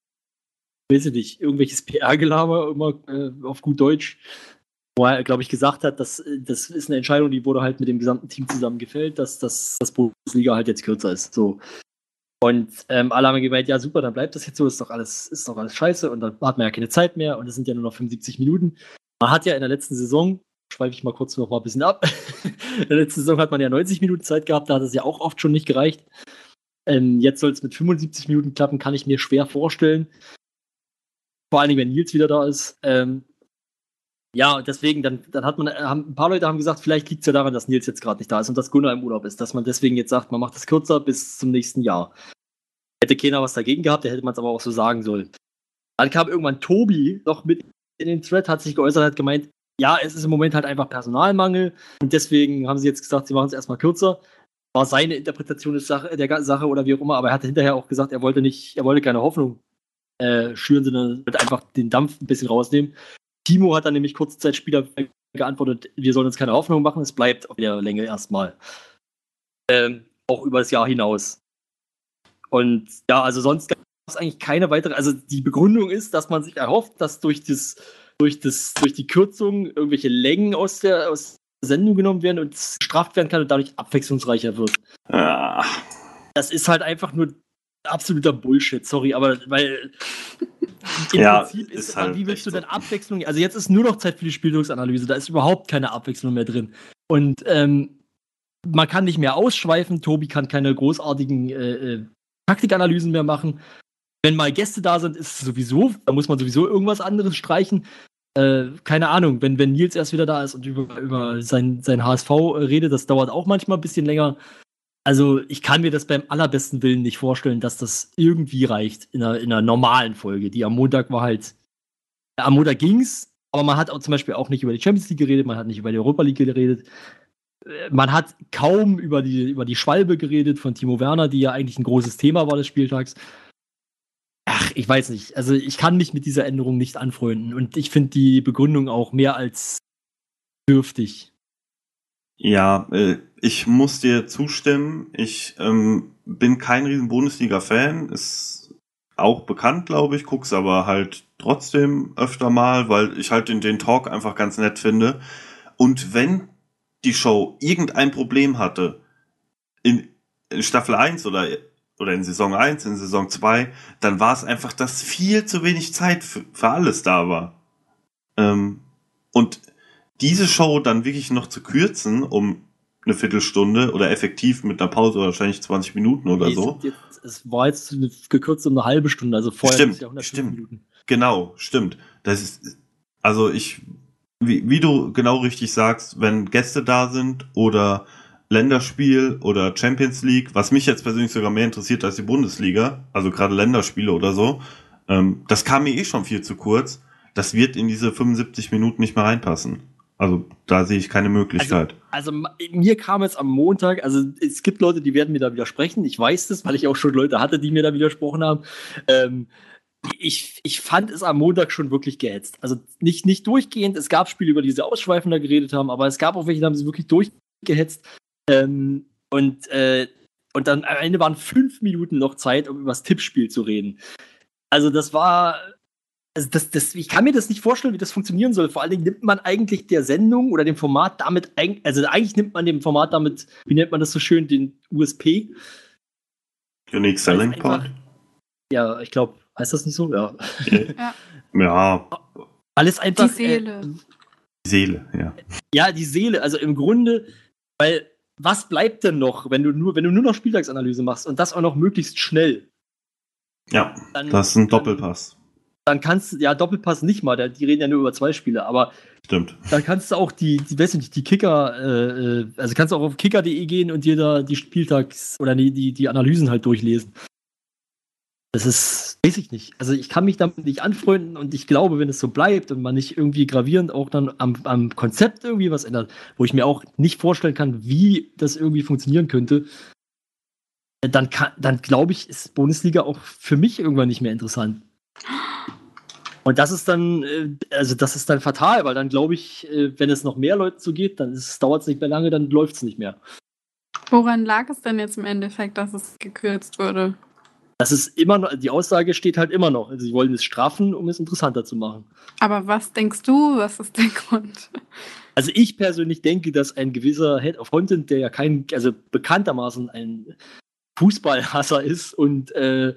weiß ich nicht, irgendwelches PR-Gelaber, immer äh, auf gut Deutsch. wo er, glaube ich, gesagt hat, dass das ist eine Entscheidung, die wurde halt mit dem gesamten Team zusammen gefällt, dass, dass das Bundesliga halt jetzt kürzer ist. So. Und ähm, alle haben gemeint, ja super, dann bleibt das jetzt so, ist doch alles, ist doch alles scheiße und dann hat man ja keine Zeit mehr und es sind ja nur noch 75 Minuten. Man hat ja in der letzten Saison, schweife ich mal kurz noch mal ein bisschen ab, in der letzten Saison hat man ja 90 Minuten Zeit gehabt, da hat es ja auch oft schon nicht gereicht. Ähm, jetzt soll es mit 75 Minuten klappen, kann ich mir schwer vorstellen. Vor allen Dingen, wenn Nils wieder da ist. Ähm, ja, deswegen, dann, dann hat man, haben, ein paar Leute haben gesagt, vielleicht liegt es ja daran, dass Nils jetzt gerade nicht da ist und dass Gunnar im Urlaub ist, dass man deswegen jetzt sagt, man macht das kürzer bis zum nächsten Jahr. Hätte keiner was dagegen gehabt, hätte man es aber auch so sagen sollen. Dann kam irgendwann Tobi noch mit in den Thread, hat sich geäußert, hat gemeint, ja, es ist im Moment halt einfach Personalmangel und deswegen haben sie jetzt gesagt, sie machen es erstmal kürzer. War seine Interpretation der Sache, der Sache oder wie auch immer, aber er hatte hinterher auch gesagt, er wollte nicht, er wollte keine Hoffnung äh, schüren, sondern wird einfach den Dampf ein bisschen rausnehmen. Timo hat dann nämlich kurze Zeit später geantwortet, wir sollen uns keine Hoffnung machen, es bleibt auf der Länge erstmal. Ähm, auch über das Jahr hinaus. Und ja, also sonst gab es eigentlich keine weitere, also die Begründung ist, dass man sich erhofft, dass durch das, durch das, durch die Kürzung irgendwelche Längen aus der, aus der Sendung genommen werden und gestraft werden kann und dadurch abwechslungsreicher wird. Ja. Das ist halt einfach nur absoluter Bullshit, sorry, aber weil im Ja, Prinzip ist, ist halt wie willst du denn Abwechslung? Also jetzt ist nur noch Zeit für die Spielzugsanalyse, da ist überhaupt keine Abwechslung mehr drin. Und ähm, man kann nicht mehr ausschweifen, Tobi kann keine großartigen äh, äh, Taktikanalysen mehr machen. Wenn mal Gäste da sind, ist es sowieso, da muss man sowieso irgendwas anderes streichen. Äh, keine Ahnung, wenn, wenn Nils erst wieder da ist und über, über sein, sein HSV redet, das dauert auch manchmal ein bisschen länger. Also ich kann mir das beim allerbesten Willen nicht vorstellen, dass das irgendwie reicht in einer, in einer normalen Folge. Die am Montag war halt, am Montag ging's, aber man hat auch zum Beispiel auch nicht über die Champions League geredet, man hat nicht über die Europa League geredet. Äh, Man hat kaum über die, über die Schwalbe geredet von Timo Werner, die ja eigentlich ein großes Thema war des Spieltags. Ach, ich weiß nicht. Also ich kann mich mit dieser Änderung nicht anfreunden. Und ich finde die Begründung auch mehr als dürftig. Ja, äh, ich muss dir zustimmen. Ich ähm, bin kein riesen Bundesliga-Fan. Ist auch bekannt, glaube ich. Guck's aber halt trotzdem öfter mal, weil ich halt den, den Talk einfach ganz nett finde. Und wenn die Show irgendein Problem hatte, in, in Staffel 1 oder, oder in Saison 1, in Saison 2, dann war es einfach, dass viel zu wenig Zeit für, für alles da war. Ähm, und diese Show dann wirklich noch zu kürzen, um eine Viertelstunde oder effektiv mit einer Pause wahrscheinlich 20 Minuten oder Nee, so. Es, es war jetzt gekürzt um eine halbe Stunde, also vorher Stimmt, ja 105 stimmt. Minuten. Genau, stimmt. Das ist, also ich, wie, wie du genau richtig sagst, wenn Gäste da sind oder Länderspiel oder Champions League, was mich jetzt persönlich sogar mehr interessiert als die Bundesliga, also gerade Länderspiele oder so, ähm, das kam mir eh schon viel zu kurz. Das wird in diese 75 Minuten nicht mehr reinpassen. Also da sehe ich keine Möglichkeit. Also ma- mir kam es am Montag, also es gibt Leute, die werden mir da widersprechen. Ich weiß das, weil ich auch schon Leute hatte, die mir da widersprochen haben. Ähm, ich, ich fand es am Montag schon wirklich gehetzt. Also nicht, nicht durchgehend. Es gab Spiele, über die sie ausschweifender geredet haben, aber es gab auch welche, die haben sie wirklich durchgehetzt. Ähm, und, äh, und dann am Ende waren fünf Minuten noch Zeit, um über das Tippspiel zu reden. Also das war, also das, das, ich kann mir das nicht vorstellen, wie das funktionieren soll. Vor allen Dingen nimmt man eigentlich der Sendung oder dem Format damit, also eigentlich nimmt man dem Format damit, wie nennt man das so schön, den USP. Unique Selling einfach- Point? Ja, ich glaube, heißt das nicht so? Ja. Ja, Alles einfach. Die Seele. Äh, die Seele, ja. ja, die Seele. Also im Grunde, weil was bleibt denn noch, wenn du nur, wenn du nur noch Spieltagsanalyse machst und das auch noch möglichst schnell? Ja, Dann, das ist ein dann- Doppelpass. Dann kannst du, ja, Doppelpass nicht mal, die reden ja nur über zwei Spiele, aber Stimmt. dann kannst du auch die, die weiß nicht, die Kicker, äh, äh, also kannst du auch auf kicker.de gehen und dir da die Spieltags- oder die, die, die Analysen halt durchlesen. Das ist, weiß ich nicht. Also ich kann mich damit nicht anfreunden und ich glaube, wenn es so bleibt und man nicht irgendwie gravierend auch dann am, am Konzept irgendwie was ändert, wo ich mir auch nicht vorstellen kann, wie das irgendwie funktionieren könnte, äh, dann, kann- dann glaube ich, ist Bundesliga auch für mich irgendwann nicht mehr interessant. Und das ist dann, äh, also das ist dann fatal, weil dann glaube ich, äh, wenn es noch mehr Leuten so geht, dann dauert es nicht mehr lange, dann läuft es nicht mehr. Woran lag es denn jetzt im Endeffekt, dass es gekürzt wurde? Das ist immer noch, die Aussage steht halt immer noch. Also sie wollen es straffen, um es interessanter zu machen. Aber was denkst du, was ist der Grund? Also ich persönlich denke, dass ein gewisser Head of Content, der ja kein, also bekanntermaßen ein Fußballhasser ist und äh,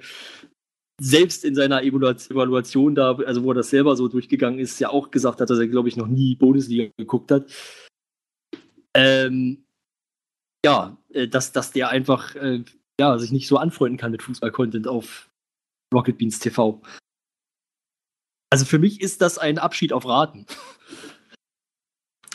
selbst in seiner Evaluation da, also wo er das selber so durchgegangen ist, ja auch gesagt hat, dass er, glaube ich, noch nie Bundesliga geguckt hat. Ähm, ja, äh, dass, dass der einfach äh, ja, sich nicht so anfreunden kann mit Fußball-Content auf Rocket Beans TV. Also für mich ist das ein Abschied auf Raten.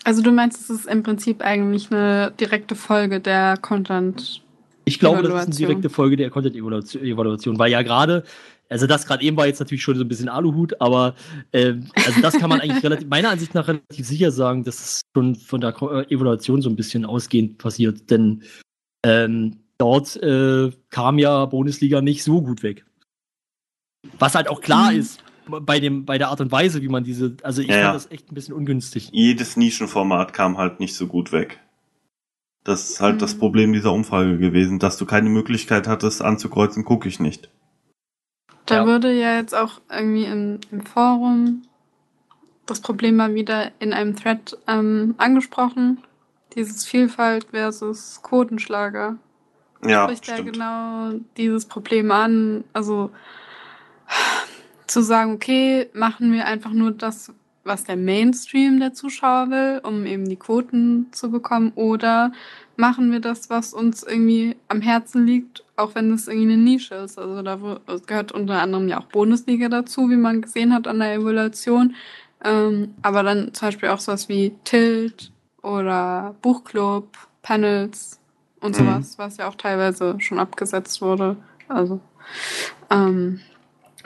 Also du meinst, es ist im Prinzip eigentlich eine direkte Folge der Content. Ich glaube, das ist eine direkte Folge der Content-Evaluation, weil ja gerade, also das gerade eben war jetzt natürlich schon so ein bisschen Aluhut, aber äh, also das kann man eigentlich relativ, meiner Ansicht nach relativ sicher sagen, dass es schon von der Evaluation so ein bisschen ausgehend passiert, denn ähm, dort äh, kam ja Bundesliga nicht so gut weg. Was halt auch klar mhm. ist, bei, dem, bei der Art und Weise, wie man diese, also ich ja. fand das echt ein bisschen ungünstig. Jedes Nischenformat kam halt nicht so gut weg. Das ist halt mhm. das Problem dieser Umfrage gewesen, dass du keine Möglichkeit hattest anzukreuzen, gucke ich nicht. Da ja. wurde ja jetzt auch irgendwie im, im, Forum das Problem mal wieder in einem Thread ähm, angesprochen. Dieses Vielfalt versus Quotenschlager. Ja, spricht ja genau dieses Problem an. Also zu sagen, okay, machen wir einfach nur das, was der Mainstream der Zuschauer will, um eben die Quoten zu bekommen, oder machen wir das, was uns irgendwie am Herzen liegt, auch wenn es irgendwie eine Nische ist. Also da gehört unter anderem ja auch Bundesliga dazu, wie man gesehen hat an der Evaluation. Ähm, aber dann zum Beispiel auch sowas wie Tilt oder Buchclub, Panels und mhm. sowas, was ja auch teilweise schon abgesetzt wurde. Also ähm,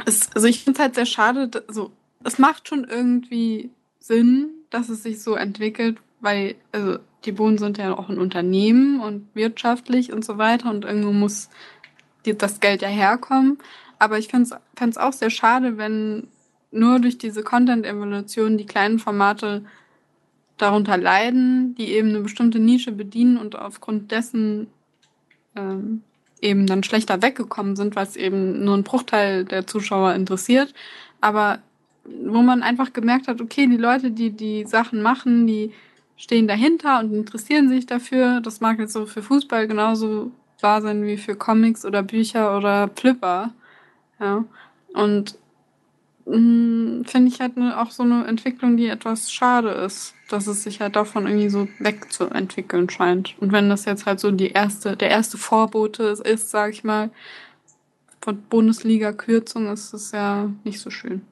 es, also ich finde es halt sehr schade, dass, also es macht schon irgendwie Sinn, dass es sich so entwickelt, weil also die Bohnen sind ja auch ein Unternehmen und wirtschaftlich und so weiter und irgendwo muss die, das Geld ja herkommen. Aber ich finde es auch sehr schade, wenn nur durch diese Content-Evolution die kleinen Formate darunter leiden, die eben eine bestimmte Nische bedienen und aufgrund dessen ähm, eben dann schlechter weggekommen sind, was eben nur ein Bruchteil der Zuschauer interessiert. Aber wo man einfach gemerkt hat, okay, die Leute, die die Sachen machen, die stehen dahinter und interessieren sich dafür. Das mag jetzt so für Fußball genauso wahr sein wie für Comics oder Bücher oder Flipper. Ja. Und hm, finde ich halt auch so eine Entwicklung, die etwas schade ist, dass es sich halt davon irgendwie so wegzuentwickeln scheint. Und wenn das jetzt halt so die erste, der erste Vorbote ist, sag ich mal, von Bundesliga-Kürzung, ist es ja nicht so schön.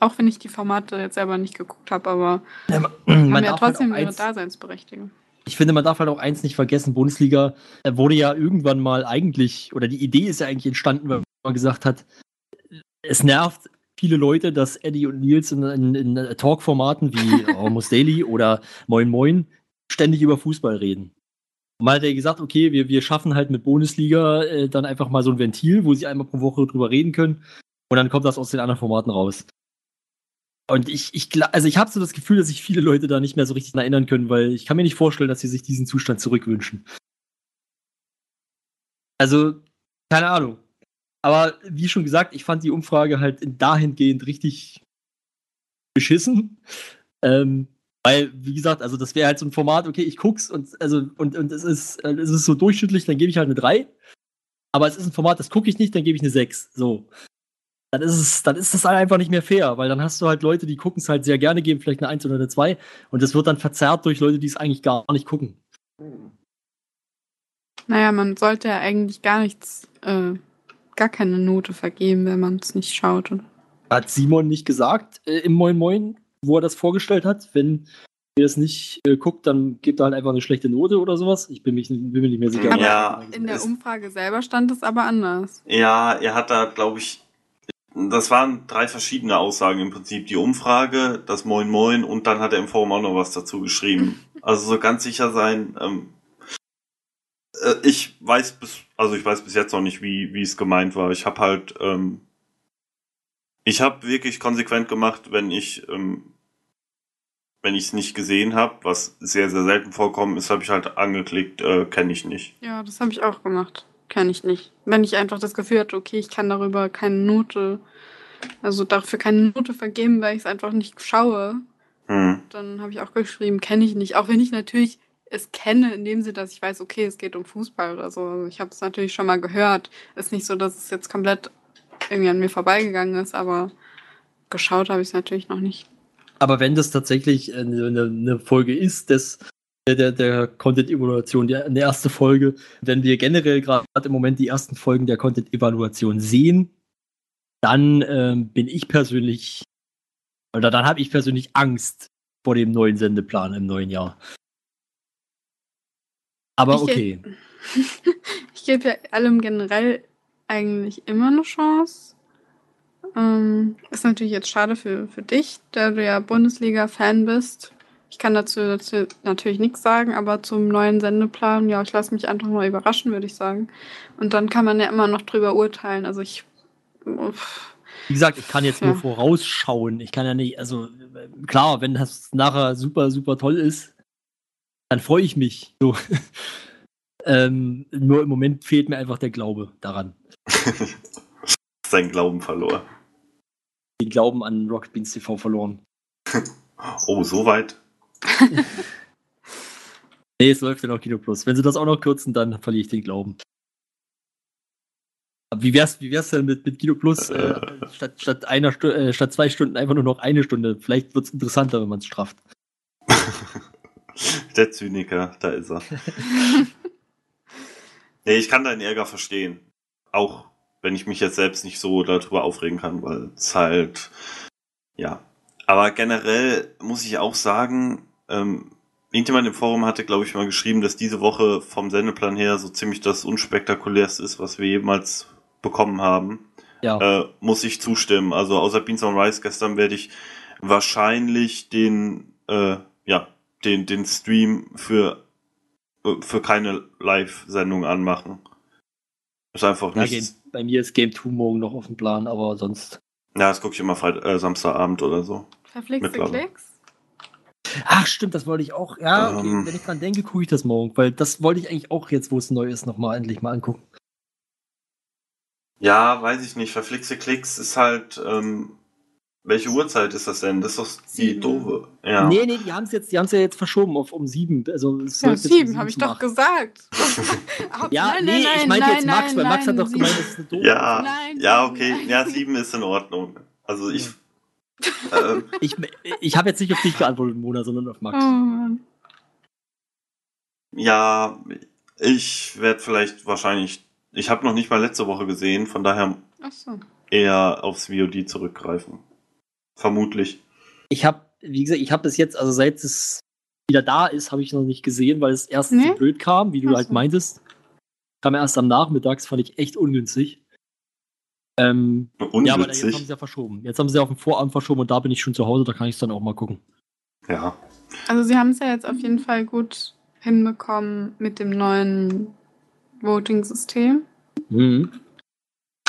Auch wenn ich die Formate jetzt selber nicht geguckt habe, aber ja, man, haben ja halt trotzdem halt ihre Daseinsberechtigung. Ich finde, man darf halt auch eins nicht vergessen, Bundesliga wurde ja irgendwann mal eigentlich, oder die Idee ist ja eigentlich entstanden, weil man gesagt hat, es nervt viele Leute, dass Eddie und Nils in, in, in Talk-Formaten wie Almost Daily oder Moin Moin ständig über Fußball reden. Und man hat ja gesagt, okay, wir, wir schaffen halt mit Bundesliga äh, dann einfach mal so ein Ventil, wo sie einmal pro Woche drüber reden können. Und dann kommt das aus den anderen Formaten raus. Und ich, ich, also ich habe so das Gefühl, dass sich viele Leute da nicht mehr so richtig erinnern können, weil ich kann mir nicht vorstellen, dass sie sich diesen Zustand zurückwünschen. Also, keine Ahnung. Aber wie schon gesagt, ich fand die Umfrage halt dahingehend richtig beschissen. Ähm, weil, wie gesagt, also das wäre halt so ein Format, okay, ich guck's und also und, und es ist, äh, es ist so durchschnittlich, dann gebe ich halt eine 3. Aber es ist ein Format, das gucke ich nicht, dann gebe ich eine 6. So. Dann ist es, dann ist das halt einfach nicht mehr fair, weil dann hast du halt Leute, die gucken es halt sehr gerne, geben vielleicht eine 1 oder eine 2 und das wird dann verzerrt durch Leute, die es eigentlich gar nicht gucken. Naja, man sollte ja eigentlich gar nichts äh, gar keine Note vergeben, wenn man es nicht schaut. Oder? Hat Simon nicht gesagt äh, im Moin Moin, wo er das vorgestellt hat? Wenn ihr das nicht äh, guckt, dann gebt er halt einfach eine schlechte Note oder sowas. Ich bin, mich, bin mir nicht mehr sicher. Aber ja, in der Umfrage selber stand es aber anders. Ja, er hat da, glaube ich, das waren drei verschiedene Aussagen im Prinzip. Die Umfrage, das Moin Moin und dann hat er im Forum auch noch was dazu geschrieben. Also so ganz sicher sein, ähm, äh, ich weiß bis, also ich weiß bis jetzt noch nicht, wie, wie es gemeint war. Ich habe halt, ähm, ich habe wirklich konsequent gemacht, wenn ich, ähm, wenn ich es nicht gesehen habe, was sehr, sehr selten vorkommen ist, habe ich halt angeklickt, äh, kenne ich nicht. Ja, das habe ich auch gemacht. Kann ich nicht. Wenn ich einfach das Gefühl hatte, okay, ich kann darüber keine Note, also dafür keine Note vergeben, weil ich es einfach nicht schaue, Hm. dann habe ich auch geschrieben, kenne ich nicht. Auch wenn ich natürlich es kenne, in dem Sinne, dass ich weiß, okay, es geht um Fußball oder so. Also ich habe es natürlich schon mal gehört. Ist nicht so, dass es jetzt komplett irgendwie an mir vorbeigegangen ist, aber geschaut habe ich es natürlich noch nicht. Aber wenn das tatsächlich eine, eine, eine Folge ist, des, der, der, der Content-Evaluation, die, eine erste Folge, wenn wir generell gerade im Moment die ersten Folgen der Content-Evaluation sehen, dann ähm, bin ich persönlich, oder dann habe ich persönlich Angst vor dem neuen Sendeplan im neuen Jahr. Aber Ich- okay. ich gebe ja allem generell eigentlich immer eine Chance. Ähm, ist natürlich jetzt schade für, für dich, da du ja Bundesliga-Fan bist. Ich kann dazu, dazu natürlich nichts sagen, aber zum neuen Sendeplan, ja, ich lasse mich einfach mal überraschen, würde ich sagen. Und dann kann man ja immer noch drüber urteilen. Also ich. uff, Wie gesagt, ich kann jetzt Ja. nur vorausschauen. Ich kann ja nicht, also klar, wenn das nachher super, super toll ist, dann freue ich mich. So. ähm, nur im Moment fehlt mir einfach der Glaube daran. Sein Glauben verloren. Den Glauben an Rocket Beans TV verloren. Oh, so weit. Nee, es läuft ja noch Kino Plus. Wenn sie das auch noch kürzen, dann verliere ich den Glauben. Wie wär's, wie wär's denn mit, mit Kino Plus? Äh, statt, statt, einer Stu äh, statt zwei Stunden einfach nur noch eine Stunde. Vielleicht wird's interessanter, wenn man es strafft. Der Zyniker, da ist er. nee, ich kann deinen Ärger verstehen. Auch wenn ich mich jetzt selbst nicht so darüber aufregen kann, weil es halt, ja. Aber generell muss ich auch sagen, ähm, irgendjemand im Forum hatte, glaube ich, mal geschrieben, dass diese Woche vom Sendeplan her so ziemlich das unspektakulärste ist, was wir jemals bekommen haben. Ja. Äh, muss ich zustimmen. Also außer Beans on Rice gestern werde ich wahrscheinlich den, äh, ja, den, den Stream für, äh, für keine Live-Sendung anmachen. Ist einfach Ja, nichts. Game, bei mir ist Game 2 morgen noch auf dem Plan, aber sonst. Ja, das gucke ich immer Freit äh, Samstagabend oder so. Verflixte. Klicks? Ach, stimmt, das wollte ich auch. Ja, okay, Ähm. wenn ich dran denke, gucke ich das morgen, weil das wollte ich eigentlich auch jetzt, wo es neu ist, nochmal endlich mal angucken. Ja, weiß ich nicht. Verflixte Klicks ist halt, ähm, welche Uhrzeit ist das denn? Das ist doch die Sieben. doofe. Ja. Nee, nee, die haben es jetzt, die haben's ja jetzt verschoben auf um sieben. Also es Ja, sieben, habe ich doch gesagt. Ja, nein, nee, nein, ich nein, meinte jetzt nein, Max, weil nein, Max hat doch nein, gemeint, das ist eine doof. Ja, Nein, ja, okay. nein. Ja, sieben ist in Ordnung. Also ich, ähm, Ich, ich habe jetzt nicht auf dich geantwortet, Mona, sondern auf Max. Oh, ja, ich werde vielleicht wahrscheinlich, ich habe noch nicht mal letzte Woche gesehen, von daher Ach so. eher aufs VOD zurückgreifen. Vermutlich. Ich habe, wie gesagt, ich habe das jetzt, also seit es wieder da ist, habe ich noch nicht gesehen, weil es erst Nee? so blöd kam, wie du Ach halt so. meintest. Kam erst am Nachmittag, das fand ich echt ungünstig. Ähm, ja, aber jetzt haben sie ja verschoben. Jetzt haben sie auf den Vorabend verschoben und da bin ich schon zu Hause, da kann ich es dann auch mal gucken. Ja. Also sie haben es ja jetzt auf jeden Fall gut hinbekommen mit dem neuen Voting-System. Mhm.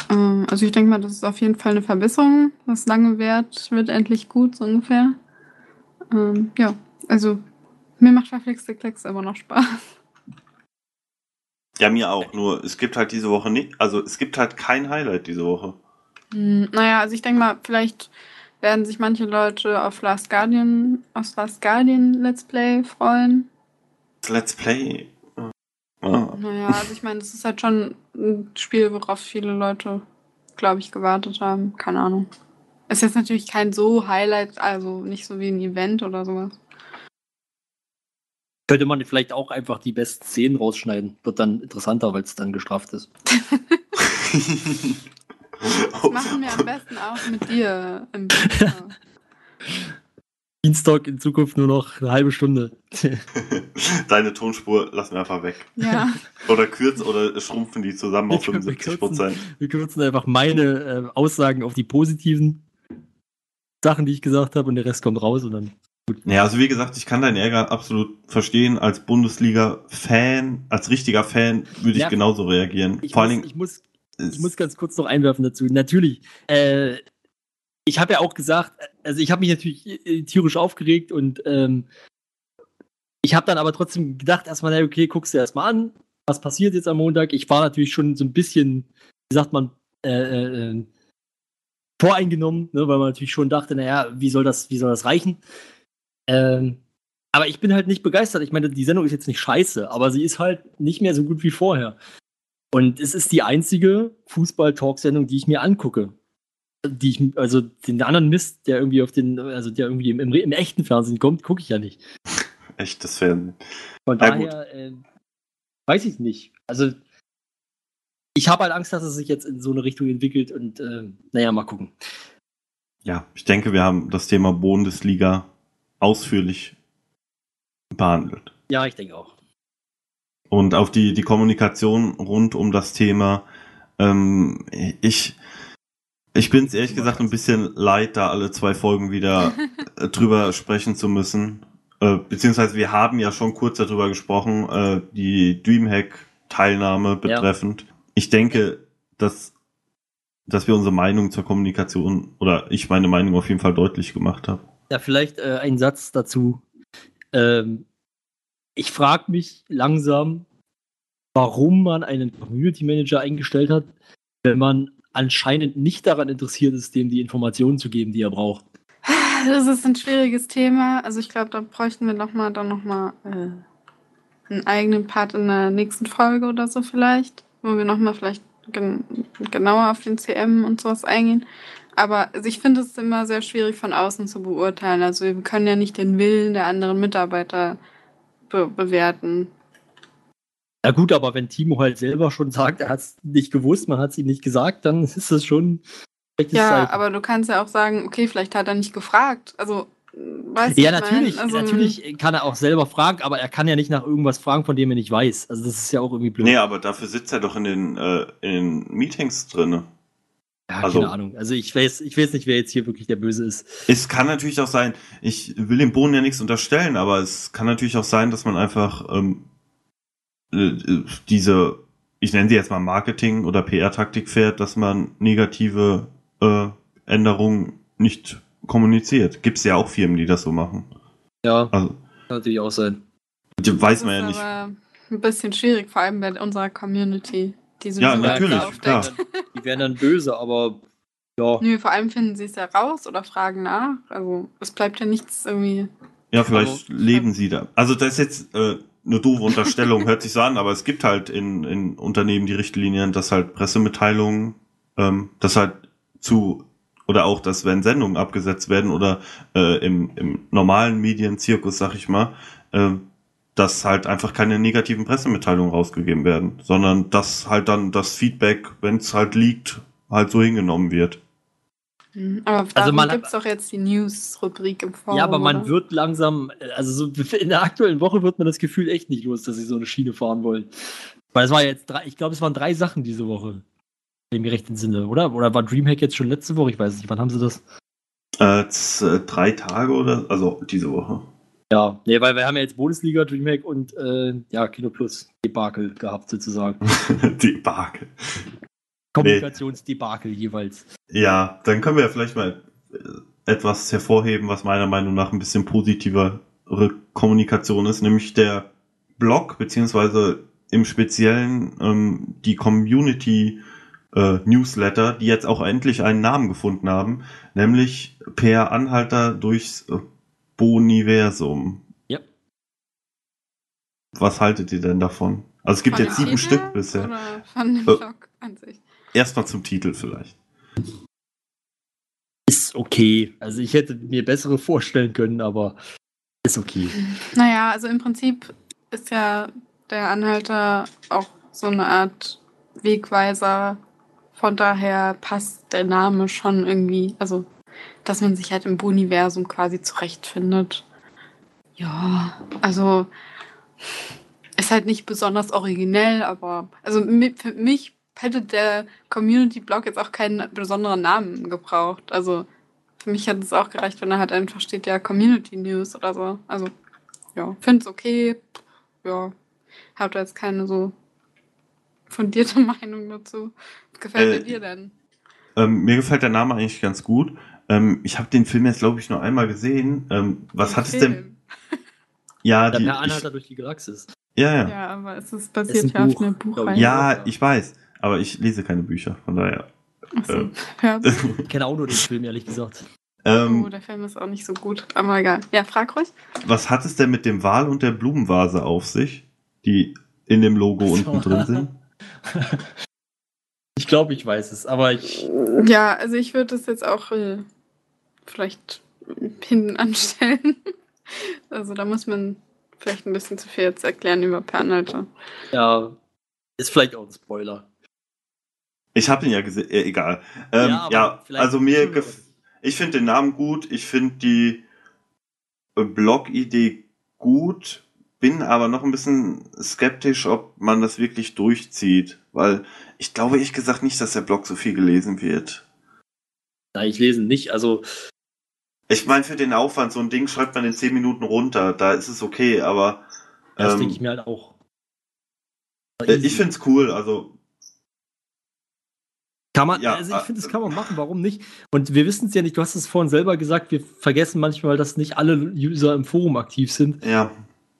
Ähm, Also ich denke mal, das ist auf jeden Fall eine Verbesserung. Was lange währt, wird endlich gut, so ungefähr. Ähm, ja, also mir macht verflixte Klicks immer noch Spaß. Ja, mir auch. Nur es gibt halt diese Woche nicht, also es gibt halt kein Highlight diese Woche. Hm, naja, also ich denke mal, vielleicht werden sich manche Leute auf Last Guardian, aus Last Guardian Let's Play freuen. Let's Play. Ah. Naja, also ich meine, das ist halt schon ein Spiel, worauf viele Leute, glaube ich, gewartet haben. Keine Ahnung. Ist jetzt natürlich kein so Highlight, also nicht so wie ein Event oder sowas. Könnte man vielleicht auch einfach die besten Szenen rausschneiden. Wird dann interessanter, weil es dann gestraft ist. Das machen wir am besten auch mit dir im. Dienstag in Zukunft nur noch eine halbe Stunde. Deine Tonspur lassen wir einfach weg. Ja. Oder kürzen oder schrumpfen die zusammen auf Wir kürzen- 75 Prozent. Wir kürzen einfach meine äh, Aussagen auf die positiven Sachen, die ich gesagt habe, und der Rest kommt raus und dann. Ja, also wie gesagt, ich kann deinen Ärger absolut verstehen. Als Bundesliga-Fan, als richtiger Fan würde ich Ja. genauso reagieren. Ich, Vor muss, allen ich, Dingen, muss, es- ich muss ganz kurz noch einwerfen dazu. Natürlich, äh, ich habe ja auch gesagt, also ich habe mich natürlich äh, tierisch aufgeregt und ähm, ich habe dann aber trotzdem gedacht, erstmal, okay, guckst du erstmal an, was passiert jetzt am Montag. Ich war natürlich schon so ein bisschen, wie sagt man, äh, äh, voreingenommen, ne, weil man natürlich schon dachte, naja, wie soll das, wie soll das reichen? Ähm, aber ich bin halt nicht begeistert. Ich meine, die Sendung ist jetzt nicht scheiße, aber sie ist halt nicht mehr so gut wie vorher. Und es ist die einzige Fußball-Talk-Sendung, die ich mir angucke. Die ich, also den anderen Mist, der irgendwie auf den, also der irgendwie im, im, im echten Fernsehen kommt, gucke ich ja nicht. Echtes Fernsehen. Von Ja, daher äh, weiß ich nicht. Also ich habe halt Angst, dass es sich jetzt in so eine Richtung entwickelt und äh, naja, mal gucken. Ja, ich denke, wir haben das Thema Bundesliga ausführlich behandelt. Ja, ich denke auch. Und auf die, die Kommunikation rund um das Thema, ähm, ich, ich bin es ehrlich gesagt ein bisschen leid, da alle zwei Folgen wieder äh, drüber sprechen zu müssen. Äh, beziehungsweise wir haben ja schon kurz darüber gesprochen, äh, die Dreamhack-Teilnahme betreffend. Ich denke, dass, dass wir unsere Meinung zur Kommunikation oder ich meine Meinung auf jeden Fall deutlich gemacht habe. Ja, vielleicht äh, ein Satz dazu. Ähm, ich frage mich langsam, warum man einen Community Manager eingestellt hat, wenn man anscheinend nicht daran interessiert ist, dem die Informationen zu geben, die er braucht. Das ist ein schwieriges Thema. Also ich glaube, da bräuchten wir noch mal, dann noch mal äh, einen eigenen Part in der nächsten Folge oder so vielleicht, wo wir noch mal vielleicht gen genauer auf den CM und sowas eingehen. Aber also ich finde es immer sehr schwierig von außen zu beurteilen. Also wir können ja nicht den Willen der anderen Mitarbeiter be bewerten. Ja gut, aber wenn Timo halt selber schon sagt, er hat es nicht gewusst, man hat es ihm nicht gesagt, dann ist das schon Ja, Zeichen. aber du kannst ja auch sagen, okay, vielleicht hat er nicht gefragt. Also, weißt Ja, natürlich, also, natürlich kann er auch selber fragen, aber er kann ja nicht nach irgendwas fragen, von dem er nicht weiß. Also das ist ja auch irgendwie blöd. Nee, aber dafür sitzt er doch in den, äh, in den Meetings drinne. Ja, also- keine Ahnung. Also ich weiß, ich weiß nicht, wer jetzt hier wirklich der Böse ist. Es kann natürlich auch sein, ich will dem Bohnen ja nichts unterstellen, aber es kann natürlich auch sein, dass man einfach ähm, äh, diese, ich nenne sie jetzt mal Marketing- oder PR-Taktik fährt, dass man negative äh, Änderungen nicht kommuniziert. Gibt's ja auch Firmen, die das so machen. Ja, Also, kann natürlich auch sein. weiß das man ist ja nicht. aber ein bisschen schwierig, vor allem bei unserer Community. Die Ja, sowieso natürlich, klar. Die wären dann böse, aber ja. Nö, vor allem finden sie es ja raus oder fragen nach. Also es bleibt ja nichts irgendwie. Ja, vielleicht Aber- leben sie da. Also das ist jetzt äh, eine doofe Unterstellung, hört sich so an, aber es gibt halt in, in Unternehmen die Richtlinien, dass halt Pressemitteilungen, ähm, dass halt zu oder auch, dass wenn Sendungen abgesetzt werden oder äh, im, im normalen Medienzirkus, sag ich mal, äh, dass halt einfach keine negativen Pressemitteilungen rausgegeben werden, sondern dass halt dann das Feedback, wenn es halt liegt, halt so hingenommen wird. Mhm. Aber Also man- gibt es doch jetzt die News-Rubrik im Forum. Ja, aber man oder? wird langsam, also so in der aktuellen Woche wird man das Gefühl echt nicht los, dass sie so eine Schiene fahren wollen. Weil es war jetzt drei, ich glaube, es waren drei Sachen diese Woche. Im gerechten Sinne, oder? Oder war Dreamhack jetzt schon letzte Woche? Ich weiß nicht. Wann haben sie das? Äh, äh, drei Tage oder also diese Woche. Ja, nee, weil wir haben ja jetzt Bundesliga, Dreamhack und äh, ja, Kino Plus Debakel gehabt, sozusagen. Debakel. Kommunikationsdebakel jeweils. Ja, dann können wir ja vielleicht mal äh, etwas hervorheben, was meiner Meinung nach ein bisschen positivere Kommunikation ist, nämlich der Blog, beziehungsweise im Speziellen ähm, die Community äh, Newsletter, die jetzt auch endlich einen Namen gefunden haben, nämlich Per Anhalter durchs äh, Boniversum. Ja. Was haltet ihr denn davon? Also es gibt Von jetzt sieben Titel Stück bisher. Oder von dem Äh. Blog an sich. Erstmal zum Titel vielleicht. Ist okay. Also ich hätte mir bessere vorstellen können, aber ist okay. Naja, also im Prinzip ist ja der Anhalter auch so eine Art Wegweiser. Von daher passt der Name schon irgendwie, also dass man sich halt im Boniversum quasi zurechtfindet. Ja, also ist halt nicht besonders originell, aber also für mich hätte der Community-Blog jetzt auch keinen besonderen Namen gebraucht. Also für mich hat es auch gereicht, wenn er halt einfach steht, ja, Community News oder so. Also, ja, finde es okay. Ja, habe da jetzt keine so fundierte Meinung dazu. Was gefällt Äh, dir denn? Ähm, mir gefällt der Name eigentlich ganz gut. Ähm, ich habe den Film jetzt, glaube ich, nur einmal gesehen. Ähm, was Den hat es denn? Ja, Der die, ich, Anhalter durch die Galaxis. Ja, ja. Ja, aber es ist ist basiert ein ja auf einer ich. Buchreihe. Ja, ich weiß. Aber ich lese keine Bücher, von daher. Achso, äh. ja. Ich kenne auch nur den Film, ehrlich gesagt. Ähm, Oh, der Film ist auch nicht so gut. Aber egal. Ja, frag ruhig. Was hat es denn mit dem Wal und der Blumenvase auf sich, die in dem Logo So. unten drin sind? Ich glaube, ich weiß es, aber ich. Ja, also ich würde das jetzt auch äh, vielleicht hinten anstellen. Also da muss man vielleicht ein bisschen zu viel jetzt erklären über Pernalter. Ja, ist vielleicht auch ein Spoiler. Ich habe ihn ja gesehen, äh, egal. Ähm, Ja, ja, also mir, gef ich finde den Namen gut, ich finde die äh, Blog-Idee gut, bin aber noch ein bisschen skeptisch, ob man das wirklich durchzieht, weil ich glaube ehrlich gesagt nicht, dass der Blog so viel gelesen wird. Nein, ich lese nicht. Also, Ich meine, für den Aufwand, so ein Ding schreibt man in 10 Minuten runter, da ist es okay, aber das ähm, denke ich mir halt auch. äh, ich finde es cool, also Kann man, Ja, also ich äh, finde, das kann man machen, warum nicht? Und wir wissen es ja nicht, du hast es vorhin selber gesagt, wir vergessen manchmal, dass nicht alle User im Forum aktiv sind. ja,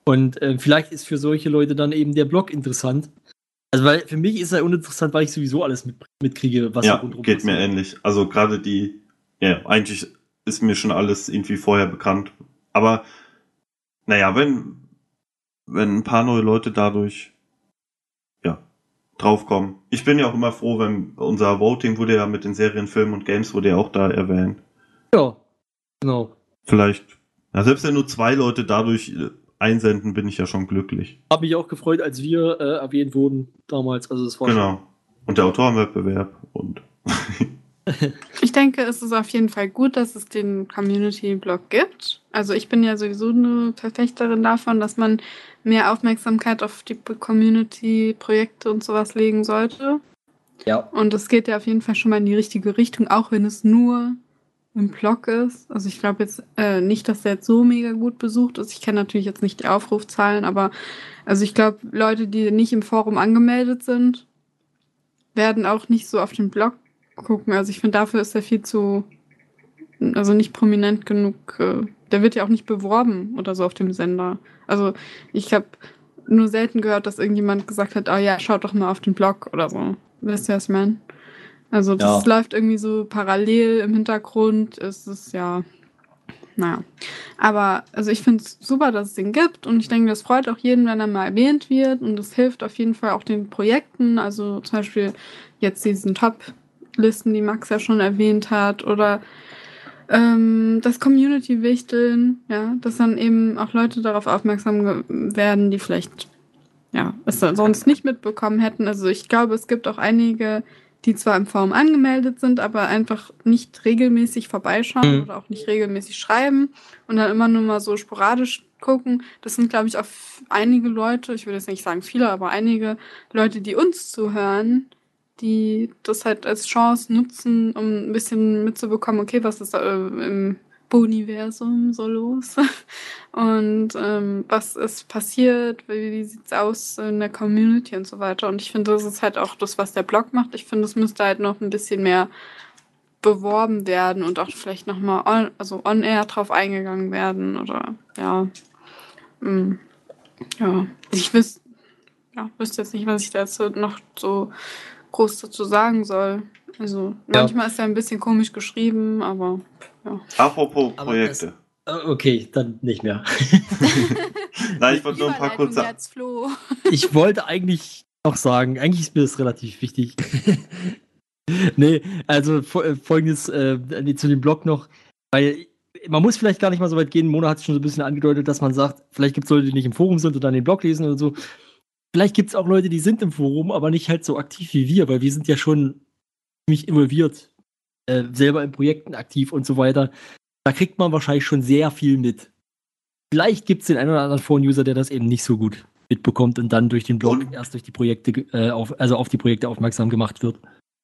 Und äh, vielleicht ist für solche Leute dann eben der Blog interessant. Also, weil für mich ist er uninteressant, weil ich sowieso alles mit, mitkriege, was ja, rundherum geht mir ähnlich. Also gerade die, ja, eigentlich ist mir schon alles irgendwie vorher bekannt. Aber naja, wenn, wenn ein paar neue Leute dadurch ja, draufkommen. Ich bin ja auch immer froh, wenn unser Voting wurde ja mit den Serien, Filmen und Games wurde ja auch da erwähnt. Ja, genau. Vielleicht, ja, selbst wenn nur zwei Leute dadurch äh, einsenden, bin ich ja schon glücklich. Habe mich auch gefreut, als wir äh, erwähnt wurden damals. Also, es war Genau. Und der Autorenwettbewerb und Ich denke, es ist auf jeden Fall gut, dass es den Community-Blog gibt. Also ich bin ja sowieso eine Verfechterin davon, dass man mehr Aufmerksamkeit auf die Community-Projekte und sowas legen sollte. ja. Und es geht ja auf jeden Fall schon mal in die richtige Richtung, auch wenn es nur im Blog ist. Also ich glaube jetzt äh, nicht, dass der jetzt so mega gut besucht ist. Ich kenne natürlich jetzt nicht die Aufrufzahlen, aber also ich glaube, Leute, die nicht im Forum angemeldet sind, werden auch nicht so auf den Blog gucken. Also ich finde, dafür ist er viel zu, also nicht prominent genug. Äh, der wird ja auch nicht beworben oder so auf dem Sender. Also ich habe nur selten gehört, dass irgendjemand gesagt hat, oh ja, schaut doch mal auf den Blog oder so. Wisst ihr, was ich meine? Also das Ja. läuft irgendwie so parallel im Hintergrund. Es ist ja, naja. Aber also ich finde es super, dass es den gibt und ich denke, das freut auch jeden, wenn er mal erwähnt wird und es hilft auf jeden Fall auch den Projekten. Also zum Beispiel jetzt diesen Top-Listen, die Max ja schon erwähnt hat oder ähm, das Community-Wichteln, ja, dass dann eben auch Leute darauf aufmerksam werden, die vielleicht ja, es sonst nicht mitbekommen hätten. Also ich glaube, es gibt auch einige, die zwar im Forum angemeldet sind, aber einfach nicht regelmäßig vorbeischauen Mhm. oder auch nicht regelmäßig schreiben und dann immer nur mal so sporadisch gucken. Das sind, glaube ich, auch einige Leute, ich würde jetzt nicht sagen viele, aber einige Leute, die uns zuhören, die das halt als Chance nutzen, um ein bisschen mitzubekommen, okay, was ist da äh, im Universum so los? Und ähm, was ist passiert? Wie, wie sieht's aus in der Community und so weiter? Und ich finde, das ist halt auch das, was der Blog macht. Ich finde, es müsste halt noch ein bisschen mehr beworben werden und auch vielleicht nochmal on, also on air drauf eingegangen werden oder ja. Mm, ja. Ich wüs ja, wüsste jetzt nicht, was ich dazu noch so groß dazu sagen soll. Also Ja. manchmal ist er ein bisschen komisch geschrieben, aber ja. apropos Aber Projekte. Äh, Okay, dann nicht mehr. Nein, ich wollte nur ein paar kurze ich wollte eigentlich noch sagen, eigentlich ist mir das relativ wichtig. nee, also äh, folgendes äh, nee, zu dem Blog noch, weil man muss vielleicht gar nicht mal so weit gehen. Mona hat es schon so ein bisschen angedeutet, dass man sagt, vielleicht gibt es Leute, die nicht im Forum sind und dann den Blog lesen oder so. Vielleicht gibt es auch Leute, die sind im Forum, aber nicht halt so aktiv wie wir, weil wir sind ja schon ziemlich involviert, äh, selber in Projekten aktiv und so weiter. Da kriegt man wahrscheinlich schon sehr viel mit. Vielleicht gibt es den einen oder anderen Phone-User, der das eben nicht so gut mitbekommt und dann durch den Blog Und- erst durch die Projekte, äh, auf, also auf die Projekte aufmerksam gemacht wird.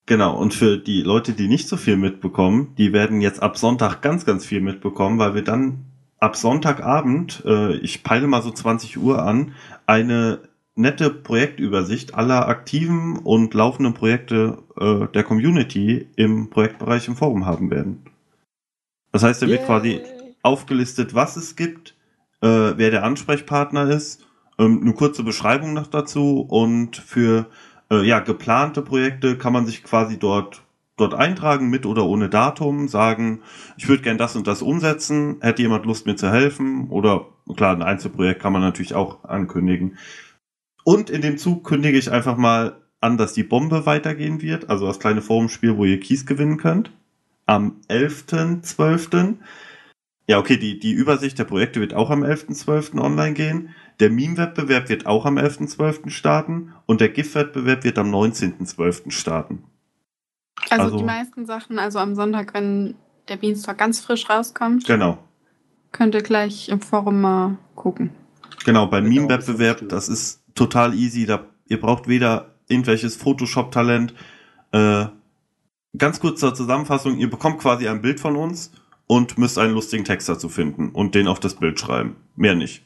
Genau, und für die Leute, die nicht so viel mitbekommen, die werden jetzt ab Sonntag ganz, ganz viel mitbekommen, weil wir dann ab Sonntagabend, äh, ich peile mal so 20 Uhr an, eine nette Projektübersicht aller aktiven und laufenden Projekte äh, der Community im Projektbereich im Forum haben werden. Das heißt, da wird quasi aufgelistet, was es gibt, äh, wer der Ansprechpartner ist Ähm, eine kurze Beschreibung noch dazu und für äh, ja, geplante Projekte kann man sich quasi dort dort eintragen mit oder ohne Datum, sagen, ich würde gern das und das umsetzen, hätte jemand Lust mir zu helfen oder klar, ein Einzelprojekt kann man natürlich auch ankündigen. Und in dem Zug kündige ich einfach mal an, dass die Bombe weitergehen wird, also das kleine Forumspiel, wo ihr Keys gewinnen könnt. Am 11.12. Ja, okay, die, die Übersicht der Projekte wird auch am 11.12. online gehen. Der Meme-Wettbewerb wird auch am 11.12. starten und der GIF-Wettbewerb wird am 19.12. starten. Also, Also- die meisten Sachen, also am Sonntag, wenn der Beanstalk ganz frisch rauskommt, Genau. könnt ihr gleich im Forum mal gucken. Genau, beim Genau, Meme-Wettbewerb, das ist das ist total easy. Da, ihr braucht weder irgendwelches Photoshop-Talent. Äh, ganz kurz zur Zusammenfassung, ihr bekommt quasi ein Bild von uns und müsst einen lustigen Text dazu finden und den auf das Bild schreiben. Mehr nicht.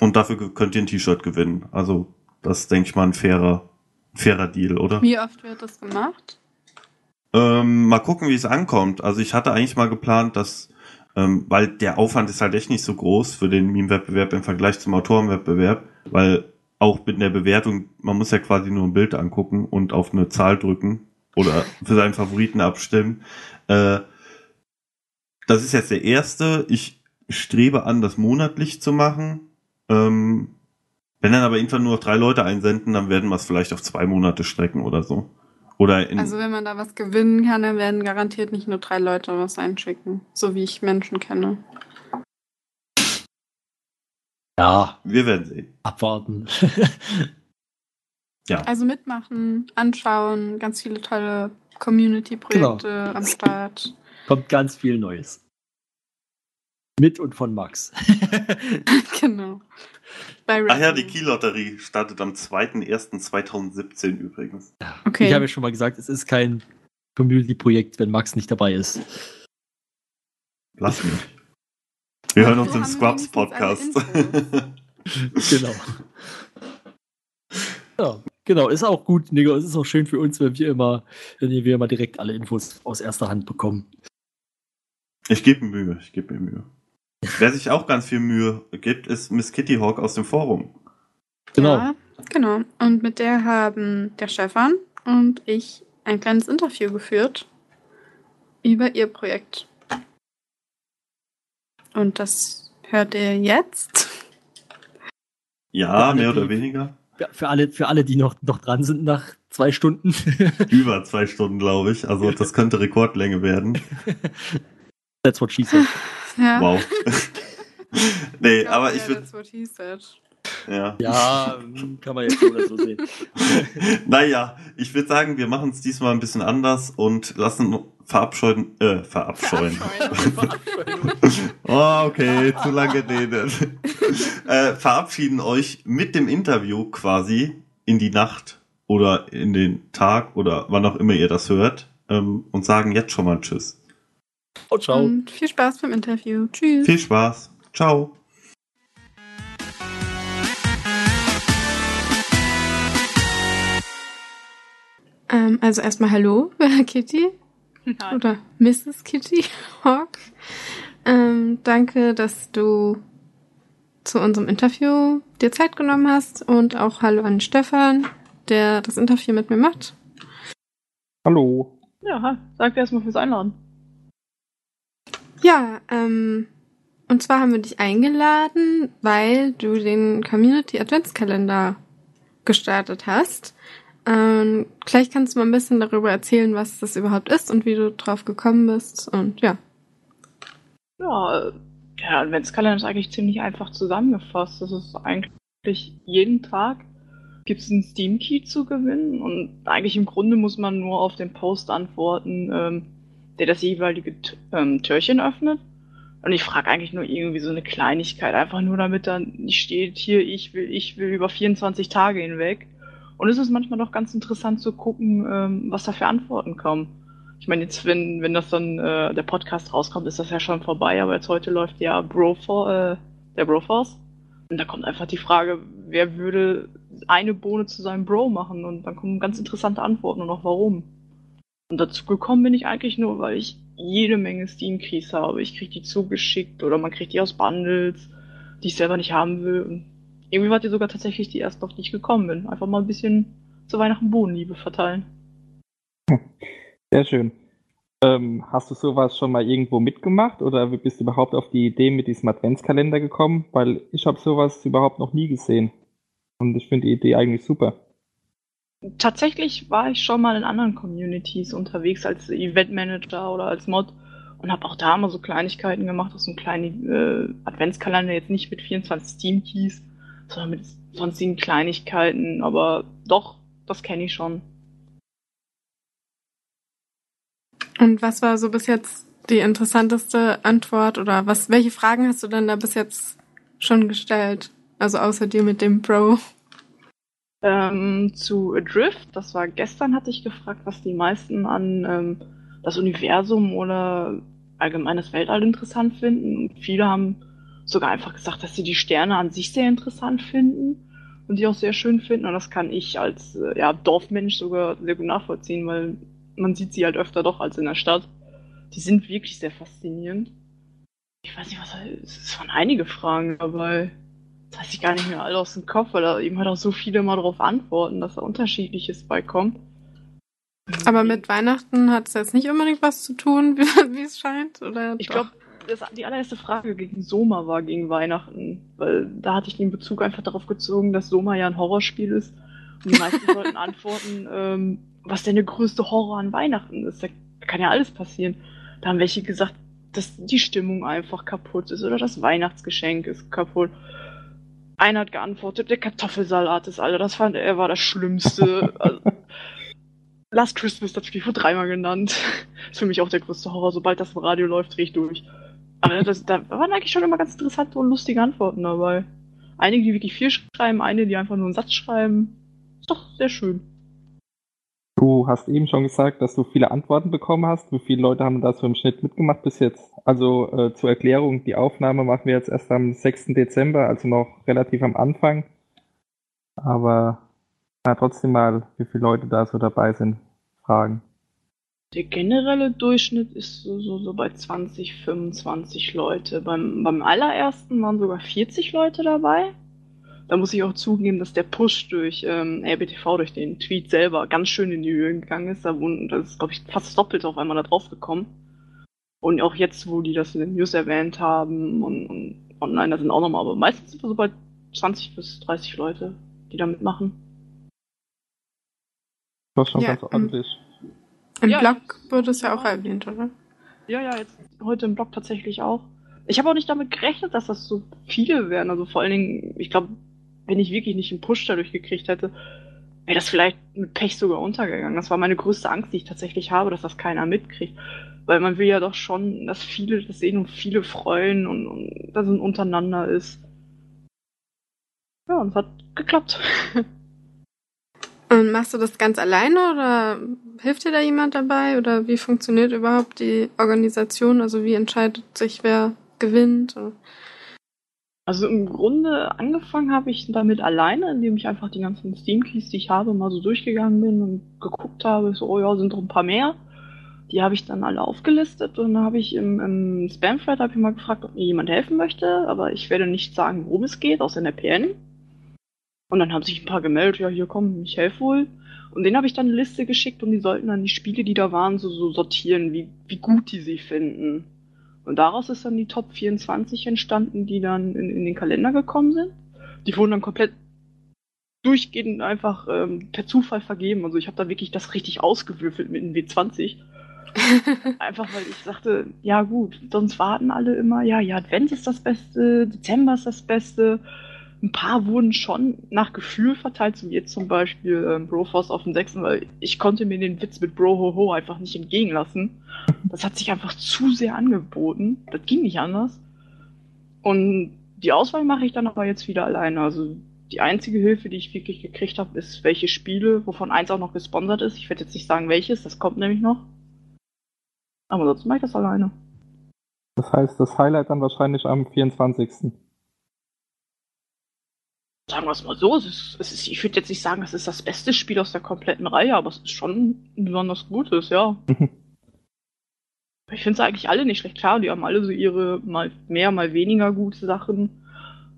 Und dafür könnt ihr ein T-Shirt gewinnen. Also, das ist, denke ich mal, ein fairer, fairer Deal, oder? Wie oft wird das gemacht? Ähm, mal gucken, wie es ankommt. Also ich hatte eigentlich mal geplant, dass, ähm, weil der Aufwand ist halt echt nicht so groß für den Meme-Wettbewerb im Vergleich zum Autorenwettbewerb, weil auch mit der Bewertung, man muss ja quasi nur ein Bild angucken und auf eine Zahl drücken oder für seinen Favoriten abstimmen. Äh, das ist jetzt der erste. Ich strebe an, das monatlich zu machen. Ähm, wenn dann aber irgendwann nur noch drei Leute einsenden, dann werden wir es vielleicht auf zwei Monate strecken oder so. Oder Also wenn man da was gewinnen kann, dann werden garantiert nicht nur drei Leute was einschicken. So wie ich Menschen kenne. Ja, wir werden sehen. abwarten. Ja. Also mitmachen, anschauen, ganz viele tolle Community-Projekte Genau. am Start. Kommt ganz viel Neues. Mit und von Max. genau. Bei Ach ja, die. Key-Lotterie startet am 2.1.2017 übrigens. Okay. Ich habe ja schon mal gesagt, es ist kein Community-Projekt, wenn Max nicht dabei ist. Lass mich. Wir hören uns im Scrubs-Podcast. wenigstens Genau. Ja, genau, ist auch gut, Nico. Es ist auch schön für uns, wenn wir immer, wenn wir immer direkt alle Infos aus erster Hand bekommen. ich gebe mir Mühe, ich gebe mir Mühe. Wer sich auch ganz viel Mühe gibt, ist Miss Kitty Hawk aus dem Forum. Genau. Ja, genau. Und mit der haben der Stefan und ich ein kleines Interview geführt über ihr Projekt. Und das hört ihr jetzt. Ja, Ja, mehr die- oder weniger. Ja, für alle, für alle, die noch, noch dran sind nach zwei Stunden. Über zwei Stunden, glaube ich. Also das könnte Rekordlänge werden. That's what she said. Ja. Wow. nee, glaub, aber ja, ich würde. That's what he said. Ja. Ja, hm, kann man jetzt so oder so sehen. Naja, ich würde sagen, wir machen es diesmal ein bisschen anders und lassen verabscheuen, äh, verabscheuen. Oh, okay, zu lange geredet. äh, verabschieden euch mit dem Interview quasi in die Nacht oder in den Tag oder wann auch immer ihr das hört ähm, und sagen jetzt schon mal Tschüss. Oh, ciao. Und viel Spaß beim Interview. Tschüss. Viel Spaß. Ciao. Ähm, also erstmal Hallo, Kitty. Oder Mrs. Kitty Hawk. Ähm, danke, dass du zu unserem Interview dir Zeit genommen hast. Und auch Hallo an Stefan, der das Interview mit mir macht. Hallo. Ja, hi. danke erstmal fürs Einladen. Ja, ähm, und zwar haben wir dich eingeladen, weil du den Community Adventskalender gestartet hast. Ähm, gleich kannst du mal ein bisschen darüber erzählen, was das überhaupt ist und wie du drauf gekommen bist. Und ja. Ja, der Adventskalender ist eigentlich ziemlich einfach zusammengefasst. Das ist eigentlich jeden Tag gibt es einen Steam Key zu gewinnen und eigentlich im Grunde muss man nur auf den Post antworten, ähm, der das jeweilige T ähm, Türchen öffnet. Und ich frage eigentlich nur irgendwie so eine Kleinigkeit, einfach nur damit dann steht hier, ich will, ich will über 24 Tage hinweg. Und es ist manchmal doch ganz interessant zu gucken, ähm, was da für Antworten kommen. Ich meine, jetzt, wenn, wenn das dann äh, der Podcast rauskommt, ist das ja schon vorbei, aber jetzt heute läuft ja Brofor, äh, der Broforce. Und da kommt einfach die Frage, wer würde eine Bohne zu seinem Bro machen? Und dann kommen ganz interessante Antworten und auch warum. Und dazu gekommen bin ich eigentlich nur, weil ich jede Menge Steam Keys habe. Ich krieg die zugeschickt oder man kriegt die aus Bundles, die ich selber nicht haben will. Und irgendwie wart ihr sogar tatsächlich die erste, auf die ich gekommen bin. Einfach mal ein bisschen zu Weihnachten Bodenliebe verteilen. Sehr schön. Ähm, hast du sowas schon mal irgendwo mitgemacht oder bist du überhaupt auf die Idee mit diesem Adventskalender gekommen? Weil ich habe sowas überhaupt noch nie gesehen. Und ich finde die Idee eigentlich super. Tatsächlich war ich schon mal in anderen Communities unterwegs als Eventmanager oder als Mod und habe auch da mal so Kleinigkeiten gemacht, aus so einem kleinen äh, Adventskalender, jetzt nicht mit 24 Steam-Keys, sondern mit sonstigen Kleinigkeiten, aber doch, das kenne ich schon. Und was war so bis jetzt die interessanteste Antwort oder was, welche Fragen hast du denn da bis jetzt schon gestellt? Also außer dir mit dem Pro. Ähm, zu Adrift, das war gestern, hatte ich gefragt, was die meisten an ähm, das Universum oder allgemeines Weltall interessant finden. Und viele haben sogar einfach gesagt, dass sie die Sterne an sich sehr interessant finden und die auch sehr schön finden. Und das kann ich als äh, ja, Dorfmensch sogar sehr gut nachvollziehen, weil man sieht sie halt öfter doch als in der Stadt. Die sind wirklich sehr faszinierend. Ich weiß nicht, was es waren einige Fragen dabei. Das weiß ich gar nicht mehr alle aus dem Kopf, weil da eben halt auch so viele mal darauf antworten, dass da unterschiedliches beikommt. Aber mit Weihnachten hat es jetzt nicht unbedingt was zu tun, wie, es scheint, oder? Ich glaube, die allererste Frage gegen Soma war gegen Weihnachten, weil da hatte ich den Bezug einfach darauf gezogen, dass Soma ja ein Horrorspiel ist. Und die meisten sollten antworten, ähm, was denn der größte Horror an Weihnachten ist. Da kann ja alles passieren. Da haben welche gesagt, dass die Stimmung einfach kaputt ist oder das Weihnachtsgeschenk ist kaputt. Einer hat geantwortet, der Kartoffelsalat ist, Alter, das fand er war das Schlimmste. also, Last Christmas, das Spiel wurde dreimal genannt. ist für mich auch der größte Horror. Sobald das im Radio läuft, drehe ich durch. Aber das, da waren eigentlich schon immer ganz interessante und lustige Antworten dabei. Einige, die wirklich viel schreiben, eine, die einfach nur einen Satz schreiben. Ist doch sehr schön. Du hast eben schon gesagt, dass du viele Antworten bekommen hast. Wie viele Leute haben da so im Schnitt mitgemacht bis jetzt? Also äh, zur Erklärung, die Aufnahme machen wir jetzt erst am 6. Dezember, also noch relativ am Anfang. Aber na, trotzdem mal, wie viele Leute da so dabei sind, fragen. Der generelle Durchschnitt ist so, so, so bei 20, 25 Leute. Beim, beim allerersten waren sogar 40 Leute dabei. Da muss ich auch zugeben, dass der Push durch ähm, RBTV, durch den Tweet selber, ganz schön in die Höhe gegangen ist. Da das ist, glaube ich, fast doppelt auf einmal da drauf gekommen. Und auch jetzt, wo die das in den News erwähnt haben und, und online, da sind auch nochmal, aber meistens sind wir so bei 20 bis 30 Leute, die da mitmachen. Das ist schon ja, ganz ordentlich. Im ja, Blog wurde es ja auch erwähnt, oder? Ja, ja, jetzt heute im Blog tatsächlich auch. Ich habe auch nicht damit gerechnet, dass das so viele wären. Also vor allen Dingen, ich glaube, wenn ich wirklich nicht einen Push dadurch gekriegt hätte, wäre das vielleicht mit Pech sogar untergegangen. Das war meine größte Angst, die ich tatsächlich habe, dass das keiner mitkriegt. Weil man will ja doch schon, dass viele das sehen und viele freuen und, und dass es untereinander ist. Ja, und es hat geklappt. Und machst du das ganz alleine oder hilft dir da jemand dabei? Oder wie funktioniert überhaupt die Organisation? Also wie entscheidet sich, wer gewinnt? Also im Grunde angefangen habe ich damit alleine, indem ich einfach die ganzen Steam-Keys, die ich habe, mal so durchgegangen bin und geguckt habe, so, oh ja, sind doch ein paar mehr. Die habe ich dann alle aufgelistet und dann habe ich im, im Spam-Thread ich mal gefragt, ob mir jemand helfen möchte, aber ich werde nicht sagen, worum es geht, außer in der PN. Und dann haben sich ein paar gemeldet, ja, hier komm, ich helfe wohl. Und denen habe ich dann eine Liste geschickt und die sollten dann die Spiele, die da waren, so, so sortieren, wie, wie gut die sie finden. Und daraus ist dann die Top 24 entstanden, die dann in, in den Kalender gekommen sind. Die wurden dann komplett durchgehend einfach ähm, per Zufall vergeben. Also ich habe da wirklich das richtig ausgewürfelt mit dem W20. einfach weil ich sagte, ja gut, sonst warten alle immer, ja, ja, Advent ist das Beste, Dezember ist das Beste. Ein paar wurden schon nach Gefühl verteilt, so wie jetzt zum Beispiel ähm, Broforce auf dem 6., weil ich konnte mir den Witz mit Bro Ho Ho einfach nicht entgegenlassen. Das hat sich einfach zu sehr angeboten. Das ging nicht anders. Und die Auswahl mache ich dann aber jetzt wieder alleine. Also die einzige Hilfe, die ich wirklich gekriegt habe, ist, welche Spiele, wovon eins auch noch gesponsert ist. Ich werde jetzt nicht sagen, welches, das kommt nämlich noch. Aber sonst mache ich das alleine. Das heißt, das Highlight dann wahrscheinlich am 24. Sagen wir es mal so, es ist, es ist, ich würde jetzt nicht sagen, es ist das beste Spiel aus der kompletten Reihe, aber es ist schon ein besonders gutes, ja. Ich finde es eigentlich alle nicht schlecht. Klar, die haben alle so ihre mal mehr, mal weniger gute Sachen.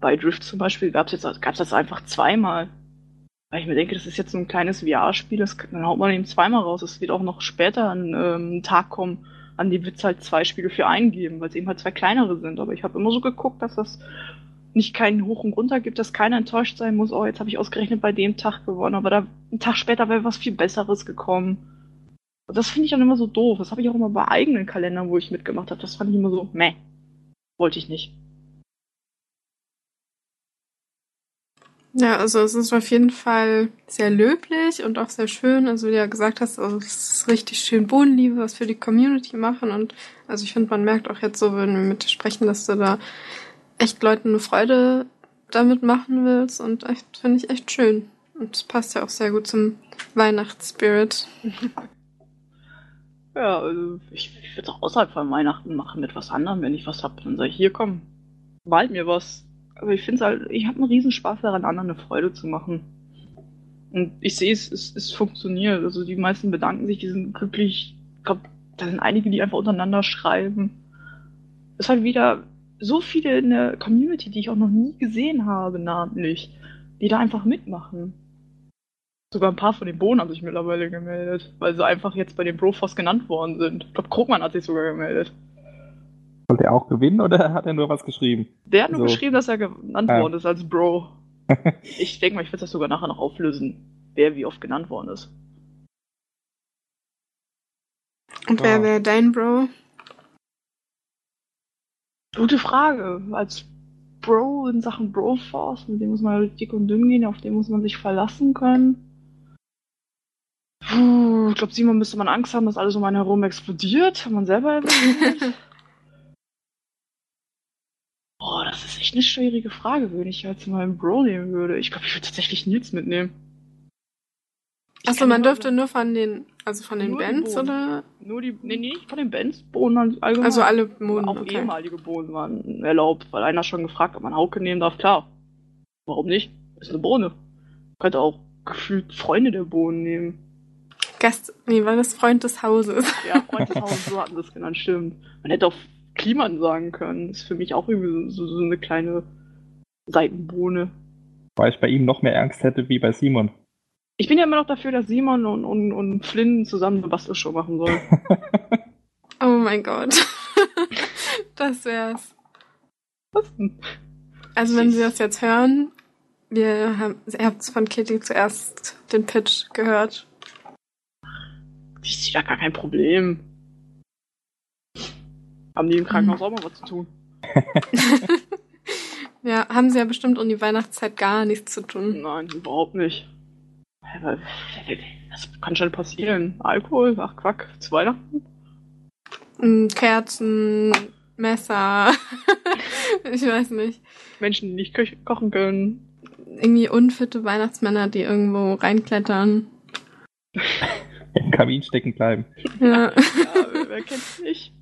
bei Drift zum Beispiel gab es jetzt gab's das einfach zweimal. Weil ich mir denke, das ist jetzt so ein kleines VR-Spiel, das dann haut man eben zweimal raus. Es wird auch noch später an ähm, Tag kommen, an dem wird es halt zwei Spiele für einen geben, weil es eben halt zwei kleinere sind. Aber ich habe immer so geguckt, dass das nicht keinen Hoch und Runter gibt, dass keiner enttäuscht sein muss, oh, jetzt habe ich ausgerechnet bei dem Tag gewonnen, aber da einen Tag später wäre was viel Besseres gekommen. Und das finde ich dann immer so doof. Das habe ich auch immer bei eigenen Kalendern, wo ich mitgemacht habe. Das fand ich immer so, meh. Wollte ich nicht. Ja, also es ist auf jeden Fall sehr löblich und auch sehr schön. Also wie du ja gesagt hast, also es ist richtig schön Bodenliebe, was für die Community machen. Und also ich finde, man merkt auch jetzt so, wenn wir mit dir sprechen, dass du da echt Leuten eine Freude damit machen willst. Und echt, finde ich echt schön. Und es passt ja auch sehr gut zum Weihnachtsspirit. Ja, also ich, würde es auch außerhalb von Weihnachten machen mit was anderem. Wenn ich was hab, dann sage ich, hier komm, malt mir was. Aber ich finde halt, ich habe einen riesen Spaß daran, anderen eine Freude zu machen. Und ich sehe es, es, es funktioniert. Also die meisten bedanken sich, die sind glücklich. Ich glaube, da sind einige, die einfach untereinander schreiben. Es ist halt wieder so viele in der Community, die ich auch noch nie gesehen habe, namentlich, die da einfach mitmachen. Sogar ein paar von den Bohnen haben sich mittlerweile gemeldet, weil sie einfach jetzt bei den Broforce genannt worden sind. Ich glaube, Krugmann hat sich sogar gemeldet. Wollte er auch gewinnen oder hat er nur was geschrieben? Der hat nur So. geschrieben, dass er genannt Ah. worden ist als Bro. ich denke mal, ich werde das sogar nachher noch auflösen, wer wie oft genannt worden ist. Und wer Ja. wäre dein Bro? Gute Frage. Als Bro in Sachen Broforce, mit dem muss man halt dick und dünn gehen, auf den muss man sich verlassen können. Puh, ich glaube, Simon müsste man Angst haben, dass alles um einen herum explodiert, wenn man selber. Boah, das ist echt eine schwierige Frage, wenn ich jetzt mal einen Bro nehmen würde. Ich glaube, ich würde tatsächlich Nils mitnehmen. Achso, man dürfte nur von den, also von den Bands Bohnen. oder? Nur die. Nee, nee, nicht von den Bands, Bohnen allgemein. Also alle Moden, Auch okay. ehemalige Bohnen waren erlaubt, weil einer schon gefragt, ob man Hauke nehmen darf. Klar. Warum nicht? Ist eine Bohne. Könnte auch gefühlt Freunde der Bohnen nehmen. Gast, nee, war das Freund des Hauses. Ja, Freund des Hauses, so hatten das genannt, stimmt. Man hätte auch Kliman sagen können. Ist für mich auch irgendwie so, so eine kleine Seitenbohne. Weil ich bei ihm noch mehr Angst hätte wie bei Simon. Ich bin ja immer noch dafür, dass Simon und, und, und Flynn zusammen eine Bastelshow machen sollen. Oh mein Gott. das wär's. Was denn? Also wenn Sie das jetzt hören, wir haben, ihr habt von Kitty zuerst den Pitch gehört. Ich sehe da gar kein Problem. Haben die im Krankenhaus auch mal was zu tun? Ja, haben Sie ja bestimmt um die Weihnachtszeit gar nichts zu tun. Nein, überhaupt nicht. Was kann schon passieren? Alkohol? Ach, Quack. Zu Weihnachten? Kerzen, Messer, ich weiß nicht. Menschen, die nicht ko kochen können. Irgendwie unfitte Weihnachtsmänner, die irgendwo reinklettern. Im Kamin stecken bleiben. Ja. Ja, wer, kennt's nicht?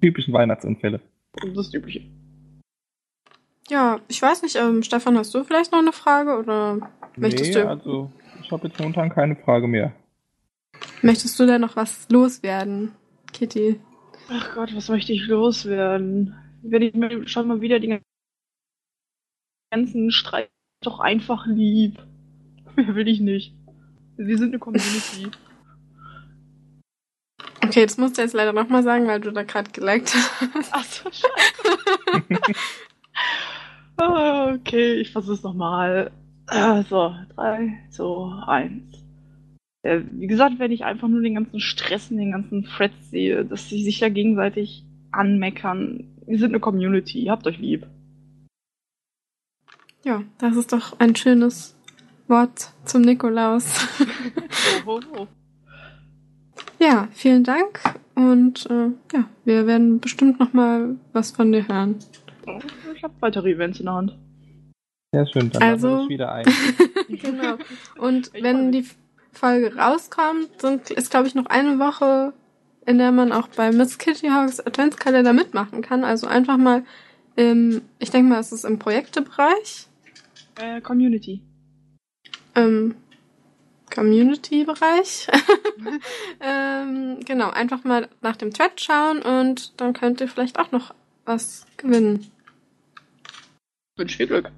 Typischen Weihnachtsunfälle. Das ist das Übliche. Ja, ich weiß nicht, ähm, Stefan, hast du vielleicht noch eine Frage oder möchtest nee, du also ich habe jetzt momentan keine Frage mehr. möchtest du denn noch was loswerden, Kitty? Ach Gott, was möchte ich loswerden? Wenn ich mir schon mal wieder die ganzen Streit doch einfach lieb. Mehr will ich nicht. Wir sind eine Community. Okay, das musst du jetzt leider nochmal sagen, weil du da gerade geliked hast. Ach so, scheiße. Okay, ich versuch's nochmal. So, drei, zwei, eins. Äh, wie gesagt, wenn ich einfach nur den ganzen Stress und den ganzen Threads sehe, dass sie sich da gegenseitig anmeckern. Wir sind eine Community, habt euch lieb. Ja, das ist doch ein schönes Wort zum Nikolaus. Ho, ho, ho. ja, vielen Dank und äh, ja, wir werden bestimmt nochmal was von dir hören. Ich hab weitere Events in der Hand. Sehr schön, dann Also- das wieder ein. genau. Und Ich wenn die Folge rauskommt, sind, ist glaube ich noch eine Woche, in der man auch bei Miss Kitty Hawks Adventskalender mitmachen kann. Also einfach mal im, ich denke mal, es ist im Projektebereich, Äh, Community. im Community-Bereich. ähm, genau, einfach mal nach dem Thread schauen und dann könnt ihr vielleicht auch noch was gewinnen. Wünsche viel Glück.